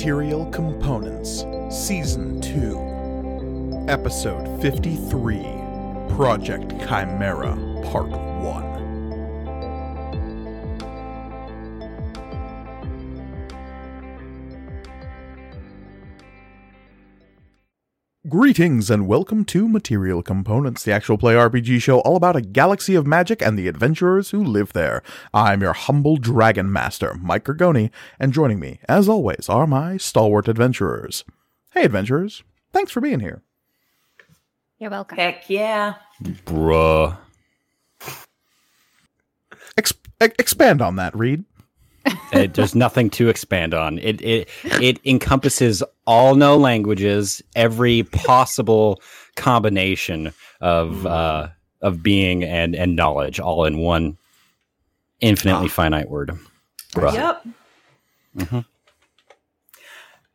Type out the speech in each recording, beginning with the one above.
Material Components, Season 2, Episode 53 Project Chimera, Part 1. Greetings and welcome to Material Components, the actual play RPG show all about a galaxy of magic and the adventurers who live there. I'm your humble dragon master, Mike Gergoni, and joining me, as always, are my stalwart adventurers. Hey, adventurers, thanks for being here. You're welcome. Heck yeah. Bruh. Ex- expand on that, Reed. Uh, there's nothing to expand on. It it it encompasses all know languages, every possible combination of uh, of being and and knowledge, all in one infinitely finite word. Bruh. Yep. Mhm.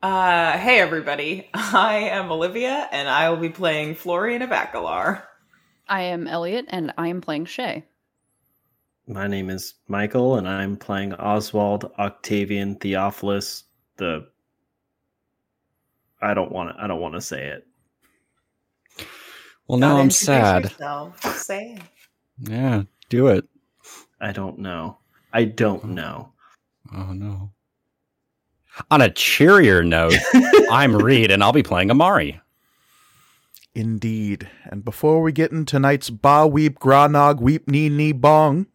Uh, hey everybody, I am Olivia, and I will be playing Florian of Akalar. I am Elliot, and I am playing Shay. My name is Michael, and I'm playing Oswald Octavian Theophilus. The I don't want to. I don't want to say it. Well, now I'm sad. yourself. Say it. Yeah, do it. I don't know. I don't know. Oh no. On a cheerier note, I'm Reed, and I'll be playing Amari. Indeed. And before we get into tonight's Ba Weep Granog Weep Ni Ni Bong,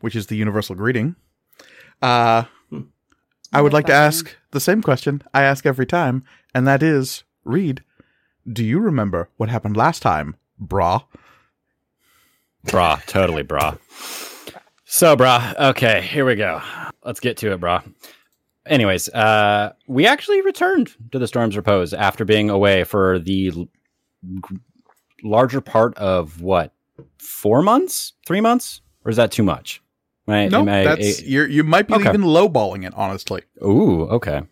which is the universal greeting, uh, I would like to ask the same question I ask every time, and that is, Reed, do you remember what happened last time, brah? Brah, totally brah. So, brah, okay, here we go. Let's get to it, brah. Anyways, uh, we actually returned to the Storm's Repose after being away for the l- larger part of what, four months, three months, or is that too much? I- No, I- that's you're, you might be Okay. even lowballing it, honestly. Ooh, okay.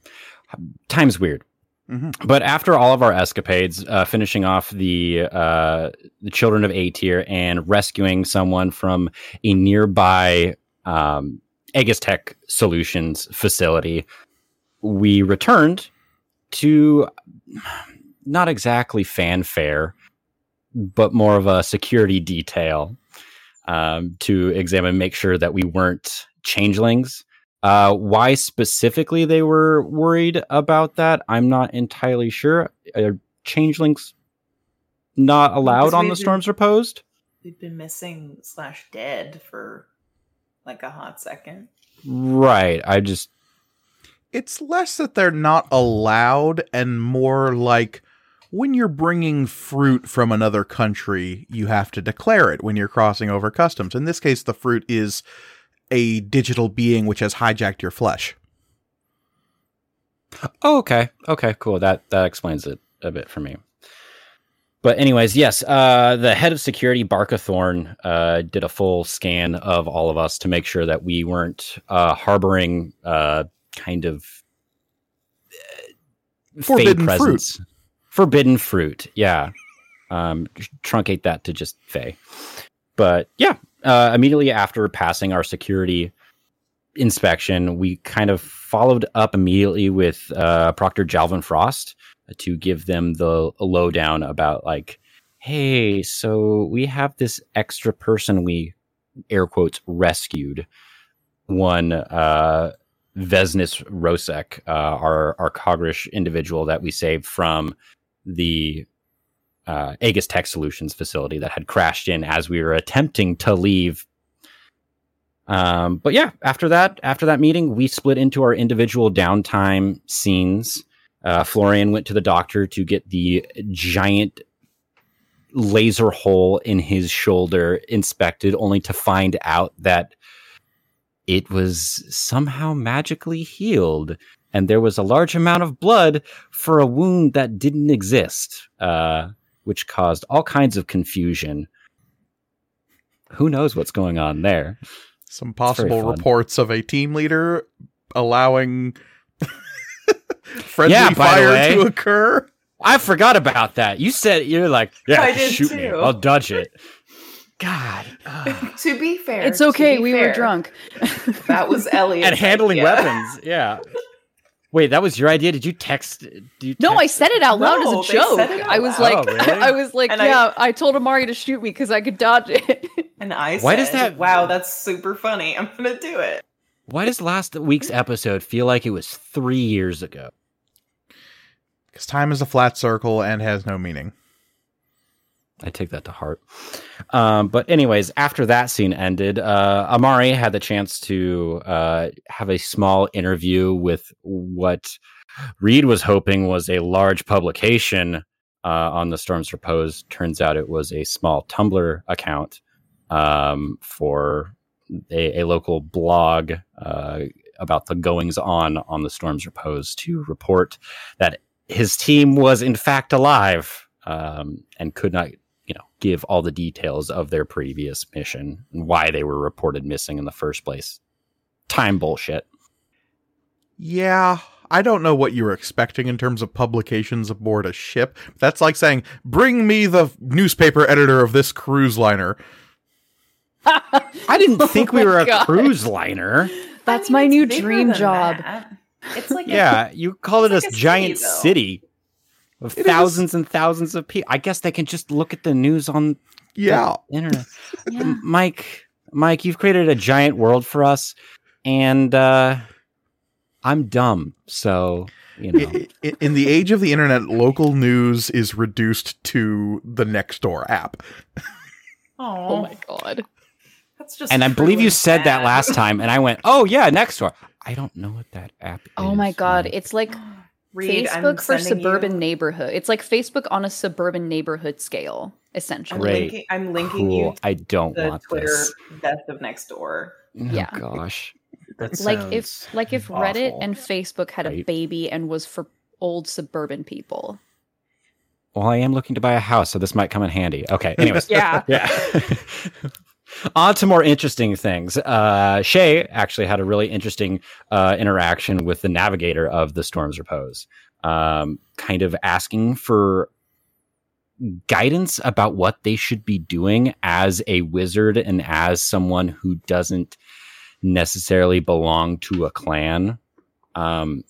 Time's weird. Mhm. But after all of our escapades, uh, finishing off the uh, the children of A tier and rescuing someone from a nearby um, Aegis Tech Solutions facility, we returned to not exactly fanfare, but more of a security detail um, to examine, make sure that we weren't changelings. Uh, why specifically they were worried about that, I'm not entirely sure. Are changelings not allowed on the been- storms reposed? We've been missing slash dead for like a hot second. Right. I just It's less that they're not allowed and more like when you're bringing fruit from another country, you have to declare it when you're crossing over customs. In this case, the fruit is a digital being which has hijacked your flesh. Oh, okay. Okay, cool. That that explains it a bit for me. But anyways, yes, uh, the head of security, Barca Thorn, uh, did a full scan of all of us to make sure that we weren't uh, harboring uh, kind of uh, Forbidden fruit. Forbidden fruit, yeah. Um, truncate that to just fey. But yeah, uh, immediately after passing our security inspection, we kind of followed up immediately with uh, Proctor Jalvin Frost to give them the lowdown about like, hey, so we have this extra person we air quotes rescued. One uh, Vesnis Rosek, uh, our our Cogrish individual that we saved from the uh, Aegis Tech Solutions facility that had crashed in as we were attempting to leave um, but yeah, after that, after that meeting, we split into our individual downtime scenes. Uh, Florian went to the doctor to get the giant laser hole in his shoulder inspected, only to find out that it was somehow magically healed. And there was a large amount of blood for a wound that didn't exist, uh, which caused all kinds of confusion. Who knows what's going on there? Some possible reports of a team leader allowing friendly Yeah, fire way. to occur. I forgot about that. You said you're like, yeah, I did shoot me. too. I'll dodge it. God. ugh. to be fair, It's okay. be We were drunk. That was Elliot. and handling weapons. Yeah. Wait, that was your idea? Did you text? Did you No, I said it out loud No, as a joke. said it out I was like, Oh, really? I was like, And I- yeah. I, told Amari to shoot me because I could dodge it. And I Why said, does that- wow, that's super funny. I'm going to do it. Why does last week's episode feel like it was three years ago? Because time is a flat circle and has no meaning. I take that to heart. Um, but anyways, after that scene ended, uh, Amari had the chance to uh, have a small interview with what Reed was hoping was a large publication uh, on the Storms Repose. Turns out it was a small Tumblr account um, for a, a local blog uh, about the goings on on the Storms Repose to report that his team was in fact alive um, and could not you know give all the details of their previous mission and why they were reported missing in the first place time bullshit Yeah, I don't know what you were expecting in terms of publications aboard a ship. That's like saying, bring me the newspaper editor of this cruise liner. i didn't think we Oh were my a cruise liner That's I mean, my new dream job. that. It's like a- yeah you call it It's a like a giant city, though. city of It thousands and thousands of people i guess they can just look at the news on Yeah. the internet yeah. Mike mike you've created a giant world for us and uh i'm dumb so you know I- I- In the age of the internet, local news is reduced to the Nextdoor app. Aw, Oh my god. That's just and I believe you and said that last time, and I went, "Oh yeah, next door." I don't know what that app. Is. Oh my is. god. It's like Reed, I'm Facebook for suburban you- neighborhood. It's like Facebook on a suburban neighborhood scale, I'm essentially. Great. linking, I'm linking cool. you I don't the want Twitter this. death of next door. Oh Yeah. gosh. That Like if like if Reddit and Facebook had a baby and was for old suburban people. Well, I am looking to buy a house, so this might come in handy. Okay. Anyways. Yeah. yeah. On to more interesting things. Uh, Shay actually had a really interesting uh, interaction with the navigator of the Storm's Repose, um, kind of asking for guidance about what they should be doing as a wizard and as someone who doesn't necessarily belong to a clan. Um,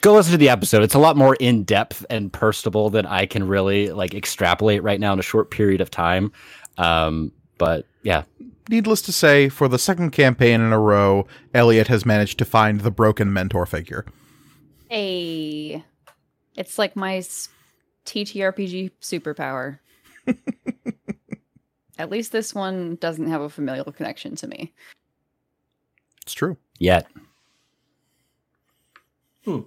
go listen to the episode. It's a lot more in depth and personable than I can really like extrapolate right now in a short period of time. Um, but yeah, Needless to say, for the second campaign in a row, Elliot has managed to find the broken mentor figure. Hey. It's like my TTRPG superpower. At least this one doesn't have a familial connection to me. It's true. yet Hmm.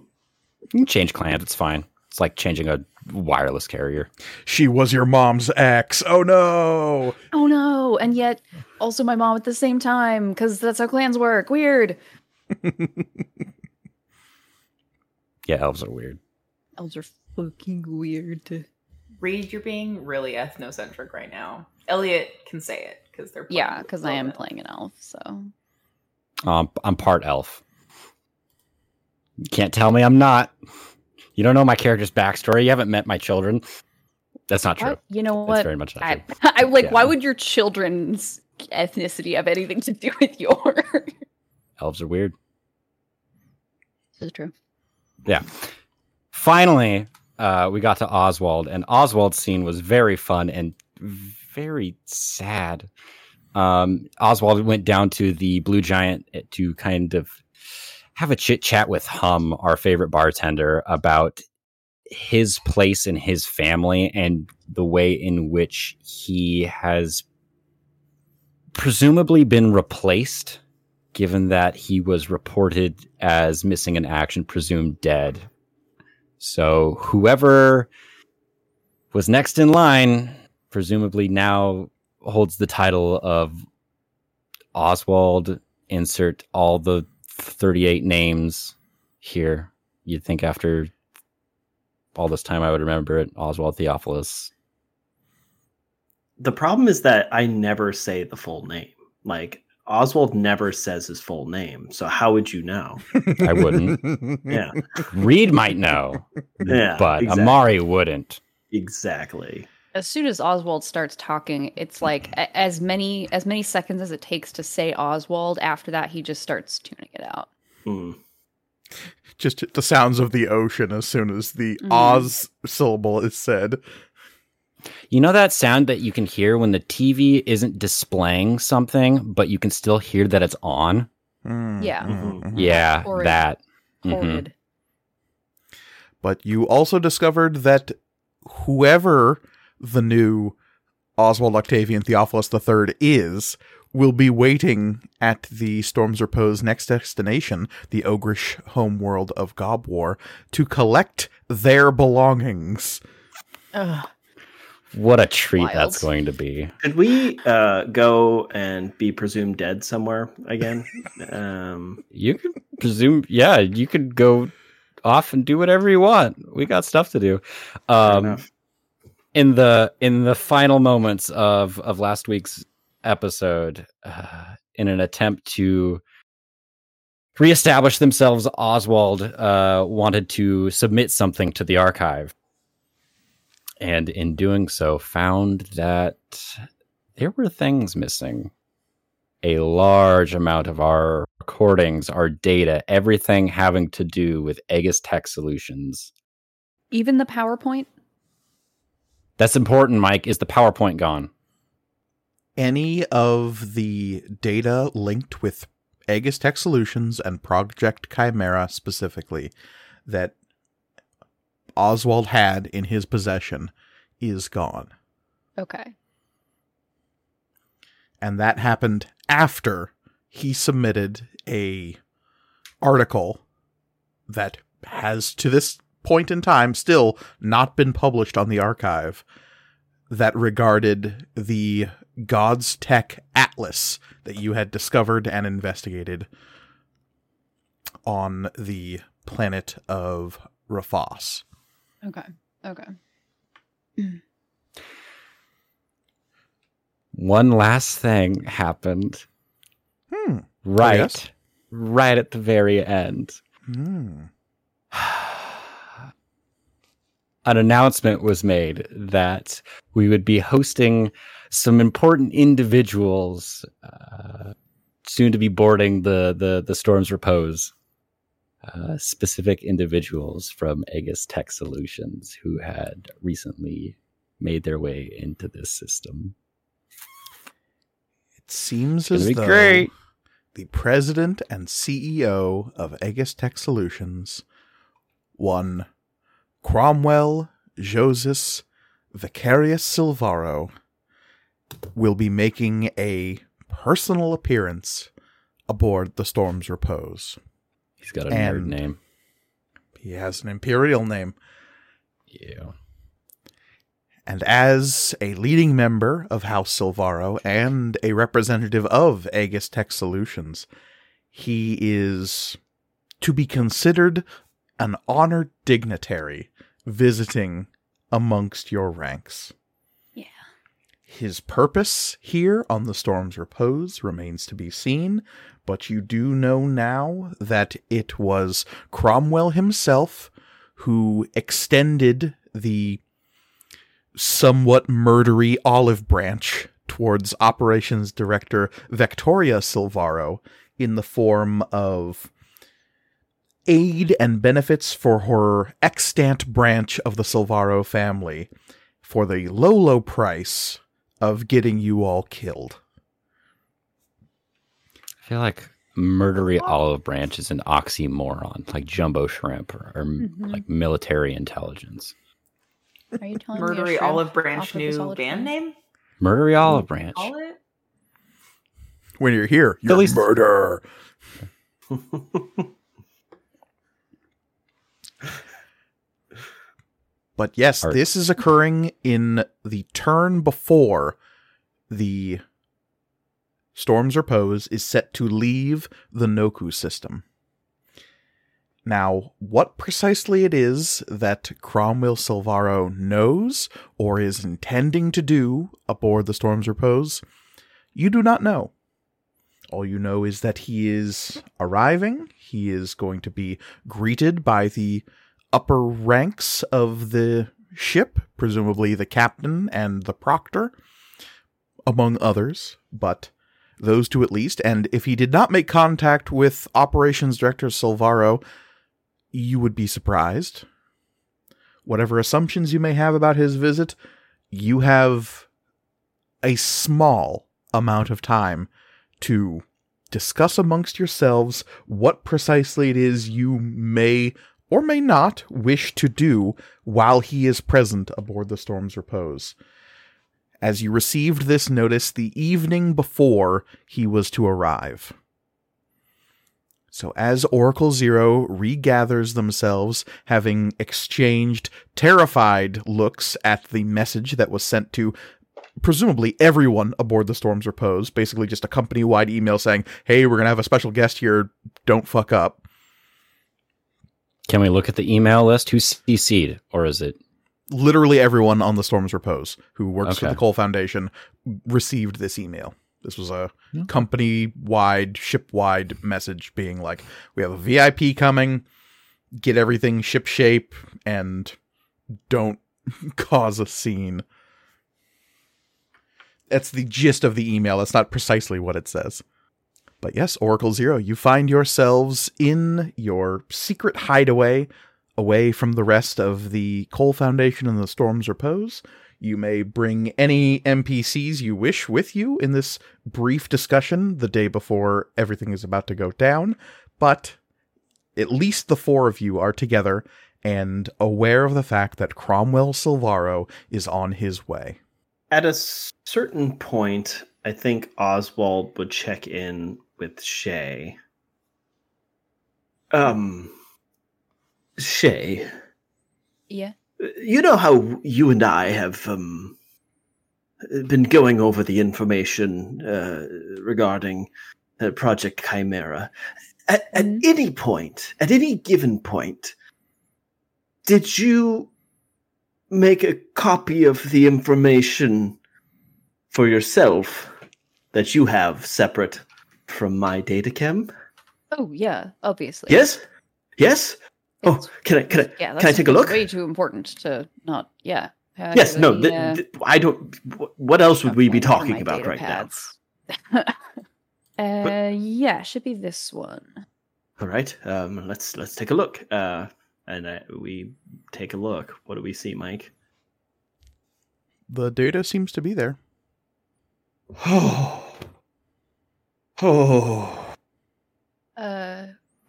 you can change clans. It's fine. It's like changing a wireless carrier. She was your mom's ex. Oh no. Oh no! And yet, also my mom at the same time, because that's how clans work. Weird. Yeah, elves are weird. Elves are fucking weird. Reed, you're being really ethnocentric right now. Elliot can say it because they're playing Yeah, because I am Logan. playing an elf, so Um, I'm part elf. You can't tell me I'm not. You don't know my character's backstory. You haven't met my children. That's not true. Why- you know what? That's what? very much not I, true. I like. Why would your children's ethnicity have anything to do with yours? Elves are weird. This is true. Yeah. Finally, uh, we got to Oswald, and Oswald's scene was very fun and very sad. Um, Oswald went down to the Blue Giant to kind of have a chit chat with Hum, our favorite bartender, about his place in his family and the way in which he has presumably been replaced given that he was reported as missing in action, presumed dead. So whoever was next in line, presumably now holds the title of Oswald. Insert all the 38 names here. You'd think after all this time I would remember it. Oswald Theophilus. The problem is that I never say the full name. Like Oswald never says his full name. So how would you know? I wouldn't. Yeah, Reed might know, Yeah, but exactly. Amari wouldn't. exactly. As soon as Oswald starts talking, it's like as many as many seconds as it takes to say Oswald. After that, he just starts tuning it out. Hmm. Just the sounds of the ocean as soon as the Mhm. Oz syllable is said. You know that sound that you can hear when the TV isn't displaying something, but you can still hear that it's on? Mm, Yeah. mhm, mhm. Yeah, Horrid. that. Mhm. But you also discovered that whoever the new Oswald Octavian Theophilus III is will be waiting at the Storm's Repose next destination, the ogrish homeworld of Gobwar, to collect their belongings. Ugh. What a treat Wild. that's going to be. Could we uh, go and be presumed dead somewhere again? um, You could presume, yeah, you could go off and do whatever you want. We got stuff to do. fair Um, enough. In the in the final moments of of last week's episode, uh, in an attempt to reestablish themselves, Oswald uh, wanted to submit something to the archive, and in doing so, found that there were things missing. A large amount of our recordings, our data, everything having to do with Aegis Tech Solutions. Even the PowerPoint? That's important, Mike. Is the PowerPoint gone? Any of the data linked with Aegis Tech Solutions and Project Chimera specifically that Oswald had in his possession is gone. Okay. and that happened after he submitted a article that has to this point in time still not been published on the archive that regarded the God's Tech Atlas that you had discovered and investigated on the planet of Rafos. Okay. Okay. One last thing happened. Hmm. Right. yes? Right at the very end. Hmm. An announcement was made that we would be hosting some important individuals uh, soon to be boarding the the the Storm's Repose. Uh, specific individuals from Aegis Tech Solutions who had recently made their way into this system. It seems as though great. the president and CEO of Aegis Tech Solutions, one Cromwell Joses Vicarius Silvaro, will be making a personal appearance aboard the Storm's Repose. He's got a nerd name. He has an imperial name, Yeah. and as a leading member of House Silvaro and a representative of Aegis Tech Solutions, he is to be considered an honored dignitary visiting amongst your ranks. Yeah. His purpose here on the Storm's Repose remains to be seen, but you do know now that it was Cromwell himself who extended the somewhat murdery olive branch towards operations director Victoria Silvaro in the form of aid and benefits for her extant branch of the Silvaro family for the low, low price of getting you all killed. I feel like murdery olive branch is an oxymoron, like jumbo shrimp or, or Mhm. like military intelligence. Are you telling me a Murdery shrimp Olive Branch new band fry? name? Murdery olive branch. Call it? When you're here, you're least- murder. But yes, Art. this is occurring in the turn before the Storm's Repose is set to leave the Noku system. Now, what precisely it is that Cromwell Silvaro knows or is intending to do aboard the Storm's Repose, you do not know. All you know is that he is arriving. He is going to be greeted by the upper ranks of the ship, presumably the captain and the proctor, among others, but those two at least. And if he did not make contact with Operations Director Silvaro you would be surprised. Whatever assumptions you may have about his visit, you have a small amount of time to discuss amongst yourselves what precisely it is you may or may not wish to do while he is present aboard the Storm's Repose. As you received this notice the evening before he was to arrive. So, as Oracle Zero regathers themselves, having exchanged terrified looks at the message that was sent to presumably everyone aboard the Storm's Repose, basically just a company wide email saying, hey, we're going to have a special guest here, don't fuck up. Can we look at the email list? Who's CC'd, or is it? Literally everyone on the Storm's Repose who works for the Cole Foundation received this email. This was a hmm. Yeah. company wide, ship wide message being like, we have a VIP coming, get everything ship shape, and don't cause a scene. That's the gist of the email. That's not precisely what it says. But yes, Oracle Zero, you find yourselves in your secret hideaway away from the rest of the Cole Foundation and the Storm's Repose. You may bring any NPCs you wish with you in this brief discussion the day before everything is about to go down, but at least the four of you are together and aware of the fact that Cromwell Silvaro is on his way. At a certain point, I think Oswald would check in with Shay. Um, Shay, Yeah. you know how you and I have um been going over the information uh, regarding uh, Project Chimera. At, at Mhm. any point, at any given point, did you make a copy of the information for yourself that you have separate from my data datachem? Oh yeah, obviously. Yes, yes. Oh, can I can I yeah, that's can I take a look? Way too important to not. Yeah. How Yes, no, we, th- uh, th- I don't. What else would we be okay, where are talking about right pads? uh, yeah, should be this one. All right, um, let's let's take a look. Uh, and uh, we take a look. What do we see, Mike? The data seems to be there. Oh, oh, Uh,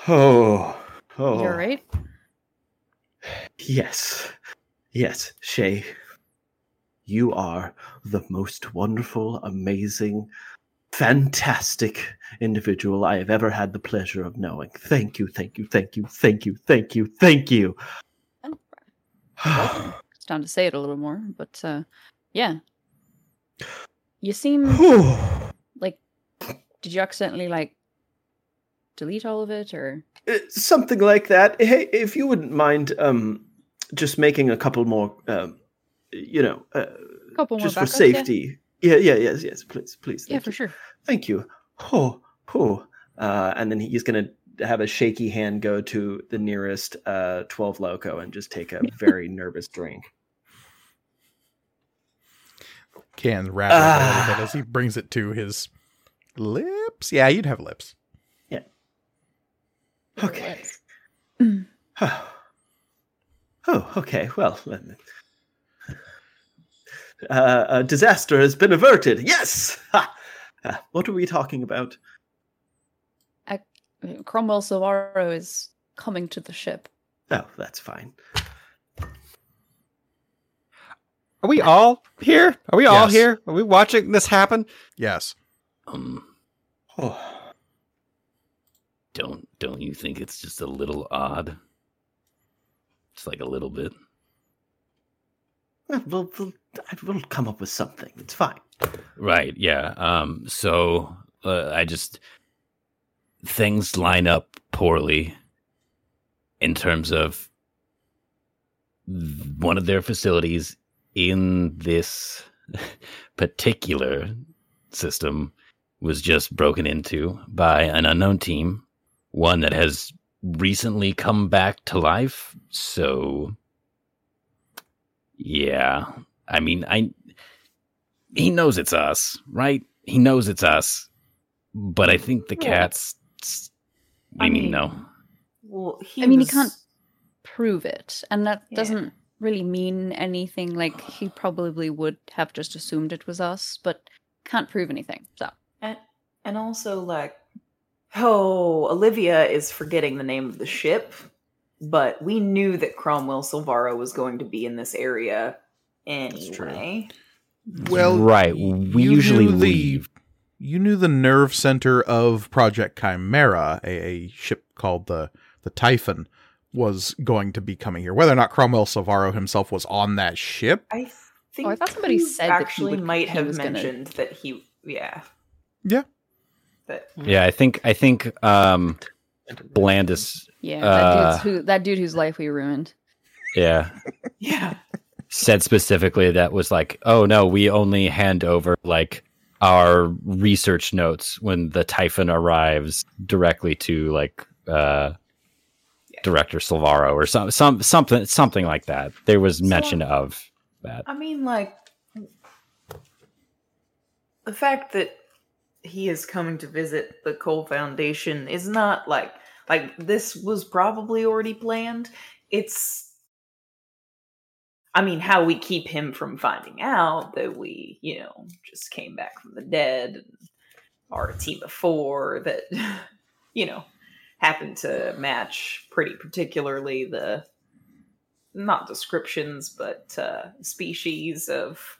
oh, oh. you're right. Yes, yes, Shay. You are the most wonderful, amazing, fantastic individual I have ever had the pleasure of knowing. Thank you, thank you, thank you, thank you, thank you, thank you. It's time to say it a little more, but uh, yeah. You seem. Did you accidentally like delete all of it, or Uh, Something like that. Hey, if you wouldn't mind, um, just making a couple more, um, you know, uh, couple more just for backups? Yeah? safety. Yeah, yeah, yes, yes, please, please. Yeah, for you. sure. Thank you. Oh, oh. Uh, and then he's going to have a shaky hand go to the nearest uh, 12 Loco and just take a very nervous drink. Can rattle a little Ah. bit as he brings it to his lips. Yeah, you'd have lips. Yeah. Okay. Mm. oh, okay. Well, let me- uh, a disaster has been averted. Yes. Ha! Uh, what are we talking about? Uh, Cromwell Silvaro is coming to the ship. Oh, that's fine. Are we all here? Are we all Yes. here? Are we watching this happen? Yes. Um, Oh, don't don't you think it's just a little odd? Just like a little bit. well, we'll, we'll, we'll come up with something. It's fine. Right. Yeah. Um. So uh, I just things line up poorly in terms of one of their facilities in this particular system was just broken into by an unknown team, one that has recently come back to life. So, yeah, I mean, I he knows it's us, right? He knows it's us, but I think the Yeah. cats. I I mean, mean, no. Well, he I mean, he can't prove it, and that Yeah. doesn't really mean anything. Like he probably would have just assumed it was us, but can't prove anything. So And and also like oh, Olivia is forgetting the name of the ship, but we knew that Cromwell Silvaro was going to be in this area true. anyway. Well, right. We you usually knew the- leave. You knew the nerve center of Project Chimera, a, a ship called the the Typhon, was going to be coming here. Whether or not Cromwell Silvaro himself was on that ship, I think Oh, I thought somebody you said that he actually would- might he have was gonna- mentioned that he yeah. Yeah. That Yeah, I think I think um Blandis yeah, Uh, that dude's who that dude whose life we ruined. yeah yeah. said specifically that was like, "Oh no, we only hand over like our research notes when the Typhon arrives directly to like uh Yeah. Director Silvaro or some some something something like that." There was So- mention of that. I mean, like the fact that he is coming to visit the Cole Foundation is not like like this was probably already planned. It's I mean, how we keep him from finding out that we, you know, just came back from the dead and are a team of four that, you know, happened to match pretty particularly the not descriptions, but uh, species of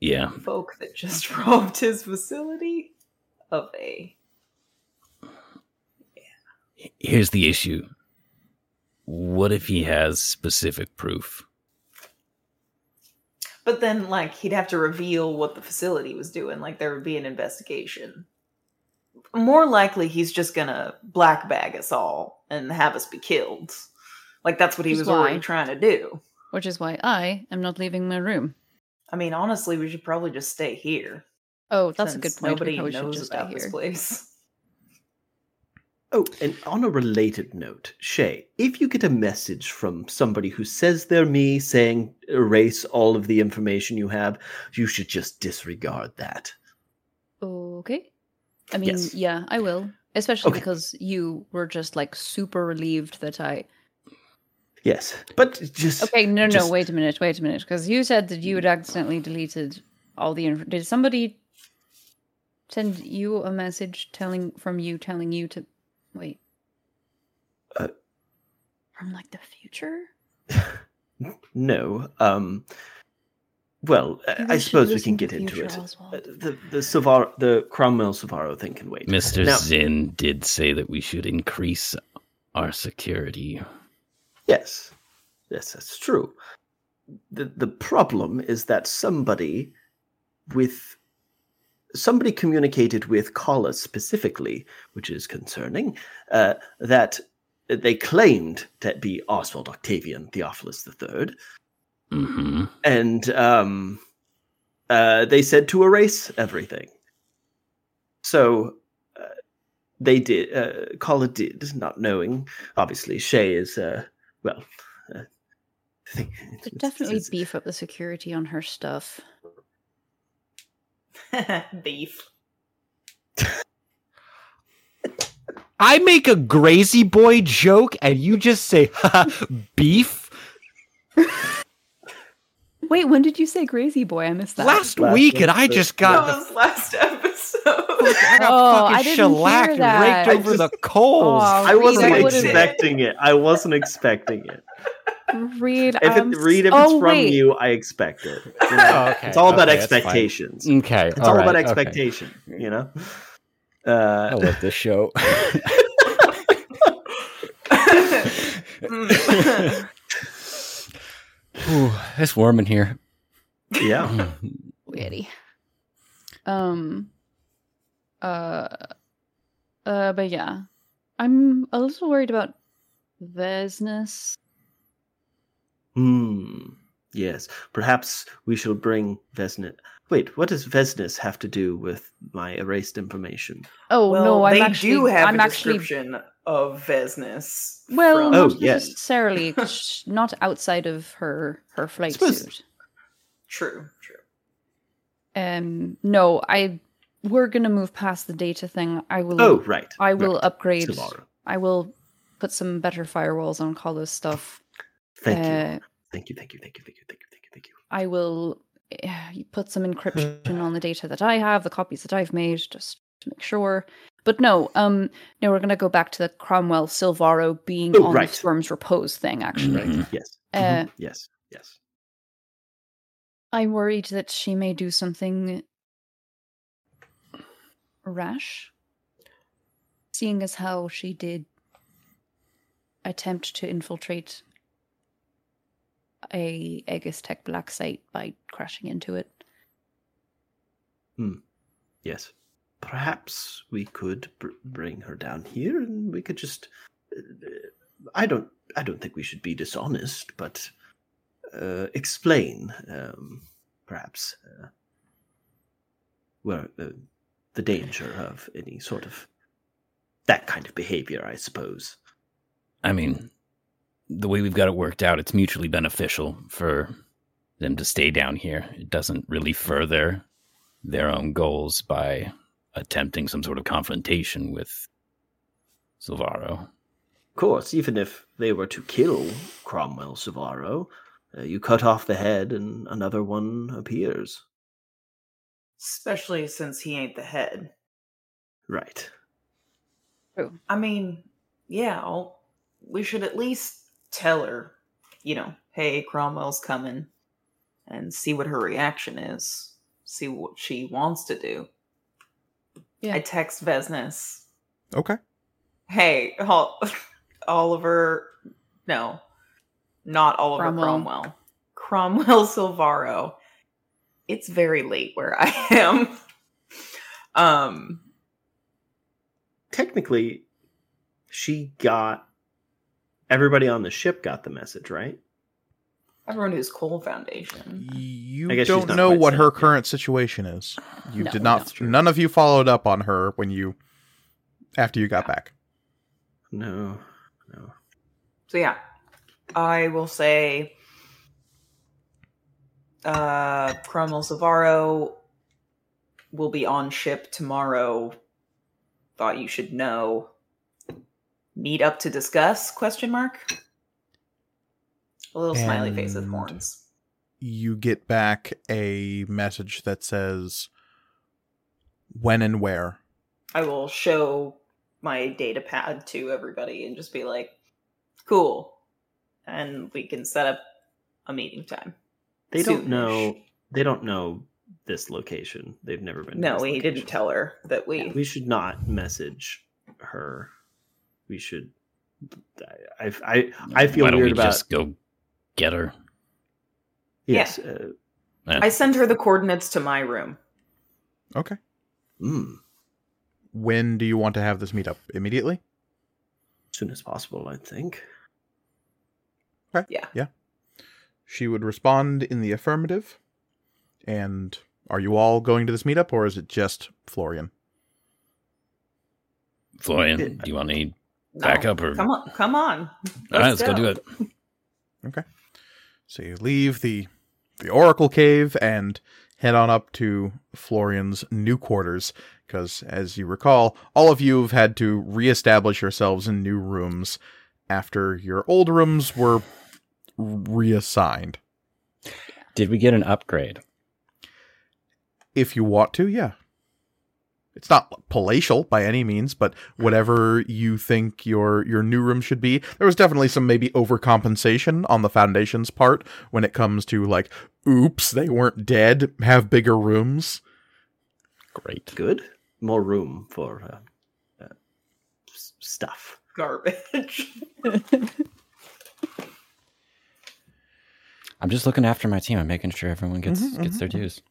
Yeah. folk that just robbed his facility of a. Here's the issue. What if he has specific proof? But then, like, he'd have to reveal what the facility was doing. Like, there would be an investigation. More likely, he's just gonna black bag us all and have us be killed. Like, that's what he Which was is already trying to do. Which is why I am not leaving my room. I mean, honestly, we should probably just stay here. Oh, that's a good point. Nobody we knows just about this place. Oh, and on a related note, Shay, if you get a message from somebody who says they're me saying erase all of the information you have, you should just disregard that. Okay. I mean, Yes. yeah, I will. Especially Okay. because you were just like super relieved that I. Yes, but just Okay, no, no, just- wait a minute, wait a minute, because you said that you had accidentally deleted all the info. Did somebody send you a message telling from you telling you to wait? Uh, from like the future? no. Um, well, I- Maybe I suppose we can get into it. Oswald. Uh, The the Savar, the Cromwell Silvaro thing can wait. Mr. Now- Zinn did say that we should increase our security. Yes, yes, that's true. the The problem is that somebody with somebody communicated with Collis specifically, which is concerning. Uh, that they claimed to be Oswald Octavian Theophilus III, hmm and um, uh, they said to erase everything. So uh, they did. Uh, did, not knowing. Obviously, Shay is uh, well. Uh, I think it's- it's- definitely it's- beef up the security on her stuff. Beef. I make a Grazy Boy joke and you just say "Ha, beef. Wait, when did you say crazy boy? I missed that. Last Last week, and I episode. just That got the was last episode. I got Oh, I fucking didn't hear shellacked that. raked I over just- the coals. Oh, I wasn't Reed, expecting it. I wasn't expecting it. Read. If it, s- read if oh, it's from wait. you, I expect it. You know? Oh, okay, It's all about okay, that's fine. expectations. Okay. It's all, about right, okay. expectation. You know. I Uh, love this show. Ooh, it's warm in here. yeah. Witty. Um. Uh. Uh. But yeah, I'm a little worried about Vesnus. Hmm. Yes. Perhaps we shall bring Vesnus. Wait, what does Vesnus have to do with my erased information? Oh well, no, I'm they actually. do have I'm a actually. description of Vesnus. Well, from- Oh, not yes. necessarily. 'cause sh- not outside of her her flight Suppose- suit. true, true. Um. No, I. We're gonna move past the data thing. I will. Oh, right. I will right. upgrade. Tomorrow. I will put some better firewalls on all this stuff. Thank Uh, you. Thank you. Thank you. Thank you. Thank you. Thank you. Thank you. Thank you. I will eh, put some encryption on the data that I have, the copies that I've made, just to make sure. But no, um, no, we're gonna go back to the Cromwell Silvaro being Oh, on right. the Storm's repose thing. Actually, Mhm. Yes. Uh, Mhm. Yes. Yes. I'm worried that she may do something rash, seeing as how she did attempt to infiltrate a Aegis Tech black site by crashing into it. Yes. Perhaps we could br- bring her down here, and we could just. uh, I don't. I don't think we should be dishonest, but uh, explain, um, perhaps, uh, where uh, the danger of any sort of that kind of behavior. I suppose. I mean, the way we've got it worked out, it's mutually beneficial for them to stay down here. It doesn't really further their own goals by attempting some sort of confrontation with Silvaro. Of course, even if they were to kill Cromwell Silvaro, uh, you cut off the head and another one appears. Especially since he ain't the head. Right. True. I mean, yeah, I'll, we should at least tell her, you know, hey, Cromwell's coming, and see what her reaction is. See what she wants to do. Yeah. I text Vesnes, Okay. hey, Ol- Oliver, no, not Oliver Cromwell. Cromwell. Cromwell Silvaro. It's very late where I am. Um, technically she got everybody on the ship got the message right everyone who's Cole Foundation. You I guess don't know what her yet. current situation is. You No, did not. true. None of you followed up on her when you after you got back. no no So yeah, I will say uh Cromwell Silvaro will be on ship tomorrow. Thought you should know. Meet up to discuss? Question mark. A little smiley face with And- horns. You get back a message that says when and where. I will show my data pad to everybody and just be like, "Cool," and we can set up a meeting time. They don't know they don't know this location they've never been to No, this we location. didn't tell her that we. we should not message her we should i i i feel Why don't weird we about just go get her? yes uh, I send her the coordinates to my room. Okay. mm, When do you want to have this meetup? Immediately? as soon as possible i think Okay. Yeah. Yeah. She would respond in the affirmative. And are you all going to this meetup or is it just Florian? Florian, do you want any No, backup or? Come on, come on. All right, let's go do it. Okay. So you leave the the Oracle Cave and head on up to Florian's new quarters because as you recall, all of you have had to reestablish yourselves in new rooms after your old rooms were reassigned. Did we get an upgrade? If you want to, yeah. It's not palatial by any means, but whatever you think your your new room should be. There was definitely some maybe overcompensation on the foundation's part when it comes to like, oops, they weren't dead. Have bigger rooms. Great. good more room for uh, uh, stuff Garbage. I'm just looking after my team. I'm making sure everyone gets Mhm, gets mhm, their dues.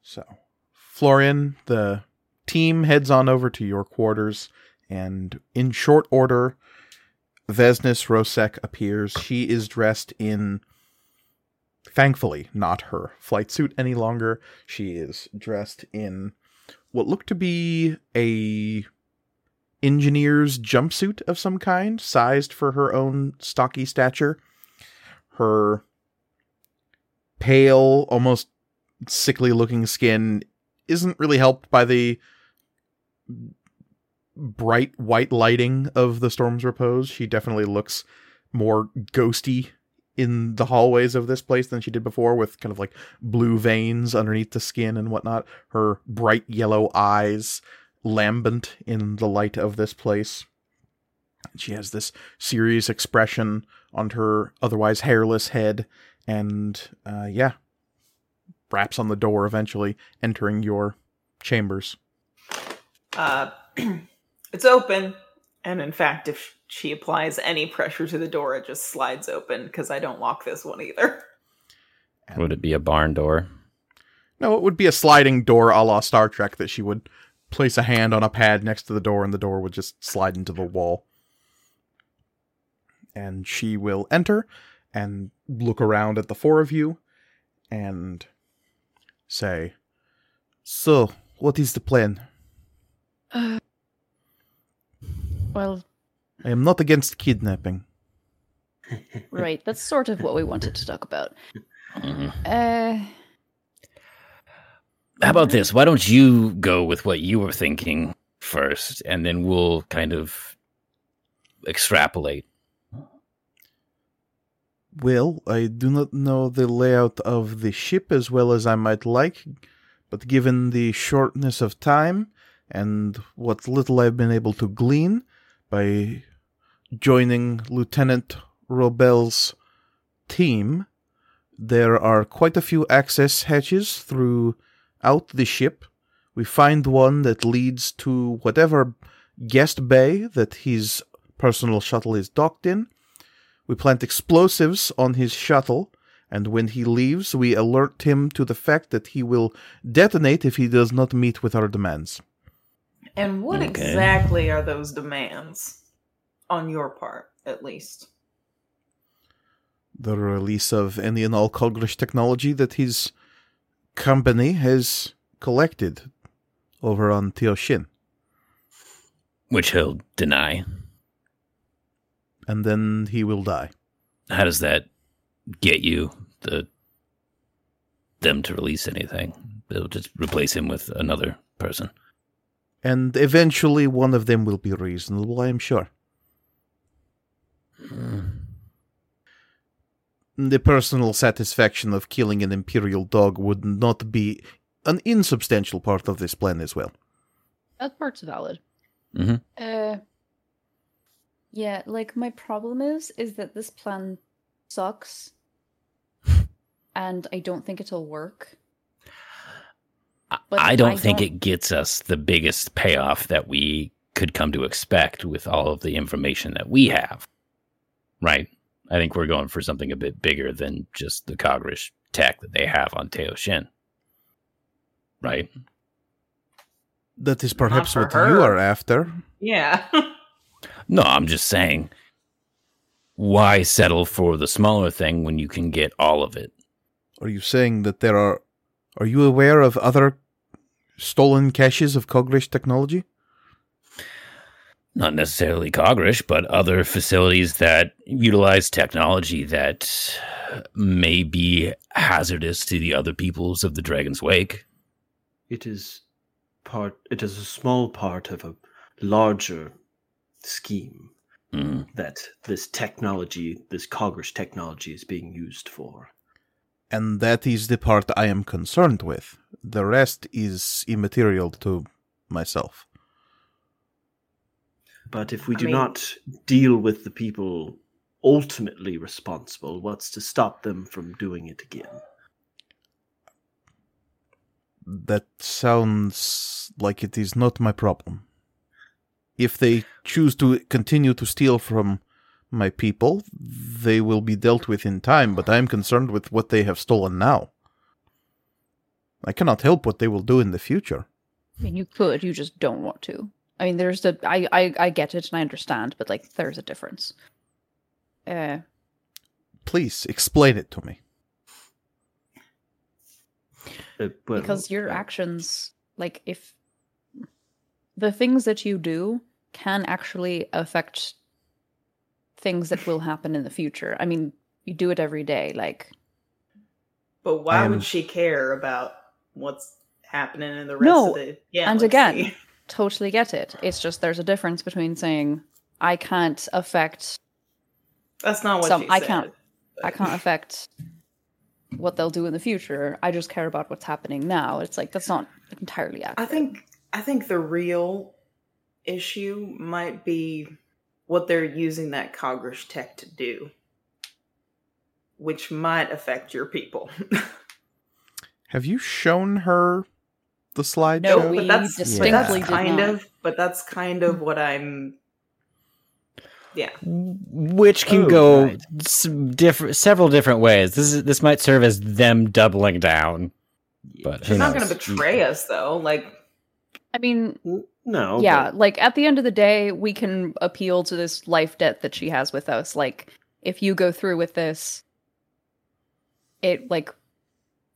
So, Florian, the team heads on over to your quarters, and in short order, Vesnis Rosek appears. She is dressed in, thankfully, not her flight suit any longer. She is dressed in what looked to be a engineer's jumpsuit of some kind, sized for her own stocky stature. Her pale, almost sickly looking skin isn't really helped by the bright white lighting of the storm's repose, she definitely looks more ghosty in the hallways of this place than she did before, with kind of like blue veins underneath the skin and whatnot. Her bright yellow eyes lambent in the light of this place. She has this serious expression on her otherwise hairless head, and uh, yeah, raps on the door eventually, entering your chambers. Uh, it's open, and in fact, if she applies any pressure to the door, it just slides open because I don't lock this one either. Would it be a barn door? No, it would be a sliding door a la Star Trek that she would place a hand on a pad next to the door and the door would just slide into the wall. And she will enter and look around at the four of you and say, So, what is the plan? Uh, well, I am not against kidnapping. right. That's sort of what we wanted to talk about. Mhm. Uh, How about this? Why don't you go with what you were thinking first, and then we'll kind of extrapolate. Well, I do not know the layout of the ship as well as I might like, but given the shortness of time and what little I've been able to glean by joining Lieutenant Robel's team, there are quite a few access hatches throughout the ship. We find one that leads to whatever guest bay that his personal shuttle is docked in. We plant explosives on his shuttle, and when he leaves, we alert him to the fact that he will detonate if he does not meet with our demands. And what Okay. exactly are those demands? On your part, at least. The release of any and all Kogrish technology that his company has collected over on Teoshin. Which he'll deny. And then he will die. How does that get you the them to release anything? They'll just replace him with another person. And eventually one of them will be reasonable, I am sure. The personal satisfaction of killing an Imperial dog would not be an insubstantial part of this plan as well. that part's valid. Mhm. Uh, yeah, like my problem is, is that this plan sucks, and I don't think it'll work. I- But I don't I think don't- it gets us the biggest payoff that we could come to expect with all of the information that we have. Right? I think we're going for something a bit bigger than just the Cogrish tech that they have on Teoshin. Right? That is perhaps what her. you are after. Yeah. No, I'm just saying why settle for the smaller thing when you can get all of it? Are you saying that there are. Are you aware of other stolen caches of Kogrish technology? Not necessarily Cogrish, but other facilities that utilize technology that may be hazardous to the other peoples of the Dragon's Wake. It is part. It is a small part of a larger scheme Mm. that this technology, this Cogrish technology, is being used for. And that is the part I am concerned with. The rest is immaterial to myself. But if we I do mean- not deal with the people ultimately responsible, what's to stop them from doing it again? That sounds like it is not my problem. If they choose to continue to steal from my people, they will be dealt with in time, but I am concerned with what they have stolen now. I cannot help what they will do in the future. I mean, you could, you just don't want to. I mean, there's the I I I get it and I understand, but like, there's a difference. Uh, Please explain it to me. Uh, because your uh, actions, like, if the things that you do can actually affect things that will happen in the future. I mean, you do it every day. Like, but why I am- would she care about what's happening in the rest No, of the Yeah. and again, totally get it. It's just there's a difference between saying I can't affect That's not what Some- she I said. can't- I can't affect what they'll do in the future. I just care about what's happening now. It's like that's not entirely accurate. I think I think the real issue might be what they're using that Cogrish tech to do, which might affect your people. Have you shown her the slideshow? No, we but that's, but distinctly that's did kind not. of but that's kind of what I'm yeah. which can Oh, go right. s- different, several different ways. This is this might serve as them doubling down, but She's not going to betray us though. Like I mean, N- No. yeah, but- like at the end of the day, we can appeal to this life debt that she has with us. Like, if you go through with this, it like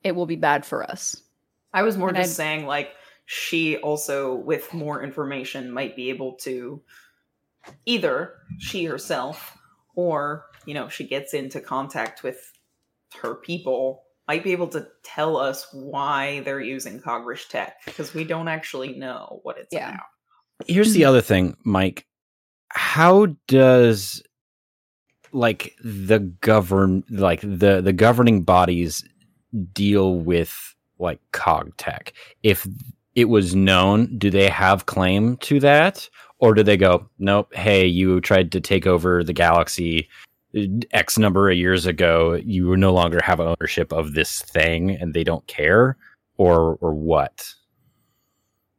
it will be bad for us. I was more And just I'd- saying like she also with more information might be able to either she herself or you know she gets into contact with her people might be able to tell us why they're using Cogrish tech because we don't actually know what it's Yeah. about. Here's the other thing, Mike. How does like the govern like the the governing bodies deal with like cog tech? If it was known, do they have claim to that? Or do they go, nope, hey, you tried to take over the galaxy X number of years ago, you no longer have ownership of this thing and they don't care? Or or what?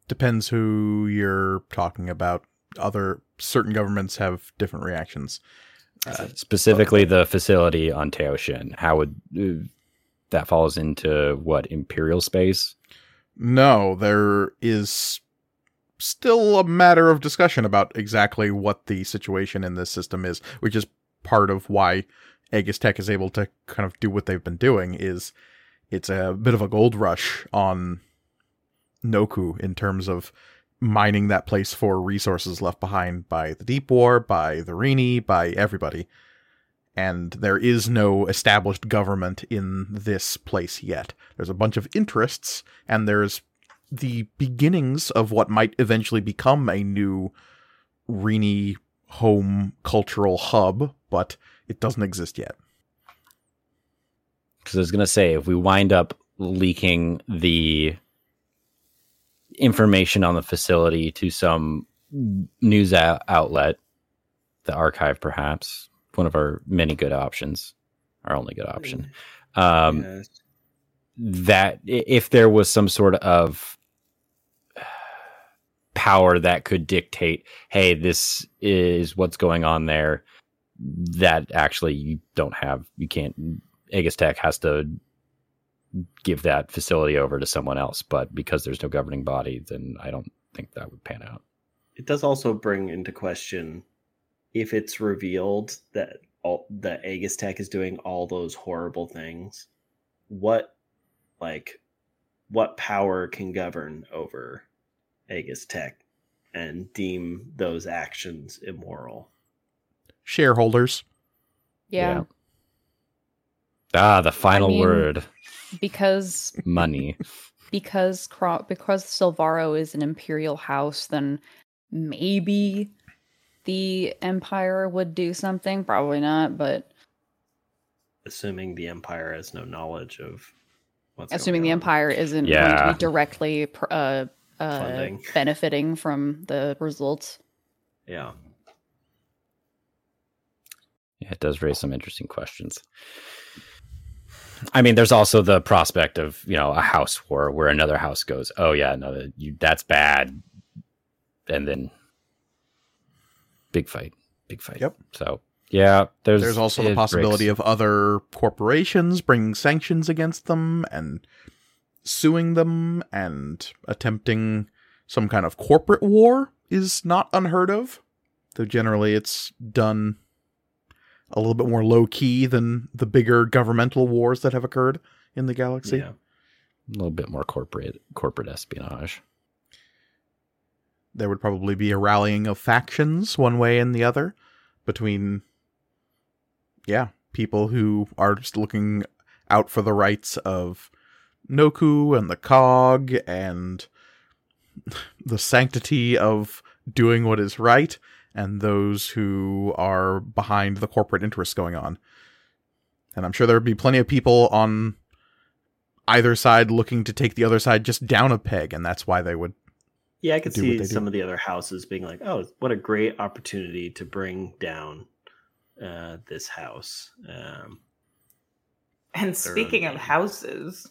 Depends who you're talking about. Other certain governments have different reactions. Uh, specifically the facility on Teoshin. How would uh, that falls into what imperial space? no, there is still a matter of discussion about exactly what the situation in this system is, which is part of why Aegis Tech is able to kind of do what they've been doing. Is it's a bit of a gold rush on Noku in terms of mining that place for resources left behind by the Deep War, by the Rini, by everybody. And there is no established government in this place yet. There's a bunch of interests, and there's the beginnings of what might eventually become a new Rini home cultural hub, but it doesn't exist yet. Because I was going to say, if we wind up leaking the information on the facility to some news ou- outlet, the archive, perhaps one of our many good options, our only good option. Um, Yes. that if there was some sort of power that could dictate, hey, this is what's going on there, that actually you don't have, you can't. Aegis Tech has to give that facility over to someone else, but because there's no governing body, then I don't think that would pan out. It does also bring into question if it's revealed that all that Aegis Tech is doing all those horrible things. What, like, what power can govern over Aegis Tech and deem those actions immoral? Shareholders. Yeah, Ah, the final mean- word because money. because Cro- because Silvaro is an imperial house, then maybe the empire would do something. Probably not, but Assuming the Empire has no knowledge of what's assuming the on. empire isn't going to Yeah. be directly uh, uh, Funding. benefiting from the results. Yeah. Yeah, it does raise some interesting questions. I mean, there's also the prospect of you know a house war where another house goes, "Oh yeah, no, you, that's bad," and then big fight, big fight. Yep. So yeah, there's There's also the possibility breaks- of other corporations bringing sanctions against them and suing them and attempting some kind of corporate war is not unheard of. Though generally it's done a little bit more low key than the bigger governmental wars that have occurred in the galaxy. Yeah. a little bit more corporate corporate espionage. There would probably be a rallying of factions one way and the other between yeah, people who are just looking out for the rights of Noku and the Cog and the sanctity of doing what is right and those who are behind the corporate interests going on. And I'm sure there would be plenty of people on either side looking to take the other side just down a peg, and that's why they would. Yeah, I could see they do. some of the other houses being like, "Oh, what a great opportunity to bring down uh, this house." Um, And speaking of houses,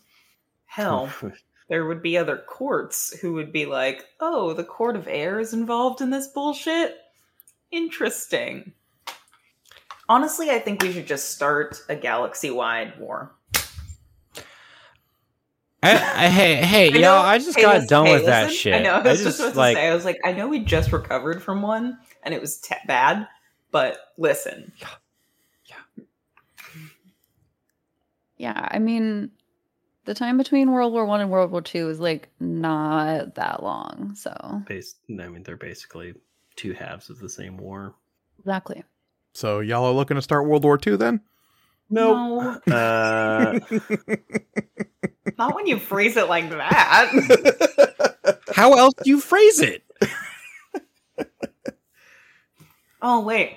hell, there would be other courts who would be like, "Oh, the Court of Air is involved in this bullshit. Interesting." Honestly, I think we should just start a galaxy-wide war. I, I, hey, hey, I yo, know- I just hey, got listen- done hey, with that shit. I know. I was just, just about like, to say. I was like, I know we just recovered from one, and it was te- bad. But listen, Yeah. Yeah, I mean, the time between World War One and World War Two is like not that long. So bas- I mean, they're basically two halves of the same war. exactly. So y'all are looking to start World War II then? no, Uh, not when you phrase it like that. how else do you phrase it? oh wait,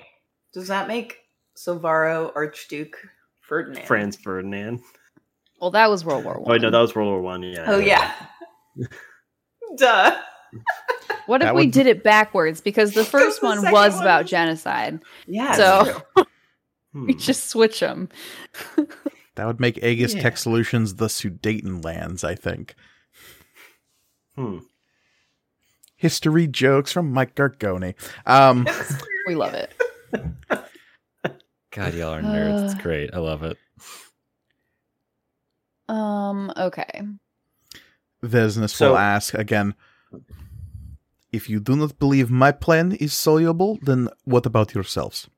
does that make Silvaro Archduke Ferdinand? Franz Ferdinand. Well, that was World War One. Oh no, that was World War One. Yeah. Oh yeah. Duh. what if we would- did it backwards? Because the first the one second was one about genocide. Yeah. So- We Hmm. just switch them. That would make Aegis Yeah. Tech Solutions the Sudeten lands, I think. Hmm. History jokes from Mike Gargoni. Um, we love it. God, y'all are nerds. It's great. I love it. Um. Okay. Vesnus So- will ask again If you do not believe my plan is soluble, then what about yourselves?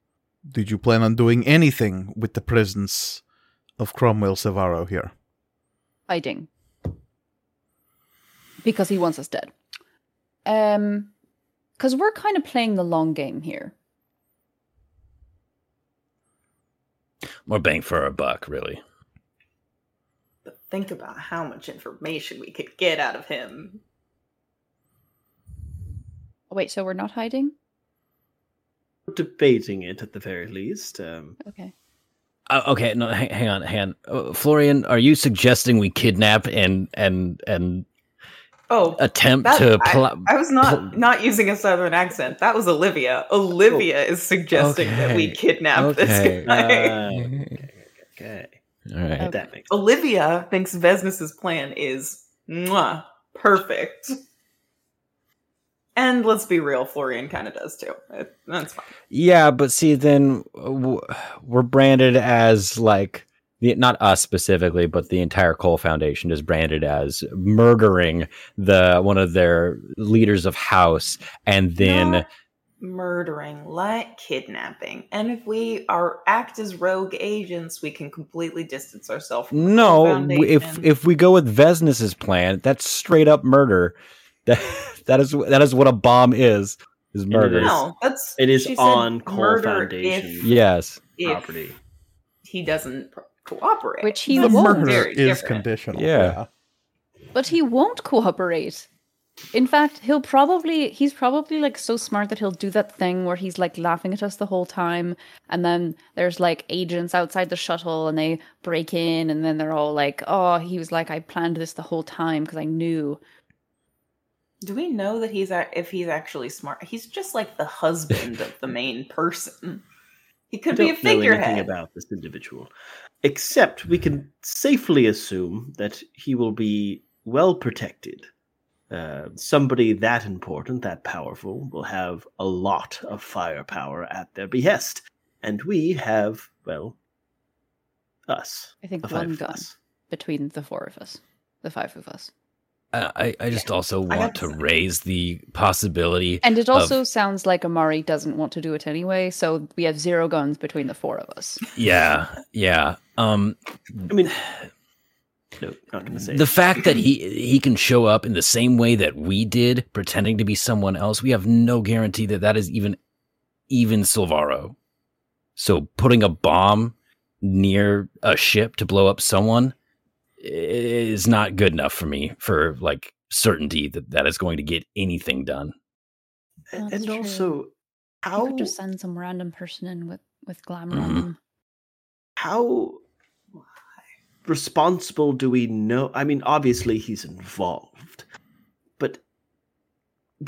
Did you plan on doing anything with the presence of Cromwell Silvaro here? Fighting. Because he wants us dead. Um. Because we're kind of playing the long game here. More bang for our buck, really. But think about how much information we could get out of him. Oh, wait. So we're not hiding? Debating it at the very least. Um, Okay. Uh, okay, no, hang, hang on, hang on. Uh, Florian, are you suggesting we kidnap and and and Oh, attempt that, to I, pl- I was not pl- not using a southern accent. That was Olivia. Olivia is suggesting that we kidnap Okay. this guy. uh, okay, okay, All right. Okay. that makes Olivia thinks Vesnus's plan is mwah, perfect. And let's be real, Florian kind of does too. It- that's fine. Yeah, but see, then uh, we're branded as like the, not us specifically, but the entire Cole Foundation is branded as murdering the one of their leaders of house, and then Not murdering, like kidnapping. And if we are act as rogue agents, we can completely distance ourselves from no, Foundation. if if we go with Vesnus's plan, that's straight up murder. That that is that is what a bomb is is murder. is. no, that's It is on Cole murder Foundation. If, Yes. if property. he doesn't cooperate, Which he the won't. murder Very is different. conditional. Yeah. But he won't cooperate. In fact, he'll probably he's probably like so smart that he'll do that thing where he's like laughing at us the whole time and then there's like agents outside the shuttle and they break in and then they're all like, "Oh, he was like I planned this the whole time because I knew." Do we know that he's a- if he's actually smart? He's just like the husband of the main person. He could be a don't know anything figurehead. about this individual, except we can safely assume that he will be well protected. Uh, somebody that important, that powerful, will have a lot of firepower at their behest, and we have, well, us. I think one gun us. between the four of us. The five of us. Uh, I I just also want to some- raise the possibility. And it of- also sounds like Amari doesn't want to do it anyway, so we have zero guns between the four of us. Yeah, yeah. Um, I mean, no, not going to say the fact that he he can show up in the same way that we did, pretending to be someone else, we have no guarantee that that is even even Silvaro. So putting a bomb near a ship to blow up someone is not good enough for me for like certainty that that is going to get anything done. That's and true. also, You how could just send some random person in with with glamour Mhm. on them. how responsible do we know? I mean, obviously he's involved, but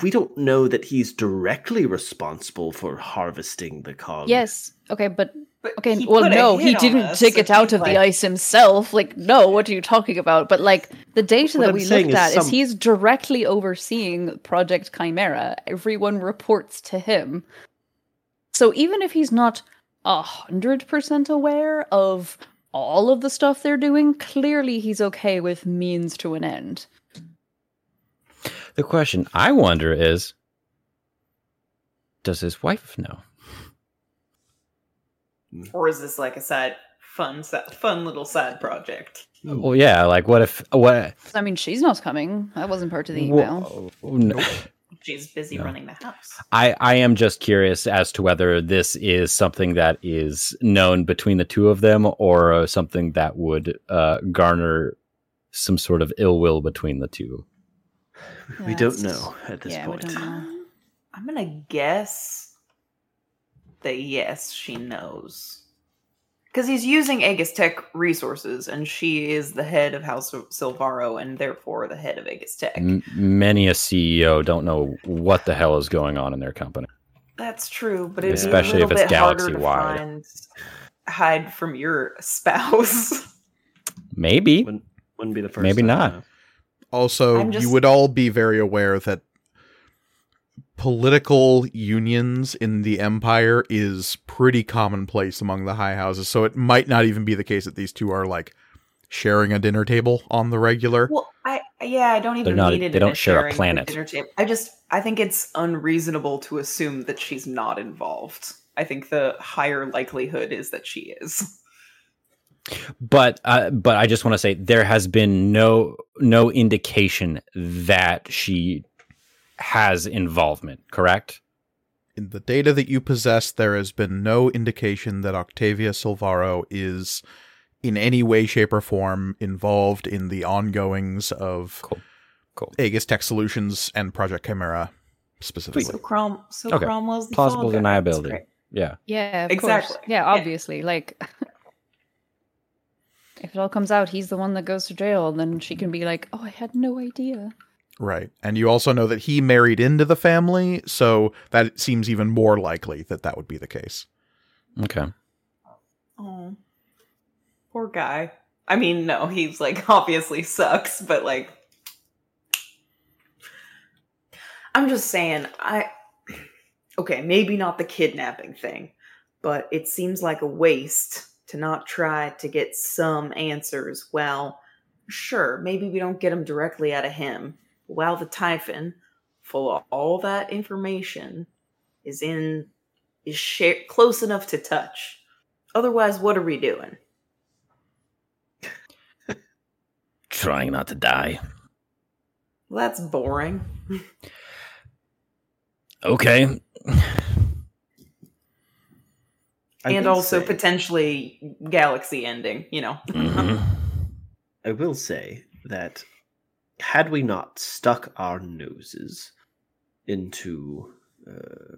we don't know that he's directly responsible for harvesting the cog. Yes. Okay, but But okay. well, no, he didn't us, take so it out he's of the ice himself. Like, no, what are you talking about? But like the data What that I'm we looked is at is some- he's directly overseeing Project Chimera. Everyone reports to him. So even if he's not a hundred percent aware of all of the stuff they're doing, clearly he's okay with means to an end. The question I wonder is does his wife know? Or is this like a side fun fun little side project? Oh. Well, yeah, like what if what I mean, she's not coming. That wasn't part of the email. Wha- no. She's busy No. running the house. I, I am just curious as to whether this is something that is known between the two of them or uh, something that would uh, garner some sort of ill will between the two. we don't know at this yeah, point. I'm gonna guess that yes, she knows. Because he's using Aegis Tech resources, and she is the head of House of Silvaro, and therefore the head of Aegis Tech. M- many a CEO don't know what the hell is going on in their company. That's true, but it'd Especially be a if it's bit harder galaxy-wide. hide from your spouse. Maybe. Wouldn't, wouldn't be the first. Maybe time, not. no. Also, just- you would all be very aware that political unions in the empire is pretty commonplace among the high houses. So it might not even be the case that these two are like sharing a dinner table on the regular. well, I yeah, I don't even not- need it. they don't share a planet. dinner table. I just I think it's unreasonable to assume that she's not involved. I think the higher likelihood is that she is. But uh, but I just want to say there has been no no indication that she has involvement, correct? In the data that you possess, there has been no indication that Octavia Silvaro is in any way, shape, or form involved in the ongoings of Cool. Cool. Aegis Tech Solutions and Project Chimera specifically. So Crom so Okay. Cromwell's the Plausible fall guy. That's deniability. Yeah. Yeah, of Exactly. Course. Yeah, Yeah. obviously. Like, if it all comes out, he's the one that goes to jail, then she can be like, "Oh, I had no idea." Right. And you also know that he married into the family, so that seems even more likely that that would be the case. Okay. Oh, poor guy. I mean, no, he's like obviously sucks, but like, I'm just saying, I okay, maybe not the kidnapping thing, but it seems like a waste to not try to get some answers. Well, sure, maybe we don't get them directly out of him. While the Typhon, full of all that information, is in is share, close enough to touch. Otherwise, what are we doing? Trying not to die. Well, that's boring. Okay. I and also say- potentially galaxy ending, you know. Mhm. I will say that had we not stuck our noses into, uh,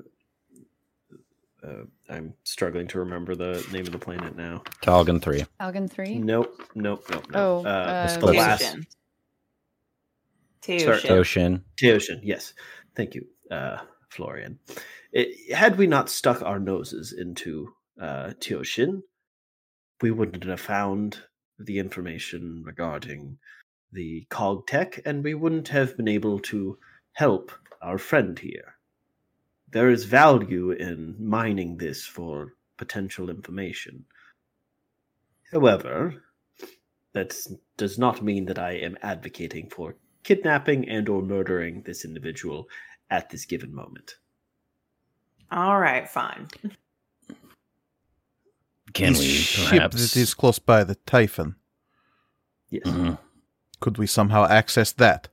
uh, I'm struggling to remember the name of the planet now. Talgan 3. Algan three. Nope, nope, nope, Oh, nope. uh, the last Teoshin. Sorry, Teoshin. Teoshin, yes. Thank you, uh, Florian. It, had we not stuck our noses into uh, Teoshin, we wouldn't have found the information regarding the cog tech, and we wouldn't have been able to help our friend here. There is value in mining this for potential information. However, that does not mean that I am advocating for kidnapping and or murdering this individual at this given moment. All right, fine. Can This we ship perhaps? that is close by the Typhon. Yes, Mhm. Could we somehow access that?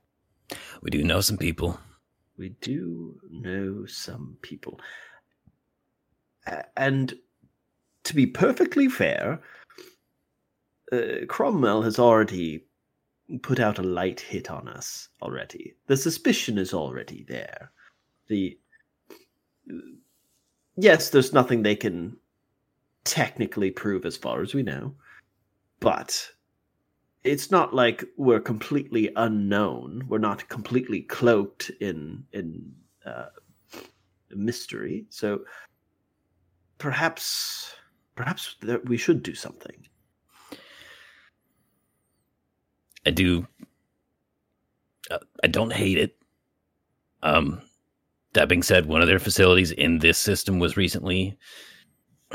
We do know some people. we do know some people. And to be perfectly fair, uh, Cromwell has already put out a light hit on us already. The suspicion is already there. The yes, there's nothing they can technically prove as far as we know, but it's not like we're completely unknown. We're not completely cloaked in in uh, mystery. So perhaps perhaps we should do something. I do. Uh, I don't hate it. Um, that being said, one of their facilities in this system was recently.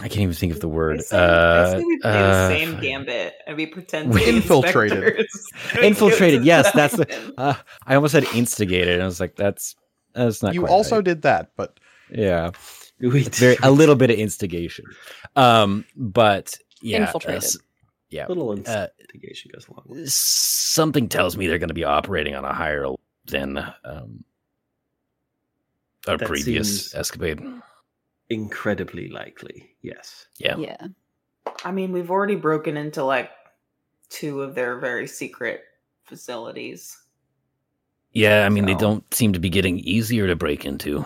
I can't even think of the I word. say, Uh, say we play uh, the same gambit and we pretend to Infiltrated. inspectors. Infiltrated. Yes, that's the. Uh, I almost said instigated, and I was like, "That's that's not." you quite also right. did that, but yeah. We It's very a little bit of instigation, um, but yeah, Infiltrated. uh, yeah. little Uh, investigation goes along. something tells me they're going to be operating on a higher than um, our That previous seems- escapade. Incredibly likely, yes. Yeah. Yeah. I mean, we've already broken into like two of their very secret facilities. Yeah, I mean, they don't seem to be getting easier to break into.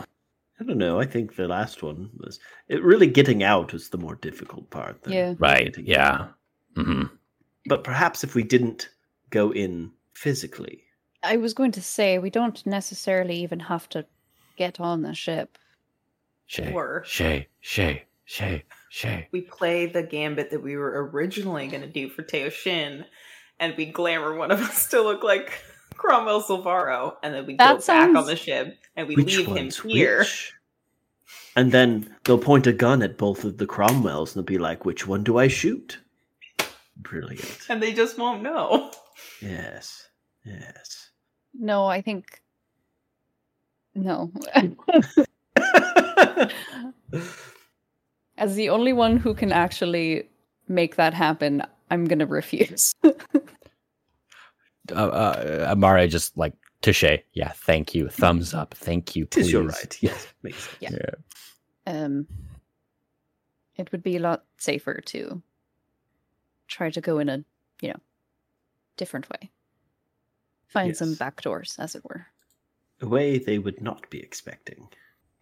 I don't know. I think the last one was it really getting out was the more difficult part. than Yeah. Right. getting in. Yeah. hmm But perhaps if we didn't go in physically, I was going to say we don't necessarily even have to get on the ship. Shay. Or- Shay. Shay. Shay. Shay. We play the gambit that we were originally going to do for Teoshin, and we glamour one of us to look like Cromwell Silvaro, and then we That go back on the ship and we which leave him one's here. which? And then they'll point a gun at both of the Cromwells and they'll be like, "Which one do I shoot?" Brilliant. And they just won't know. Yes. Yes. No, I think no. As the only one who can actually make that happen, I'm gonna refuse. Uh, uh, Amara just like to Shay. Yeah. Thank you. Thumbs up. Thank you. Tis your please. right. Yes. Makes sense. Yeah. Yeah. um it would be a lot safer to try to go in a you know different way find some Yes. back doors as it were A way they would not be expecting.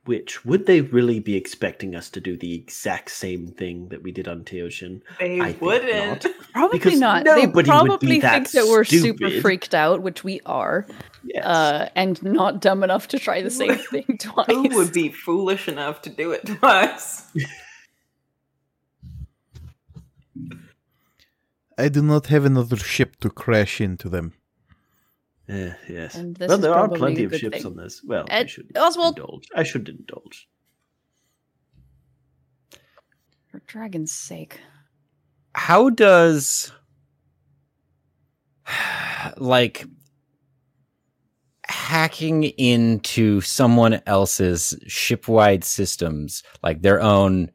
Which would they really be expecting us to do the exact same thing that we did on Teoshin? They I wouldn't. not. probably Because not they nobody would be probably that think that we're super freaked out which we are Yes. uh and not dumb enough to try the same thing twice Who would be foolish enough to do it twice? I do not have another ship to crash into them. Eh, yes. And well, there are plenty of ships thing. on this. Well, I Ed- should Oswald! indulge. I should indulge. for dragon's sake how does like hacking into someone else's shipwide systems like their own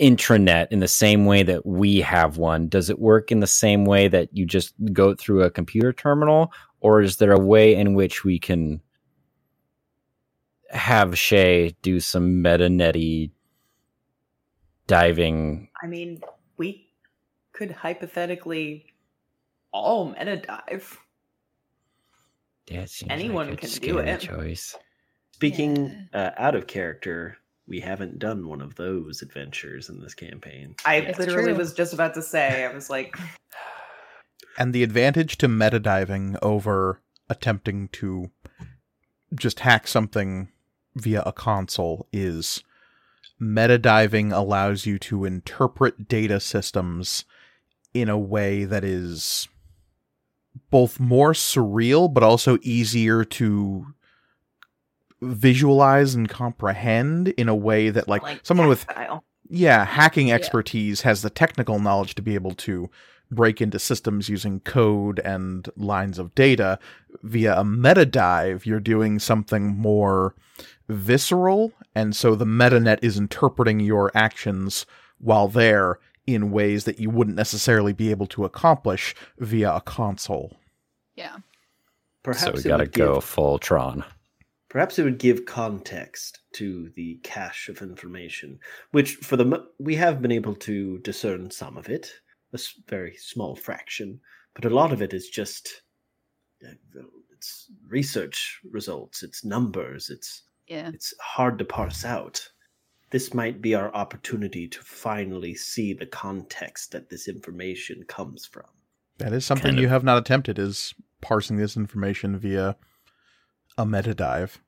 intranet in the same way that we have one does it work in the same way that you just go through a computer terminal or is there a way in which we can have Shay do some meta netty diving I mean, we could hypothetically all meta dive. Yeah, Anyone like can do it. Choice. Speaking uh, out of character, we haven't done one of those adventures in this campaign. I It's literally was just about to say, I was like, And the advantage to metadiving over attempting to just hack something via a console is metadiving allows you to interpret data systems in a way that is both more surreal but also easier to visualize and comprehend in a way that like, like someone with yeah, hacking expertise has the technical knowledge to be able to break into systems using code and lines of data. Via a meta dive, you're doing something more visceral, and so the metanet is interpreting your actions while there in ways that you wouldn't necessarily be able to accomplish via a console. yeah Perhaps so we gotta go Give, full Tron. Perhaps it would give context to the cache of information, which for the we have been able to discern some of it, a very small fraction. but a lot of it is just uh, it's research results, it's numbers, it's Yeah. it's hard to parse out. This might be our opportunity to finally see the context that this information comes from. That is something Kind you have not attempted is parsing this information via a meta dive.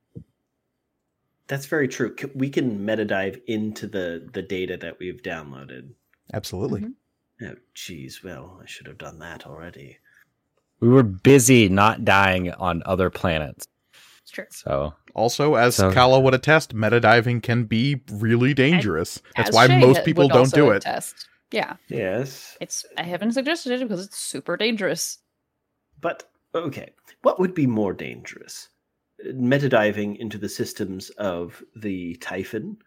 That's very true. We can meta dive into the the data that we've downloaded. Absolutely. Mhm. Oh, geez. Well, I should have done that already. We were busy not dying on other planets. It's true. So Also, as So- Kala would attest, meta diving can be really dangerous. That's why Shay most people don't also do it. attest. Yeah. Yes, It's I haven't suggested it because it's super dangerous. but okay. What would be more dangerous? Metadiving into the systems of the Typhon,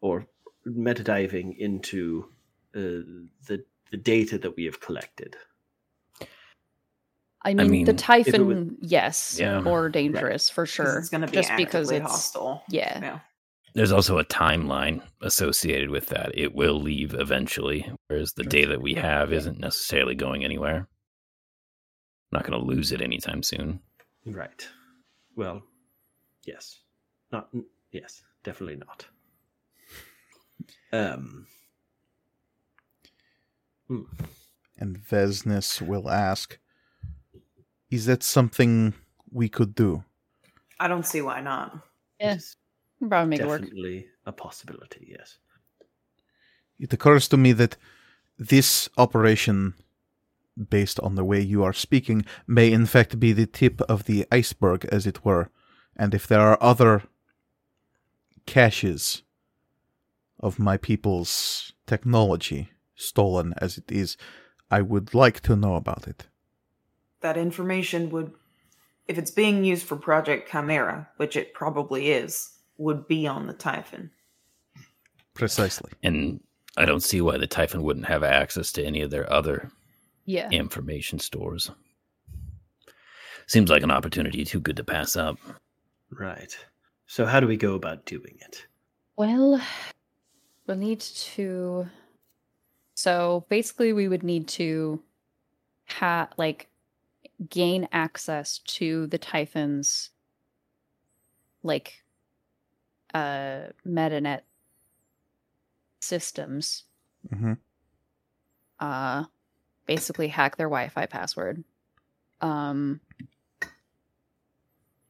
or metadiving into uh, the the data that we have collected? I mean, mean, the Typhon, was- yes, Yeah. more dangerous for sure. It's going to be just because it's hostile. yeah. Yeah. there's also a timeline associated with that. It will leave eventually, whereas the data that we have isn't necessarily going anywhere. not going to lose it anytime soon. Right. Well, yes. Not yes, definitely not. Um. hmm. And Vesnes will ask, Is that something we could do? I don't see why not. Yeah. It is Probably make it work. definitely a possibility. Yes. It occurs to me that this operation, based on the way you are speaking, may in fact be the tip of the iceberg, as it were. And if there are other caches of my people's technology, stolen as it is, I would like to know about it. That information would, if it's being used for Project Chimera, which it probably is, would be on the Typhon. Precisely. And I don't see why the Typhon wouldn't have access to any of their other Yeah. information stores. Seems like an opportunity too good to pass up. Right. So how do we go about doing it? Well, we'll need to. So basically, we would need to ha like gain access to the Typhon's like uh metanet systems. hmm Uh basically hack their Wi-Fi password. Um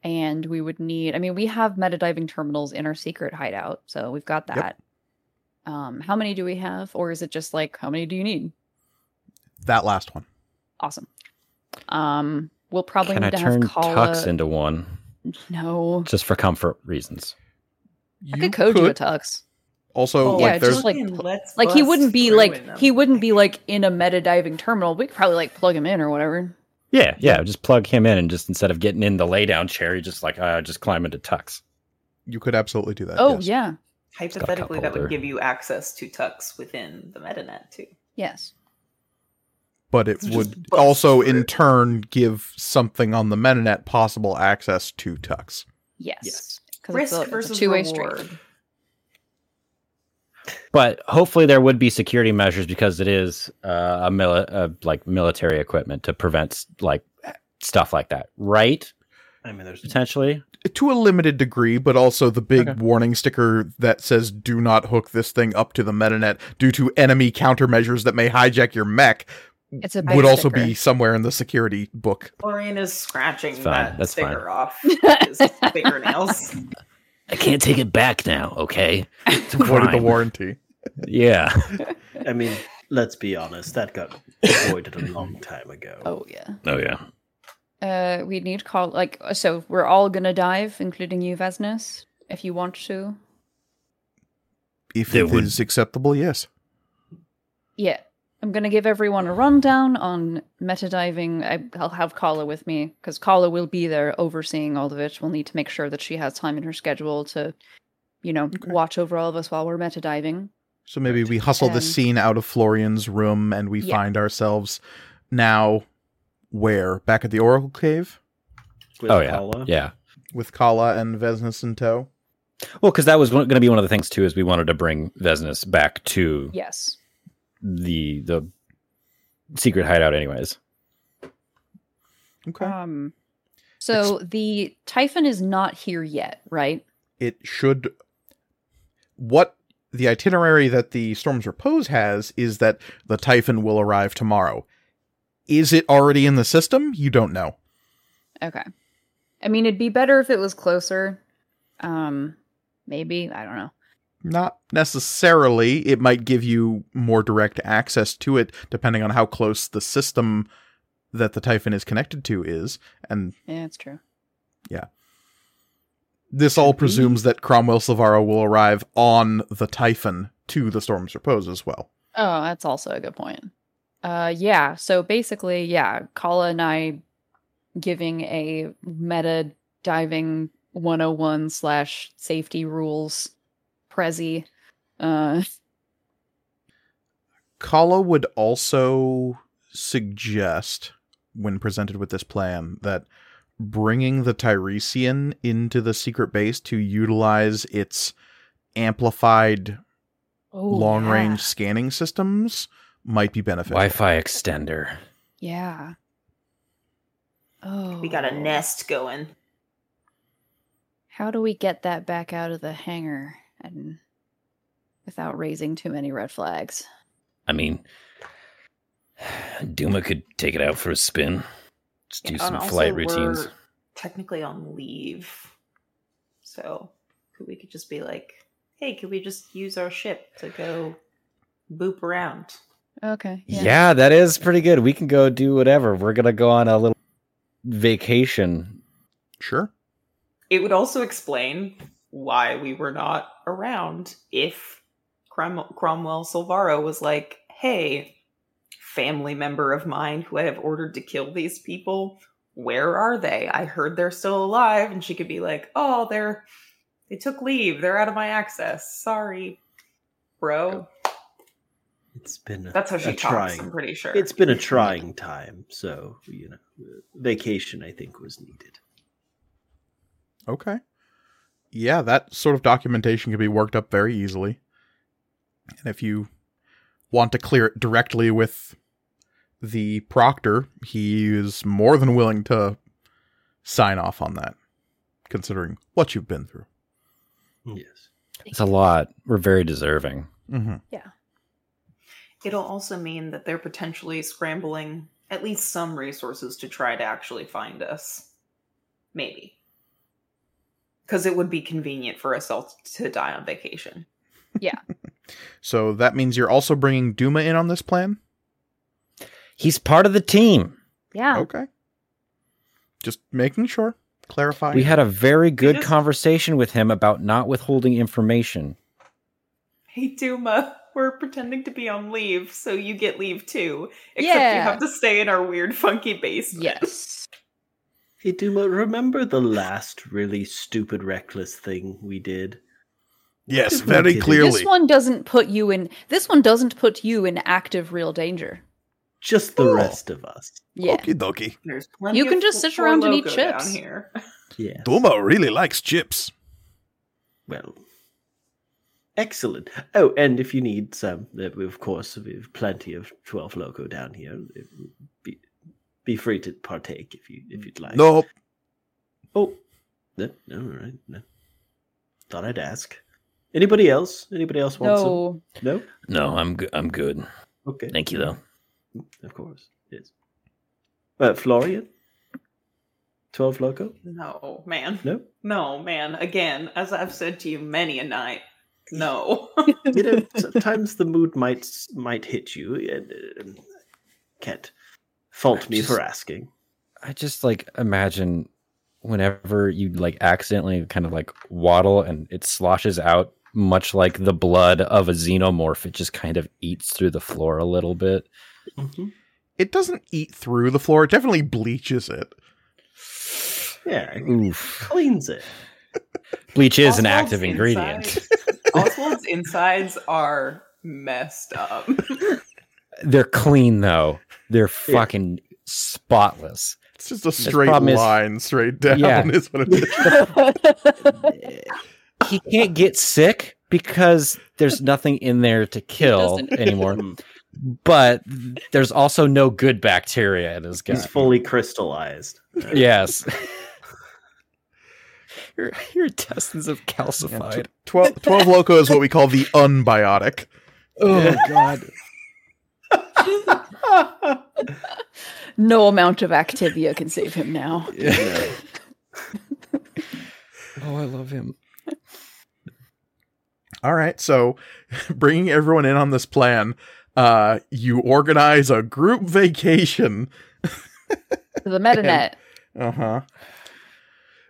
and we would need I mean we have metadiving terminals in our secret hideout, so we've got Yep. that. Um how many do we have or is it just like how many do you need? That last one. Awesome. Um we'll probably Can I need to have turn Kala Tux into one No. just for comfort reasons? I could code you a tux. Also, Oh, yeah, like there's just like let's Like he wouldn't be like them. he wouldn't be like in a meta diving terminal. We could probably like plug him in or whatever. Yeah, yeah. Just plug him in, and just instead of getting in the laydown chair, you just like uh, just climb into Tux. you could absolutely do that. oh yes. yeah. Hypothetically, that would give you access to Tux within the metanet too. Yes. But it Just would also, in it. turn, give something on the metanet possible access to Tux. Yes. Yes. Risk it's a, it's a versus two-way reward. street. But hopefully, there would be security measures because it is uh, a mili- uh, like military equipment to prevent like stuff like that, right? I mean, there's Potentially. To a limited degree, but also the big Okay. warning sticker that says do not hook this thing up to the metanet due to enemy countermeasures that may hijack your mech It's a would also sticker. be somewhere in the security book. Florian is scratching that that's fine. sticker off with his fingernails. I can't take it back now. Okay. It's a the warranty. Yeah. I mean, let's be honest. That got voided a long time ago. Oh yeah. Oh yeah. Uh, we need call like so we're all gonna dive, including you, Vesnes, if you want to. If There it would- is acceptable, yes. Yeah. I'm gonna give everyone a rundown on metadiving. I, I'll have Kala with me because Kala will be there overseeing all of it. We'll need to make sure that she has time in her schedule to, you know, Okay. watch over all of us while we're metadiving. So maybe we hustle the Um, scene out of Florian's room and we Yeah. find ourselves now where? Back at the Oracle Cave With oh yeah. Paula. Yeah. with Kala and Vesnes in tow. Well, because that was going to be one of the things too, is we wanted to bring Vesnes back to Yes. The the secret hideout, anyways. Okay. Um, so the Typhon is not here yet, right? it should what the itinerary that the storm's repose has is that the typhon will arrive tomorrow is it already in the system you don't know Okay. I mean, it'd be better if it was closer. Um, maybe I don't know. Not necessarily it might give you more direct access to it depending on how close the system that the typhon is connected to is and Yeah, it's true. Yeah. This all presumes that cromwell silvaro will arrive on the typhon to the storm's repose as well Oh, that's also a good point. Uh, yeah. So basically, yeah, Kala and I giving a meta diving 101 slash safety rules prezi. Uh, Kala would also suggest, when presented with this plan, that bringing the Tiresian into the secret base to utilize its amplified oh, long yeah. range scanning systems might be beneficial. Wi-Fi extender. Yeah. Oh, We got a nest going. How do we get that back out of the hangar and without raising too many red flags? I mean, Duma could take it out for a spin. Just do Yeah, some and also flight routines. we're Technically on leave, so we could just be like, "Hey, could we just use our ship to go boop around?" Okay. Yeah. that is pretty good. We can go do whatever. We're gonna go on a little vacation. Sure. It would also explain why we were not around if Crom- Cromwell Silvaro was like, "Hey, family member of mine who I have ordered to kill these people, where are they? I heard they're still alive." And she could be like, "Oh, they're they took leave. They're out of my access. Sorry, bro." It's been a, That's how she a talks. trying. I'm pretty sure. It's been a trying time, so you know, vacation I think was needed. Okay. Yeah, that sort of documentation can be worked up very easily. And if you want to clear it directly with the proctor, he is more than willing to sign off on that, considering what you've been through. Yes. It's a lot. We're very deserving. Mm-hmm. Yeah. It'll also mean that they're potentially scrambling at least some resources to try to actually find us. Maybe. Because it would be convenient for us all to die on vacation. Yeah. so that means you're also bringing Duma in on this plan? He's part of the team. Yeah. Okay. Just making sure. Clarifying. We had a very good just- conversation with him about not withholding information. Hey, Duma, we're pretending to be on leave, so you get leave too. Except you have to stay in our weird, funky basement. Yes. Hey Duma, remember the last really stupid, reckless thing we did? yes, very get clearly. This one doesn't put you in. This one doesn't put you in active real danger. Just the Oh. rest of us. Yeah. Okie dokie. There's plenty You can just sit around and eat chips. here. Yeah. Duma really likes chips. Well, excellent. Oh, and if you need some, uh, of course, we have plenty of twelve loco down here. Be, be free to partake if you if you'd like. No. Oh, no, no, all right, no. Thought I'd ask. Anybody else? Anybody else wants No. some? No. No, I'm good. I'm good. Okay. Thank you, though. Of course. Yes. Uh, Florian. Twelve loco. No, man. No. No, man. Again, as I've said to you many a night, no. you know, sometimes the mood might might hit you, and uh, can't fault me for asking. I just like imagine whenever you like accidentally kind of like waddle and it sloshes out, much like the blood of a xenomorph, it just kind of eats through the floor a little bit. Mhm. It doesn't eat through the floor. It definitely bleaches it. Yeah, it Oof. cleans it. Bleach is an active ingredient. insides- Oswald's insides are messed up. They're clean though. They're fucking spotless. It's just a straight problem is- line straight down Yeah. is what it is. He can't get sick because there's nothing in there to kill anymore. But there's also no good bacteria in his gut. He's fully crystallized. yes. your, your intestines have Yeah, calcified. tw- 12, 12 loco is what we call the unbiotic. Oh god. No amount of Activia can save him now. Oh, I love him. All right, so bringing everyone in on this plan, uh, you organize a group vacation. To the MetaNet. Uh huh.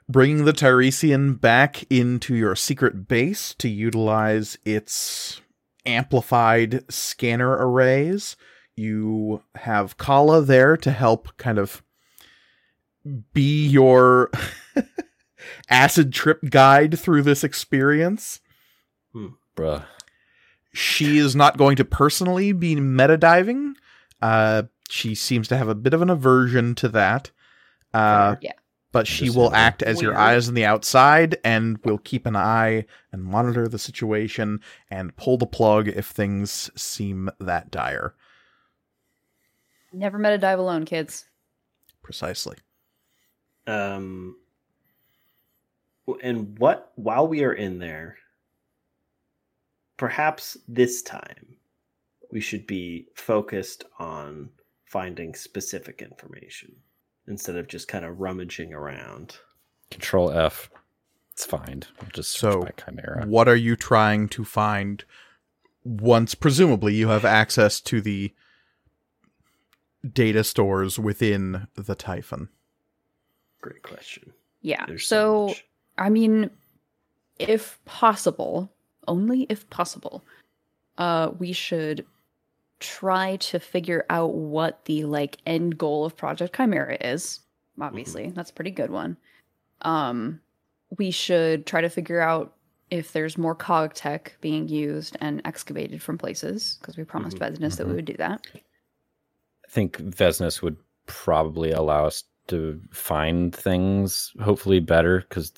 Bringing the Tiresian back into your secret base to utilize its amplified scanner arrays. You have Kala there to help kind of be your acid trip guide through this experience. Bruh. She is not going to personally be metadiving. Uh, she seems to have a bit of an aversion to that. Uh, Yeah. But she will act as your eyes on the outside and will keep an eye and monitor the situation and pull the plug if things seem that dire. Never met a dive alone, kids. Precisely. Um, and what while we are in there, perhaps this time we should be focused on finding specific information instead of just kind of rummaging around. Control F. It's fine. I'll just So, search chimera. What are you trying to find once, presumably, you have access to the data stores within the Typhon? Great question. Yeah. There's so, much. I mean, if possible, only if possible, uh, we should try to figure out what the like end goal of Project Chimera is. Obviously, that's a pretty good one. Um, we should try to figure out if there's more cog tech being used and excavated from places because we promised Mhm. Vesnus that we Mhm. would do that. I think Vesnus would probably allow us to find things hopefully better because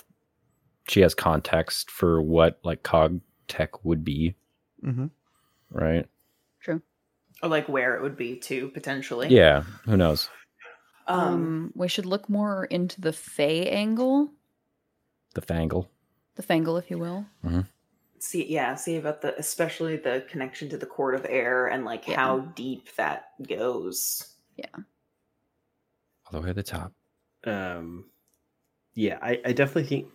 she has context for what like cog tech would be, Mm-hmm. right? True. Or like where it would be too, potentially. Yeah, who knows? Um, Um, we should look more into the Fey angle, The Fangle. the Fangle, if you will. See yeah, see about the especially the connection to the court of air and like Yeah. how deep that goes. Yeah. All the way to the top. um yeah I, I definitely think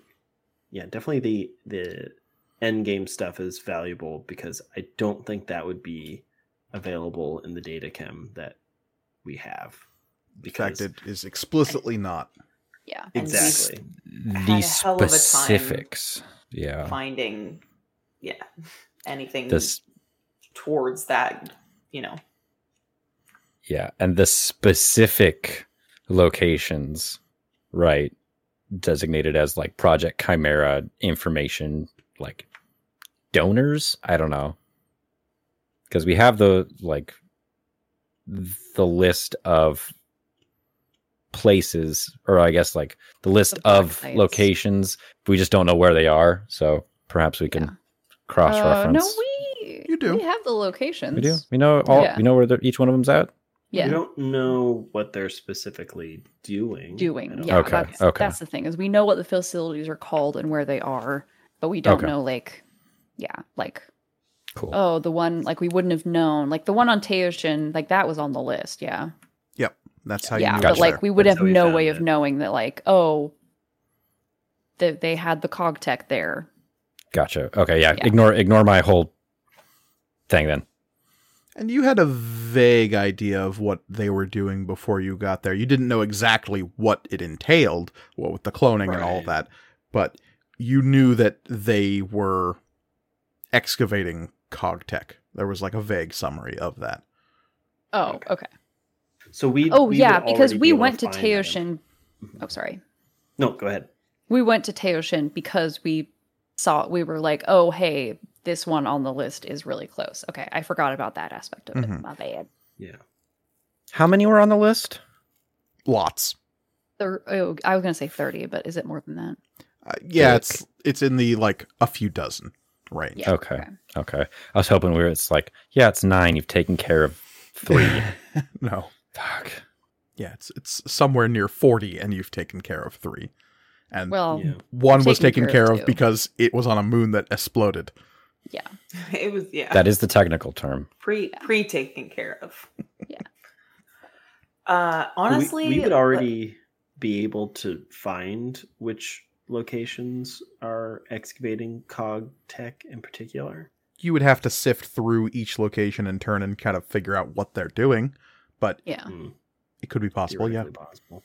yeah definitely the the end game stuff is valuable because i don't think that would be available in the data chem that we have In fact, because it is explicitly not. Yeah. exactly had The a hell of a time specifics. Yeah. Finding yeah, anything This towards that, you know. yeah, and the specific locations, right, designated as like Project Chimera information like donors, I don't know. Cuz we have the like the list of places or I guess like the list The of sites. locations. We just don't know where they are, so perhaps we can Yeah. Cross Uh, reference. no, we You do. We have the locations. We do. We know all. Yeah. We know where each one of them's at. Yeah. We don't know what they're specifically doing Doing. Yeah. Okay, That's, okay. that's the thing is we know what the facilities are called and where they are, but we don't Okay. know like, yeah, like Cool. oh the one like we wouldn't have known like the one on Teoshin like that was on the list. Yeah. Yep. That's how yeah, you knew but it like we would That's have no found way of knowing that like oh that they had the cog tech there. Gotcha. Okay. Yeah. Yeah. Ignore ignore my whole thing then. And you had a vague idea of what they were doing before you got there. You didn't know exactly what it entailed, what with the cloning and all of that, but you knew that they were excavating cogtech. There was like a vague summary of that. Oh, Okay. okay. so we Oh we yeah, because we be went to find. Teoshin. Mhm. Oh, sorry. no go ahead We went to Teoshin because we saw we were like, oh hey, this one on the list is really close. Okay, I forgot about that aspect of it. Mhm. My bad. yeah How many were on the list? Lots. Thir- oh, I was gonna say thirty, but is it more than that? Uh, yeah, Dick. it's it's in the like a few dozen range. Yeah. Okay. Okay. I was hoping we were. It's like yeah, it's nine. You've taken care of three. no. Fuck. Yeah, it's it's somewhere near 40 and you've taken care of 3. And Well, Yeah. one was taken taken care care of of because it was on a moon that exploded. yeah. It was yeah. That is the technical term. pre pre taken care of. Yeah. Uh honestly we, would but- already be able to find which locations are excavating cog tech in particular. You would have to sift through each location in turn and kind of figure out what they're doing, but Yeah. Hmm, it could be possible, yeah. possible.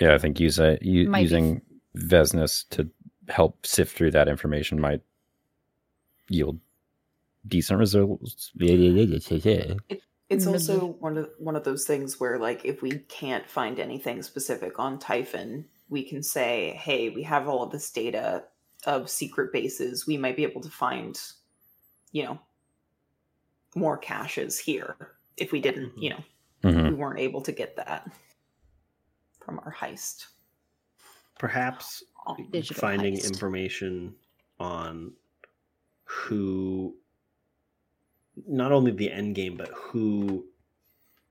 Yeah, I think use a, u- Might using Vesnus to help sift through that information might yield decent results. It's Mhm. also one of one of those things where like if we can't find anything specific on Typhon, we can say, "Hey, we have all of this data of secret bases. We might be able to find, you know, more caches here if we didn't, you know, Mhm. we weren't able to get that from our heist." Perhaps Digital finding heist. information on who not only the end game but who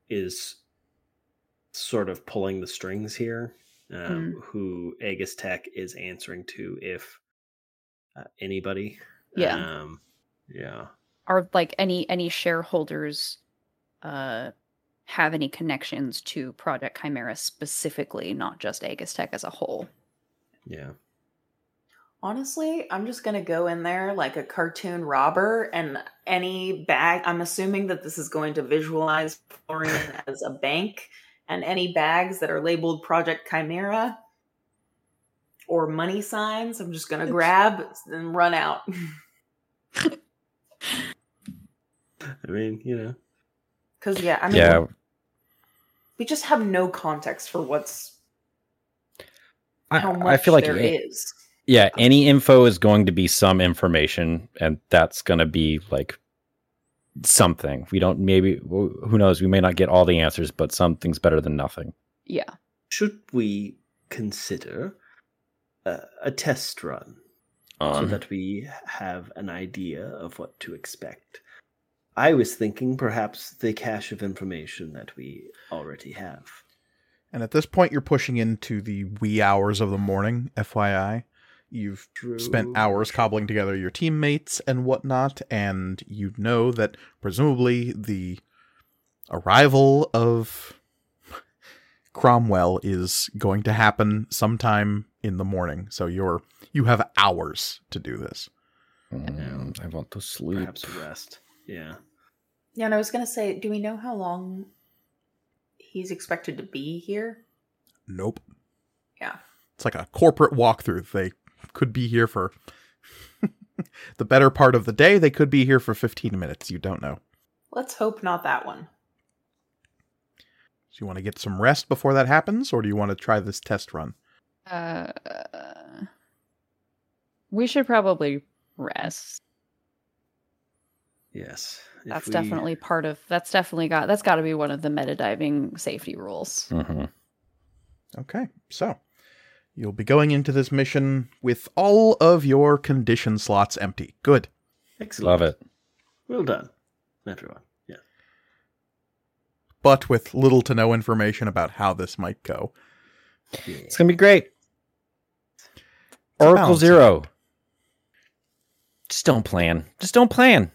is sort of pulling the strings here um, who Aegis Tech is answering to if uh, anybody Yeah. um, yeah Are like any any shareholders uh have any connections to Project Chimera specifically, not just Aegis Tech as a whole? yeah Honestly, I'm just gonna go in there like a cartoon robber, and any bag. I'm assuming that this is going to visualize Florian as a bank, and any bags that are labeled Project Chimera or money signs, I'm just gonna grab and run out. I mean you know Because yeah, I mean, yeah, we just have no context for what's I, how much I feel like there a- is. yeah, any info is going to be some information, and that's going to be like something. We don't maybe who knows. We may not get all the answers, but something's better than nothing. Yeah. should we consider uh, a test run so Um, that we have an idea of what to expect. I was thinking perhaps the cache of information that we already have. And at this point, you're pushing into the wee hours of the morning, FYI. You've spent hours cobbling together your teammates and whatnot, and you know that presumably the arrival of Cromwell is going to happen sometime in the morning. So you're you have hours to do this. mm, I want to sleep. Perhaps rest. Yeah. Yeah, and I was gonna say, do we know how long he's expected to be here? Nope. Yeah. It's like a corporate walkthrough. They could be here for the better part of the day. They could be here for 15 minutes. You don't know. Let's hope not that one. Do you want to get some rest before that happens, or do you want to try this test run? Uh, we should probably rest. Yes. If That's we- definitely part of. That's definitely got. That's got to be one of the meta diving safety rules. Mhm. Okay, so you'll be going into this mission with all of your condition slots empty. Good. Excellent. Love it. Well done, everyone. Yeah. But with little to no information about how this might go. It's gonna be great. a Oracle balancing Zero. Just don't plan. Just don't plan.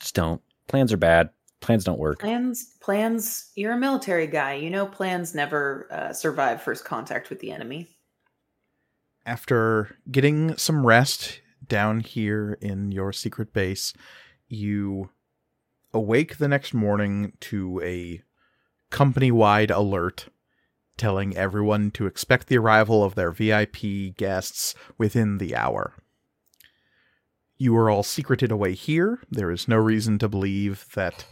Just don't. Plans are bad. Plans don't work. Plans, plans. You're a military guy. You know plans never uh, survive first contact with the enemy. After getting some rest down here in your secret base, you awake the next morning to a company wide alert telling everyone to expect the arrival of their VIP guests within the hour. You are all secreted away here. There is no reason to believe that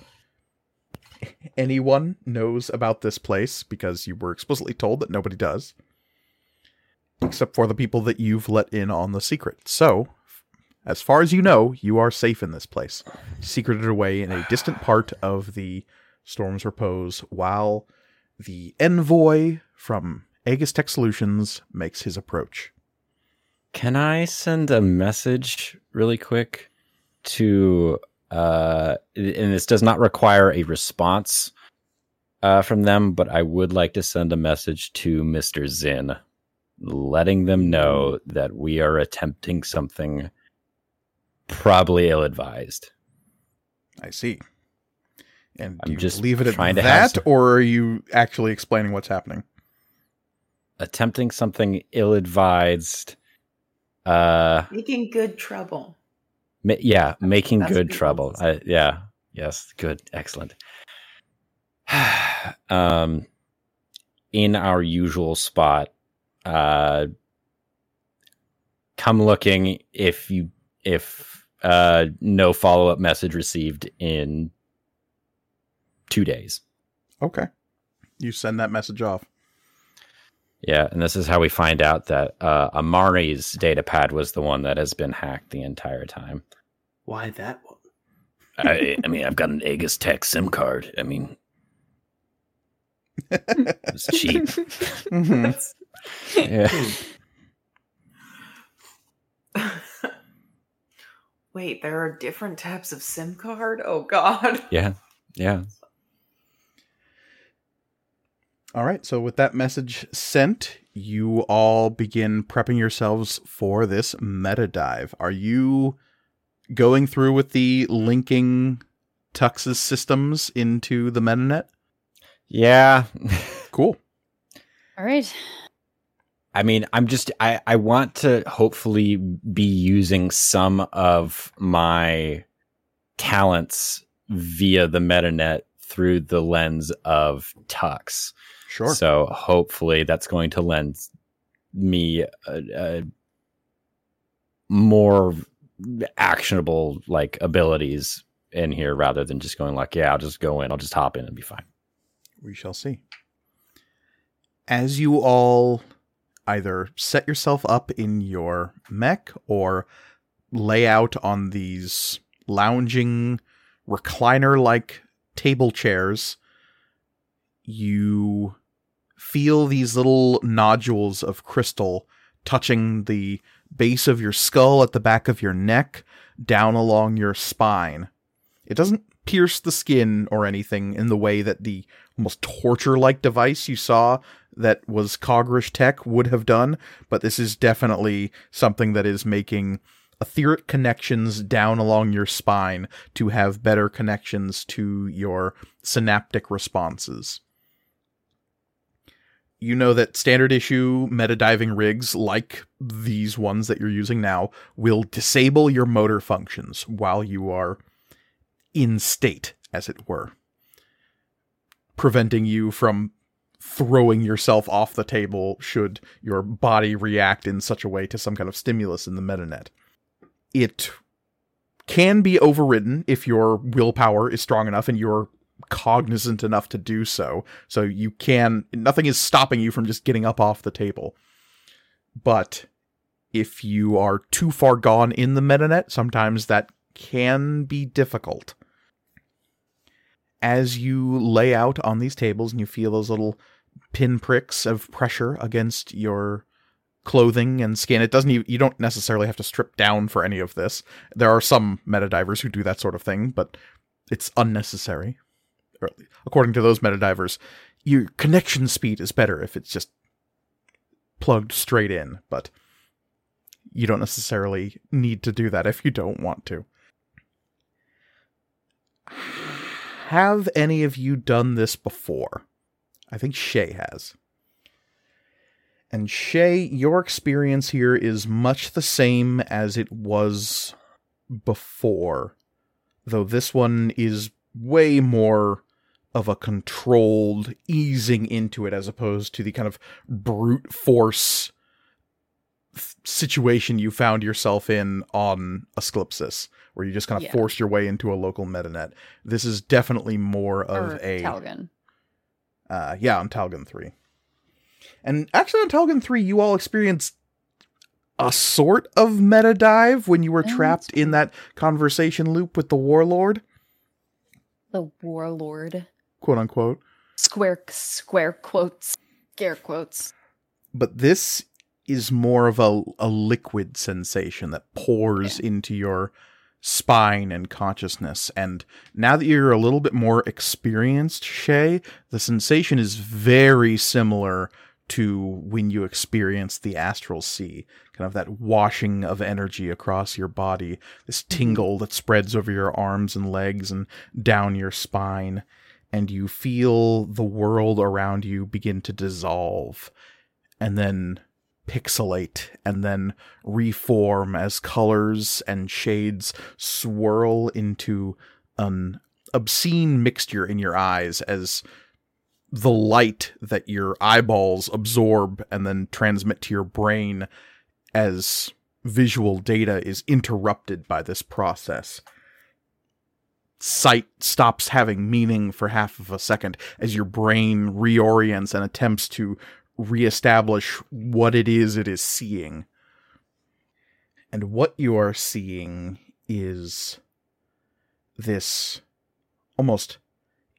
anyone knows about this place because you were explicitly told that nobody does except for the people that you've let in on the secret. So, as far as you know, you are safe in this place, secreted away in a distant part of the Storm's Repose, while the envoy from Aegis Tech Solutions makes his approach. Can I send a message really quick to uh, and this does not require a response uh, from them, but I would like to send a message to Mister Zinn, letting them know that we are attempting something probably ill-advised. I see. And I'm you just leave it at that, some- or are you actually explaining what's happening? Attempting something ill-advised. Uh, Making good trouble. Ma- yeah, making that's good good trouble. I, yeah, yes, good, excellent. um, in our usual spot, uh, come looking if you if uh no follow up message received in two days. Okay. You send that message off. Yeah, and this is how we find out that uh, Amari's data pad was the one that has been hacked the entire time. Why that one? I, I mean, I've got an Aegis Tech SIM card. I mean, it's cheap. Mhm. Yeah. Wait, there are different types of SIM card? Oh god. Yeah. Yeah. All right. So with that message sent, you all begin prepping yourselves for this meta dive. Are you going through with the linking Tux's systems into the metanet? Yeah. Cool. All right. I mean, I'm just I I want to hopefully be using some of my talents via the metanet through the lens of Tux. Sure. So hopefully that's going to lend me a, a more actionable like abilities in here rather than just going like, yeah, I'll just go in, I'll just hop in and be fine. We shall see. As you all either set yourself up in your mech or lay out on these lounging recliner like table chairs, you feel these little nodules of crystal touching the base of your skull at the back of your neck down along your spine. It doesn't pierce the skin or anything in the way that the almost torture like device you saw that was Cogrish Tech would have done, but this is definitely something that is making etheric connections down along your spine to have better connections to your synaptic responses. You know that standard issue metadiving rigs like these ones that you're using now will disable your motor functions while you are in state, as it were, preventing you from throwing yourself off the table should your body react in such a way to some kind of stimulus in the metanet. It can be overridden if your willpower is strong enough and you're cognizant enough to do so. So you can, nothing is stopping you from just getting up off the table. But if you are too far gone in the metanet, sometimes that can be difficult. As you lay out on these tables and you feel those little pinpricks of pressure against your clothing and skin, it doesn't even, you don't necessarily have to strip down for any of this. There are some metadivers who do that sort of thing, but it's unnecessary. Or, according to those metadivers, your connection speed is better if it's just plugged straight in, but you don't necessarily need to do that if you don't want to. Have any of you done this before? I think Shay has. And Shay, your experience here is much the same as it was before, though this one is way more of a controlled easing into it as opposed to the kind of brute force situation you found yourself in on Asclipsis, where you just kind of Yeah. forced your way into a local metanet. This is definitely more of or a Talgan. uh, yeah, on Talgan 3. And actually, on Talgan 3, you all experienced a sort of meta dive when you were Oh, trapped in that conversation loop with the warlord, The warlord. Quote unquote. Square square quotes. Scare quotes. But this is more of a, a liquid sensation that pours into your spine and consciousness. And now that you're a little bit more experienced, Shay, the sensation is very similar to when you experience the astral sea. Kind of that washing of energy across your body, this mm-hmm. tingle that spreads over your arms and legs and down your spine. And you feel the world around you begin to dissolve and then pixelate and then reform as colors and shades swirl into an obscene mixture in your eyes as the light that your eyeballs absorb and then transmit to your brain as visual data is interrupted by this process. Sight stops having meaning for half of a second as your brain reorients and attempts to reestablish what it is it is seeing. And what you are seeing is this almost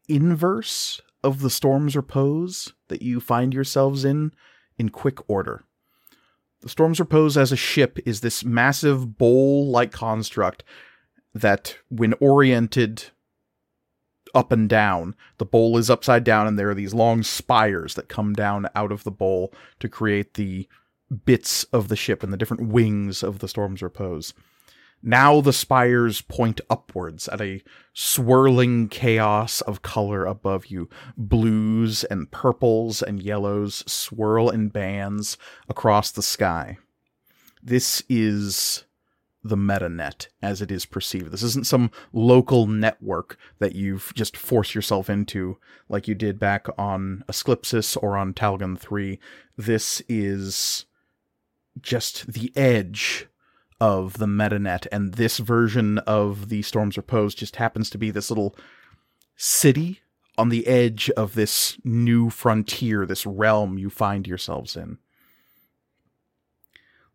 inverse of the storm's repose that you find yourselves in in quick order. The storm's repose as a ship is this massive bowl like construct that, when oriented up and down. The bowl is upside down, and there are these long spires that come down out of the bowl to create the bits of the ship and the different wings of the Storm's Repose. Now the spires point upwards at a swirling chaos of color above you. Blues and purples and yellows swirl in bands across the sky. This is the metanet as it is perceived. This isn't some local network that you've just forced yourself into like you did back on Asclipsis or on Talgon 3. This is just the edge of the metanet, and this version of the Storm's Repose just happens to be this little city on the edge of this new frontier, this realm you find yourselves in.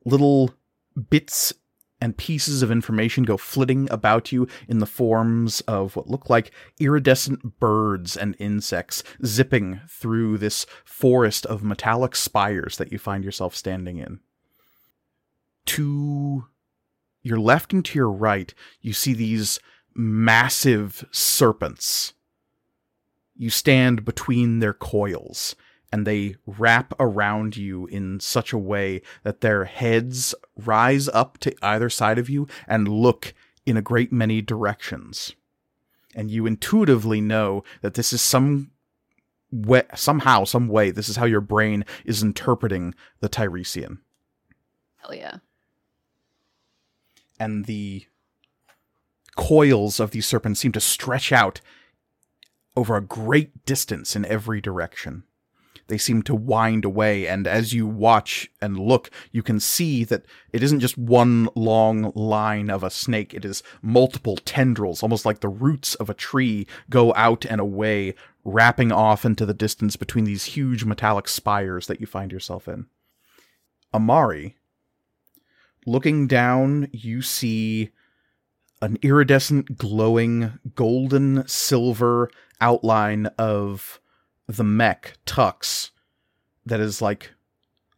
Little bits and pieces of information go flitting about you in the forms of what look like iridescent birds and insects zipping through this forest of metallic spires that you find yourself standing in. To your left and to your right, you see these massive serpents. You stand between their coils and they wrap around you in such a way that their heads rise up to either side of you and look in a great many directions. And you intuitively know that this is some way, somehow, some way, this is how your brain is interpreting the Tiresian. Hell yeah. And the coils of these serpents seem to stretch out over a great distance in every direction they seem to wind away. And as you watch and look, you can see that it isn't just one long line of a snake, it is multiple tendrils, almost like the roots of a tree go out and away, wrapping off into the distance between these huge metallic spires that you find yourself in. Amari, looking down, you see an iridescent, glowing, golden silver outline of the mech tux that is like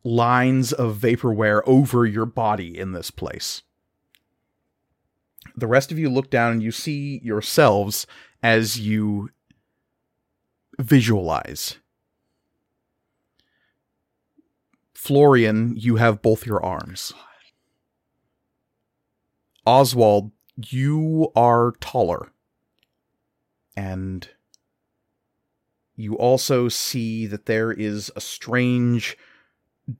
lines of vaporwave over your body in this place. The rest of you look down and you see yourselves as you visualize. Florian, you have both your arms. Oswald, you are taller. And you also see that there is a strange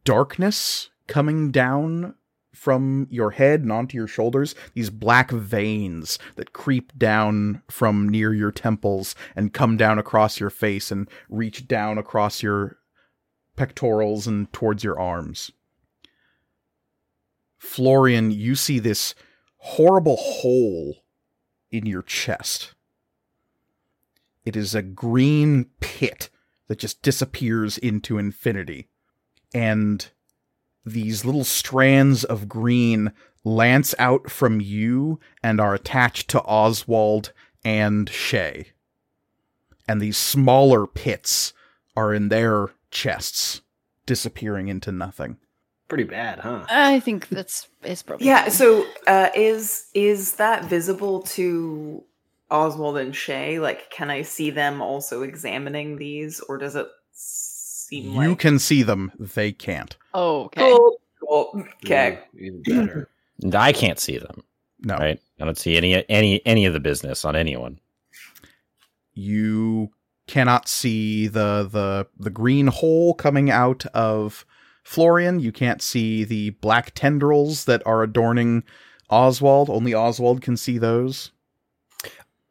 darkness coming down from your head and onto your shoulders, these black veins that creep down from near your temples and come down across your face and reach down across your pectorals and towards your arms. Florian, you see this horrible hole in your chest. It is a green pit that just disappears into infinity. And these little strands of green lance out from you and are attached to Oswald and Shay. And these smaller pits are in their chests, disappearing into nothing. Pretty bad, huh? I think that's it's probably Yeah. fine. So, uh, is is that visible to Oswald and Shay? Like, can I see them also examining these, or does it seem like You like can see them; they can't. Oh, okay. Cool. Cool. Okay. Yeah, even better. I can't see them. No, Right? I don't see any any any of the business on anyone. you cannot see the the the green hole coming out of Florian. You can't see the black tendrils that are adorning Oswald. Only Oswald can see those.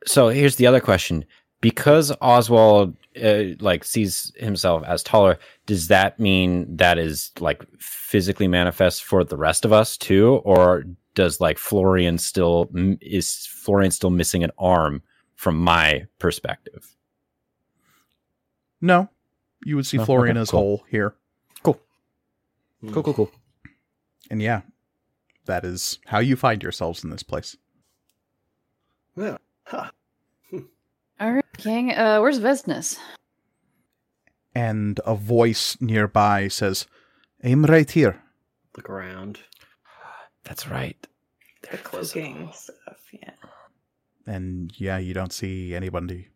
So here's the other question: because Oswald uh, like sees himself as taller, does that mean that is like physically manifest for the rest of us too, or does like Florian still is Florian still missing an arm from my perspective? No, you would see Oh, Florian okay, as cool. whole here, Cool, cool, cool. and yeah, that is how you find yourselves in this place. Yeah. Huh. All right, King. Uh, where's business? And a voice nearby says, "Aim right here." Look around. That's right. They're cloaking stuff. Yeah. And yeah, you don't see anybody.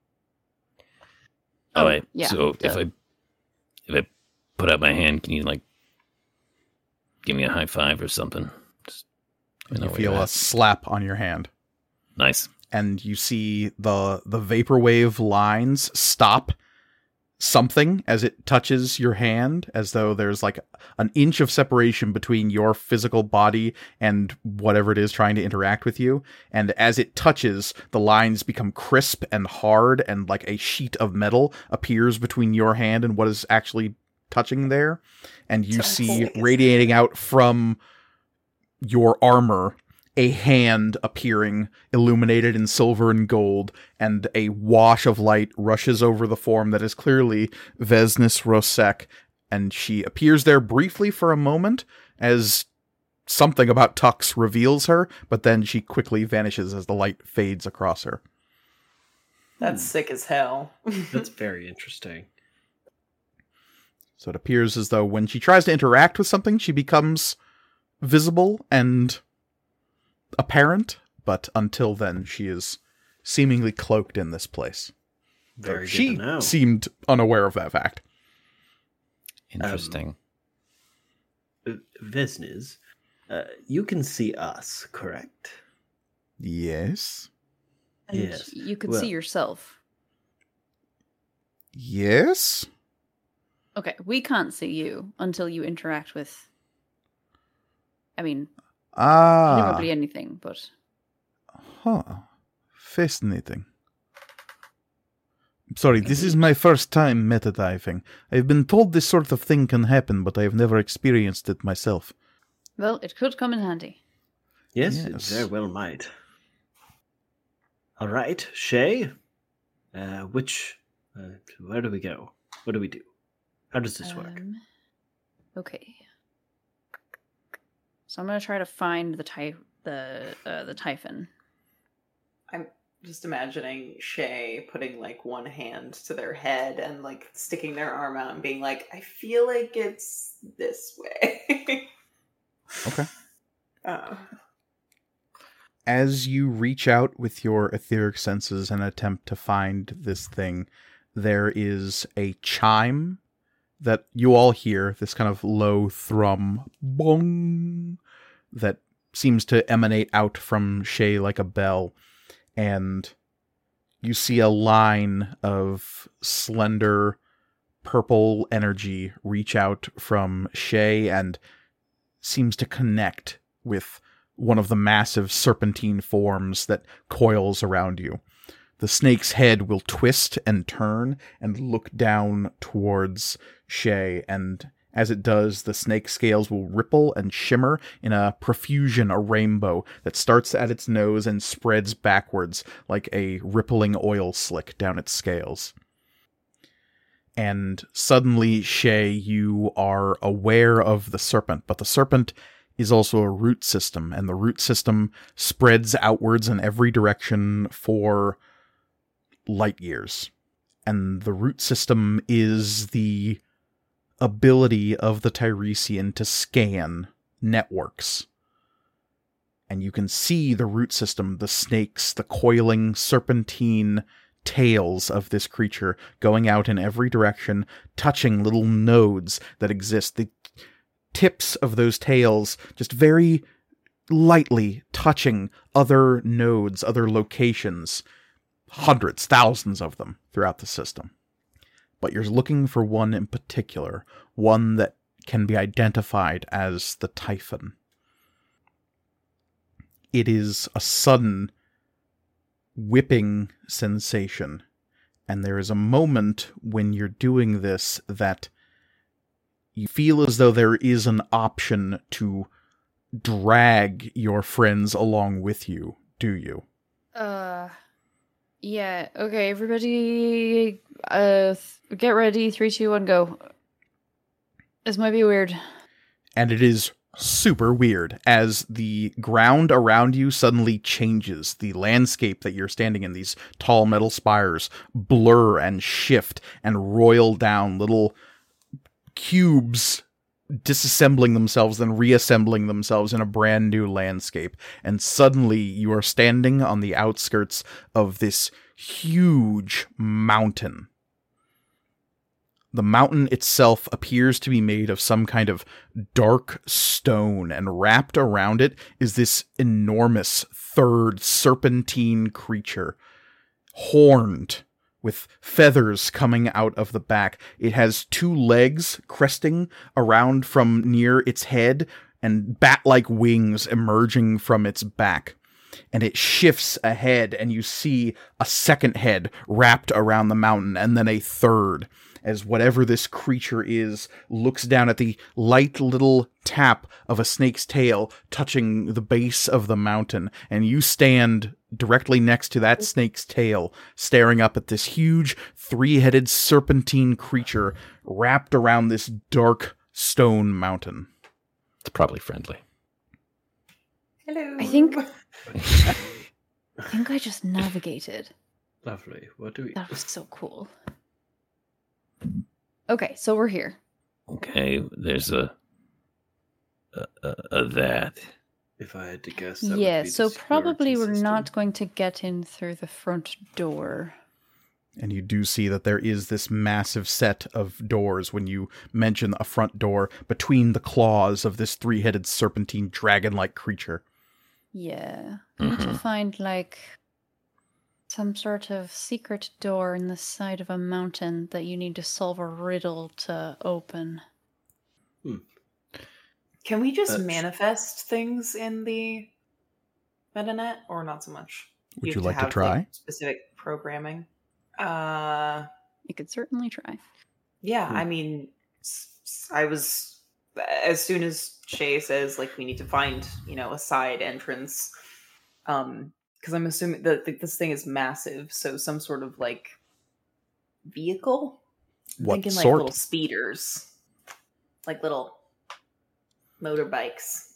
Oh wait. yeah, So if. I if I put out my hand, can you like give me a high five or something? Just let me know you feel a slap on your hand. nice. And you see the the vaporwave lines stop something as it touches your hand as though there's like an inch of separation between your physical body and whatever it is trying to interact with you. And as it touches the lines become crisp and hard and like a sheet of metal appears between your hand and what is actually touching there. And you see radiating out from your armor a hand appearing illuminated in silver and gold, and a wash of light rushes over the form that is clearly Vesnis Rosek, and she appears there briefly for a moment as something about Tux reveals her, but then she quickly vanishes as the light fades across her. That's hmm. sick as hell. That's very interesting. So it appears as though when she tries to interact with something, she becomes visible and apparent, but until then, she is seemingly cloaked in this place. Very good she to know. seemed unaware of that fact. Interesting. Uh, Vesnes, uh, you can see us, correct? Yes. And Yes. You could Well- see yourself. Yes. Okay, we can't see you until you interact with. I mean, Ah. presumably anything, but Huh. Fascinating. Sorry, this is my first time metadiving. I've been told this sort of thing can happen, but I have never experienced it myself. well, it could come in handy. Yes, it very well might. All right, Shay. Uh, which, uh, where do we go? What do we do? How does this work? Um, Okay. So I'm gonna try to find the ty- the uh, the typhon. I'm just imagining Shay putting like one hand to their head and like sticking their arm out and being like, I feel like it's this way. Okay. Oh. As you reach out with your etheric senses and attempt to find this thing, there is a chime that you all hear, this kind of low thrum bong that seems to emanate out from Shay like a bell. And you see a line of slender purple energy reach out from Shay and seems to connect with one of the massive serpentine forms that coils around you. The snake's head will twist and turn and look down towards Shay, and as it does, the snake scales will ripple and shimmer in a profusion, a rainbow that starts at its nose and spreads backwards like a rippling oil slick down its scales. And suddenly, Shay, you are aware of the serpent, but the serpent is also a root system, and the root system spreads outwards in every direction for light years. And the root system is the ability of the Tiresian to scan networks. And you can see the root system, the snakes, the coiling serpentine tails of this creature going out in every direction, touching little nodes that exist. The tips of those tails just very lightly touching other nodes, other locations, hundreds, thousands of them throughout the system. But you're looking for one in particular, one that can be identified as the Typhon. It is a sudden whipping sensation, and there is a moment when you're doing this that you feel as though there is an option to drag your friends along with you, do you? Uh, yeah. Okay, everybody, uh, th- get ready. Three, two, one, go. This might be weird. And it is super weird as the ground around you suddenly changes. The landscape that you're standing in, these tall metal spires, blur and shift and roil down little cubes disassembling themselves then reassembling themselves in a brand new landscape. And suddenly you are standing on the outskirts of this huge mountain. The mountain itself appears to be made of some kind of dark stone and wrapped around it is this enormous third serpentine creature horned with feathers coming out of the back. It has two legs cresting around from near its head and bat like wings emerging from its back. And it shifts ahead, and you see a second head wrapped around the mountain, and then a third, as whatever this creature is looks down at the light little tap of a snake's tail touching the base of the mountain, and you stand directly next to that snake's tail, staring up at this huge three headed serpentine creature wrapped around this dark stone mountain. It's probably friendly. Hello. I think. I think I just navigated. Lovely. What do we? That was so cool. Okay, so we're here. Okay, there's a a, a, a that. If I had to guess, that would Yeah, be the so probably we're system. not going to get in through the front door. And you do see that there is this massive set of doors when you mention a front door between the claws of this three headed serpentine dragon like creature. Yeah. I need to mm-hmm. find like some sort of secret door in the side of a mountain that you need to solve a riddle to open. Can we just That's- manifest things in the MetaNet, or not so much? Would you, have like to have, try? specific programming? Uh, You could certainly try. yeah. Hmm. I mean, I was as soon as Shay says like we need to find you know a side entrance, um, because I'm assuming that that this thing is massive, so some sort of like vehicle. I'm What thinking like sort? little speeders, like little motorbikes.